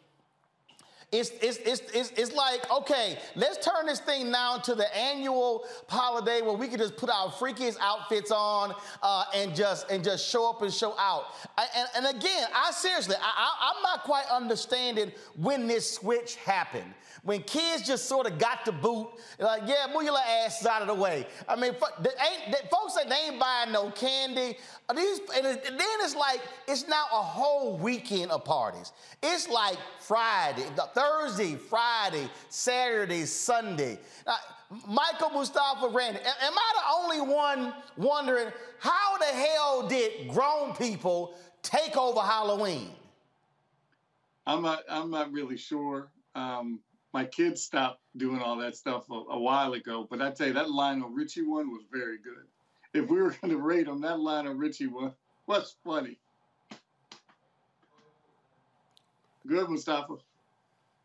S7: It's, it's, it's, it's, it's like, okay, let's turn this thing now to the annual holiday where we can just put our freakiest outfits on uh, and just and just show up and show out. I, and, and again, I seriously, I, I, I'm not quite understanding when this switch happened when kids just sort of got the boot, like, yeah, move your little out of the way. I mean, they ain't, they, folks say they ain't buying no candy. These, and, it, and then it's like, it's now a whole weekend of parties. It's like Friday, Thursday, Friday, Saturday, Sunday. Now, Michael Mustafa Randy, am I the only one wondering how the hell did grown people take over Halloween?
S43: I'm not. I'm not really sure. Um, my kids stopped doing all that stuff a, a while ago. But I tell you, that Lionel Richie one was very good. If we were going to rate them, that Lionel Richie one was funny. Good, Mustafa.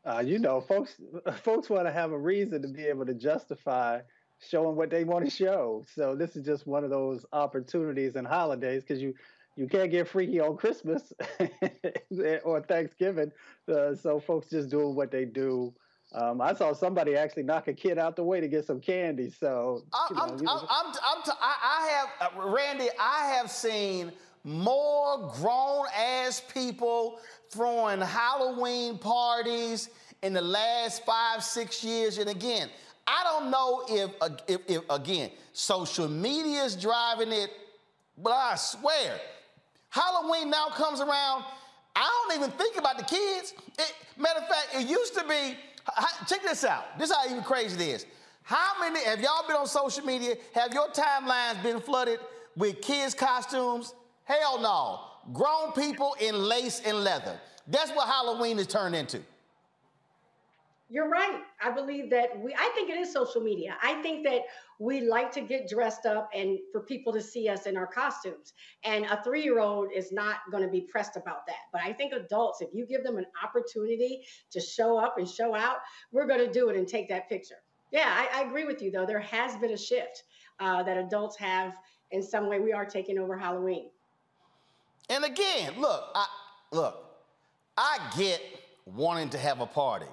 S47: Uh, you know, folks, folks want to have a reason to be able to justify showing what they want to show. So this is just one of those opportunities and holidays because you you can't get freaky on Christmas or Thanksgiving. Uh, so folks just doing what they do um, I saw somebody actually knock a kid out the way to get some candy. So
S7: I'm, know, I'm, I'm, I'm, I'm t- I, I have uh, Randy. I have seen more grown ass people throwing Halloween parties in the last five six years. And again, I don't know if, uh, if, if again social media is driving it, but I swear, Halloween now comes around. I don't even think about the kids. It, matter of fact, it used to be check this out. This is how even crazy it is. How many have y'all been on social media? Have your timelines been flooded with kids' costumes? Hell no. Grown people in lace and leather. That's what Halloween has turned into.
S19: You're right. I believe that we, I think it is social media. I think that we like to get dressed up and for people to see us in our costumes. And a three year old is not going to be pressed about that. But I think adults, if you give them an opportunity to show up and show out, we're going to do it and take that picture. Yeah, I, I agree with you, though. There has been a shift uh, that adults have in some way. We are taking over Halloween.
S7: And again, look, I, look, I get wanting to have a party.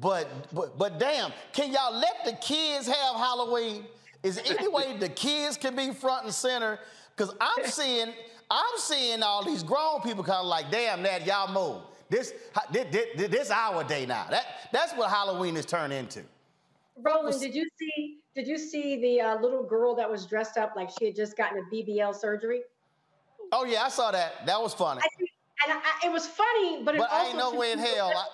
S7: But, but, but damn, can y'all let the kids have Halloween? Is there any way the kids can be front and center? Because I'm seeing, I'm seeing all these grown people kind of like, damn, that y'all move. This, this, this, this our day now. That, that's what Halloween has turned into.
S19: Roland, did you see? Did you see the uh, little girl that was dressed up like she had just gotten a BBL surgery?
S7: Oh yeah, I saw that. That was funny.
S19: I, and I, it was funny, but,
S7: but
S19: it also
S7: ain't no way in hell. I,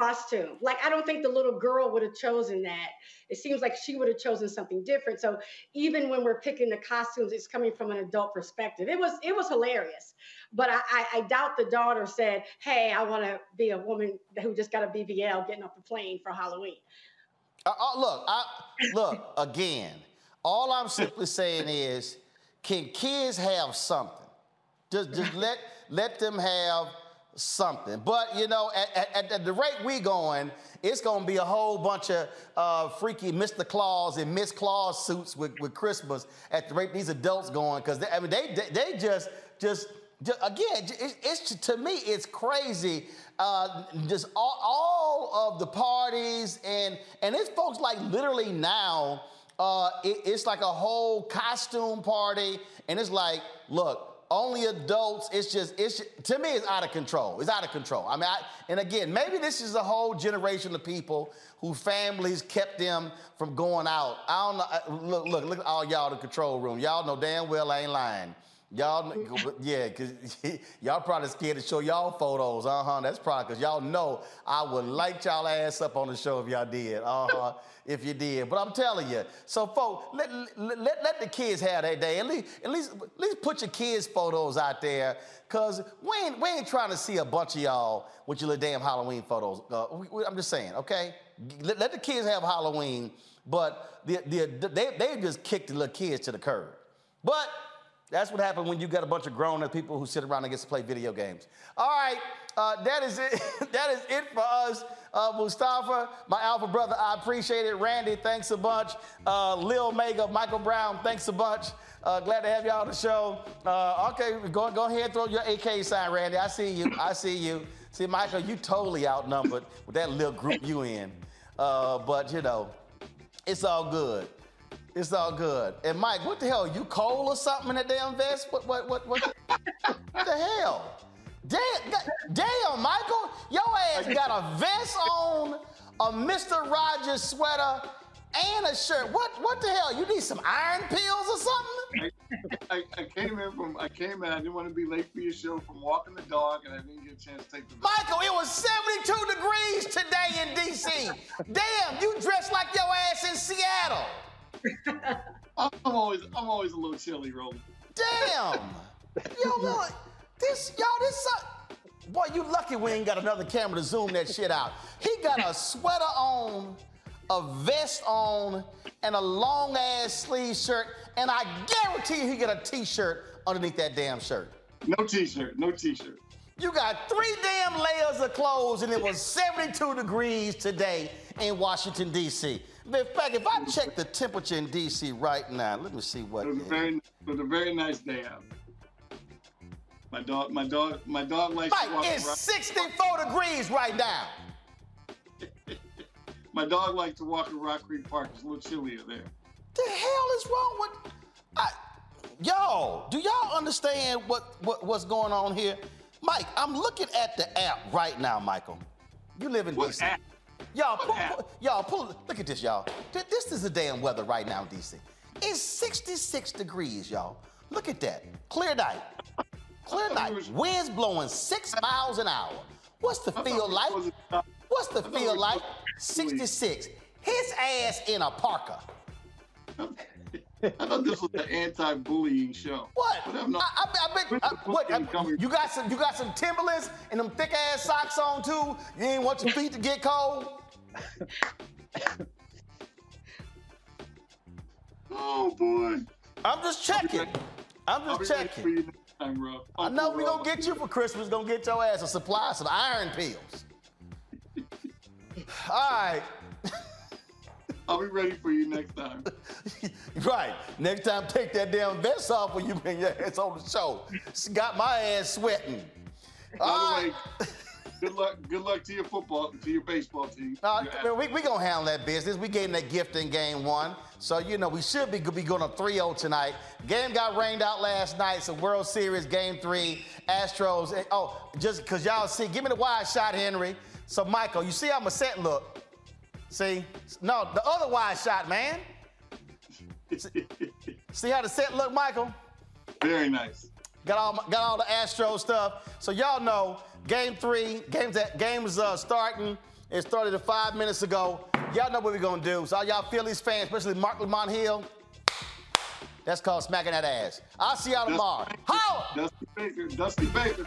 S19: costume. Like I don't think the little girl would have chosen that. It seems like she would have chosen something different. So even when we're picking the costumes, it's coming from an adult perspective. It was it was hilarious. But I, I, I doubt the daughter said, "Hey, I want to be a woman who just got a BBL getting off the plane for Halloween."
S7: Uh, uh, look, I, look again. All I'm simply saying is, can kids have something? Just just let let them have something. But you know, at, at, at, the rate we going, it's gonna be a whole bunch of uh, freaky Mr. Claus and Miss Claus suits with, with Christmas at the rate these adults going, because I mean they, they, they just just. just again, it's, it's, to me, it's crazy. Uh, just all, all of the parties and and it's folks like literally now. Uh, it, it's like a whole costume party, and it's like, look, only adults. It's just, it's to me, it's out of control. It's out of control. I mean, I, and again, maybe this is a whole generation of people whose families kept them from going out. I don't know. Look, look, look at all y'all in the control room. Y'all know damn well I ain't lying. Y'all, yeah, because y'all probably scared to show y'all photos. Uh huh. That's probably because y'all know I would light y'all ass up on the show if y'all did. Uh huh. if you did. But I'm telling you. So, folks, let, let, let, the kids have that day. At least, at least, at least put your kids' photos out there. Because we ain't, we ain't trying to see a bunch of y'all with your little damn Halloween photos. Uh, we, we, I'm just saying, okay? Let, let, the kids have Halloween, but the, the, they, they just kicked the little kids to the curb. But that's what happens when you got a bunch of grown up people who sit around and get to play video games. All right, uh, that is it. that is it for us. Uh, Mustafa, my alpha brother, I appreciate it. Randy, thanks a bunch. Uh, Lil Mega, Michael Brown, thanks a bunch. Uh, glad to have y'all on the show. Uh, okay, go, go ahead and throw your AK sign, Randy. I see you. I see you. See, Michael, you totally outnumbered with that little group you in. Uh, but, you know, it's all good. It's all good. And Mike, what the hell? You cold or something in that damn vest? What what what what, what the hell? Damn, damn, Michael, your ass got a vest on, a Mr. Rogers sweater, and a shirt. What what the hell? You need some iron pills or something?
S43: I, I, came in from I came in. I didn't want to be late for your show from walking the dog, and I didn't get a chance to take the.
S7: Michael, it was 72 degrees today in D.C. Damn, you dressed like your ass in Seattle.
S43: I'm always I'm always a little chilly, Roland.
S7: Damn. Yo, look, this y'all this uh, boy, you lucky we ain't got another camera to zoom that shit out. He got a sweater on, a vest on, and a long ass sleeve shirt, and I guarantee you he got a t-shirt underneath that damn shirt.
S43: No t-shirt, no t-shirt.
S7: You got three damn layers of clothes, and it was 72 degrees today in Washington, D.C. In fact, if I check the temperature in D.C. right now, let me see what.
S43: It was, a very, it was a very nice day out. My dog, my dog, my dog likes
S7: Mike, to walk it's around. 64 degrees right now.
S43: my dog likes to walk in Rock Creek Park. It's a little chillier there.
S7: The hell is wrong with? I, y'all, do y'all understand what, what what's going on here? Mike, I'm looking at the app right now, Michael. You live in
S43: what
S7: DC.
S43: App?
S7: Y'all, pull, pull, y'all, pull, look at this, y'all. This is the damn weather right now in DC. It's 66 degrees, y'all. Look at that. Clear night. Clear night. Winds blowing six miles an hour. What's the feel like? What's the feel like? 66. His ass in a parka.
S43: I thought this was an anti-bullying show.
S7: What? I, I, I bet. I, what? I, you got some. You got some Timberlands and them thick ass socks on too. You ain't want your feet to get cold.
S43: oh boy.
S7: I'm just checking. I'm just checking.
S43: Time,
S7: I know we gonna get you for Christmas. Gonna get your ass a supply of some iron pills. All right.
S43: I'll be ready for you next time.
S7: right. Next time, take that damn vest off when you bring your ass on the show. Got my ass sweating.
S43: By All the right. way, good luck. Good luck to your football, to your baseball team.
S7: We we gonna handle that business. We gave them that gift in game one, so you know we should be be going up 3-0 tonight. Game got rained out last night, so World Series game three, Astros. And, oh, just because y'all see, give me the wide shot, Henry. So Michael, you see how my set look? See? No, the other wide shot, man. See how the set look, Michael?
S43: Very nice.
S7: Got all got all the Astro stuff. So y'all know, game three, games that games uh, starting. It started five minutes ago. Y'all know what we're gonna do. So all y'all Phillies fans, especially Marc Lamont Hill, that's called smacking that ass. I'll see y'all tomorrow. How?
S43: Dusty Baker. Dusty Baker.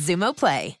S41: Xumo Play.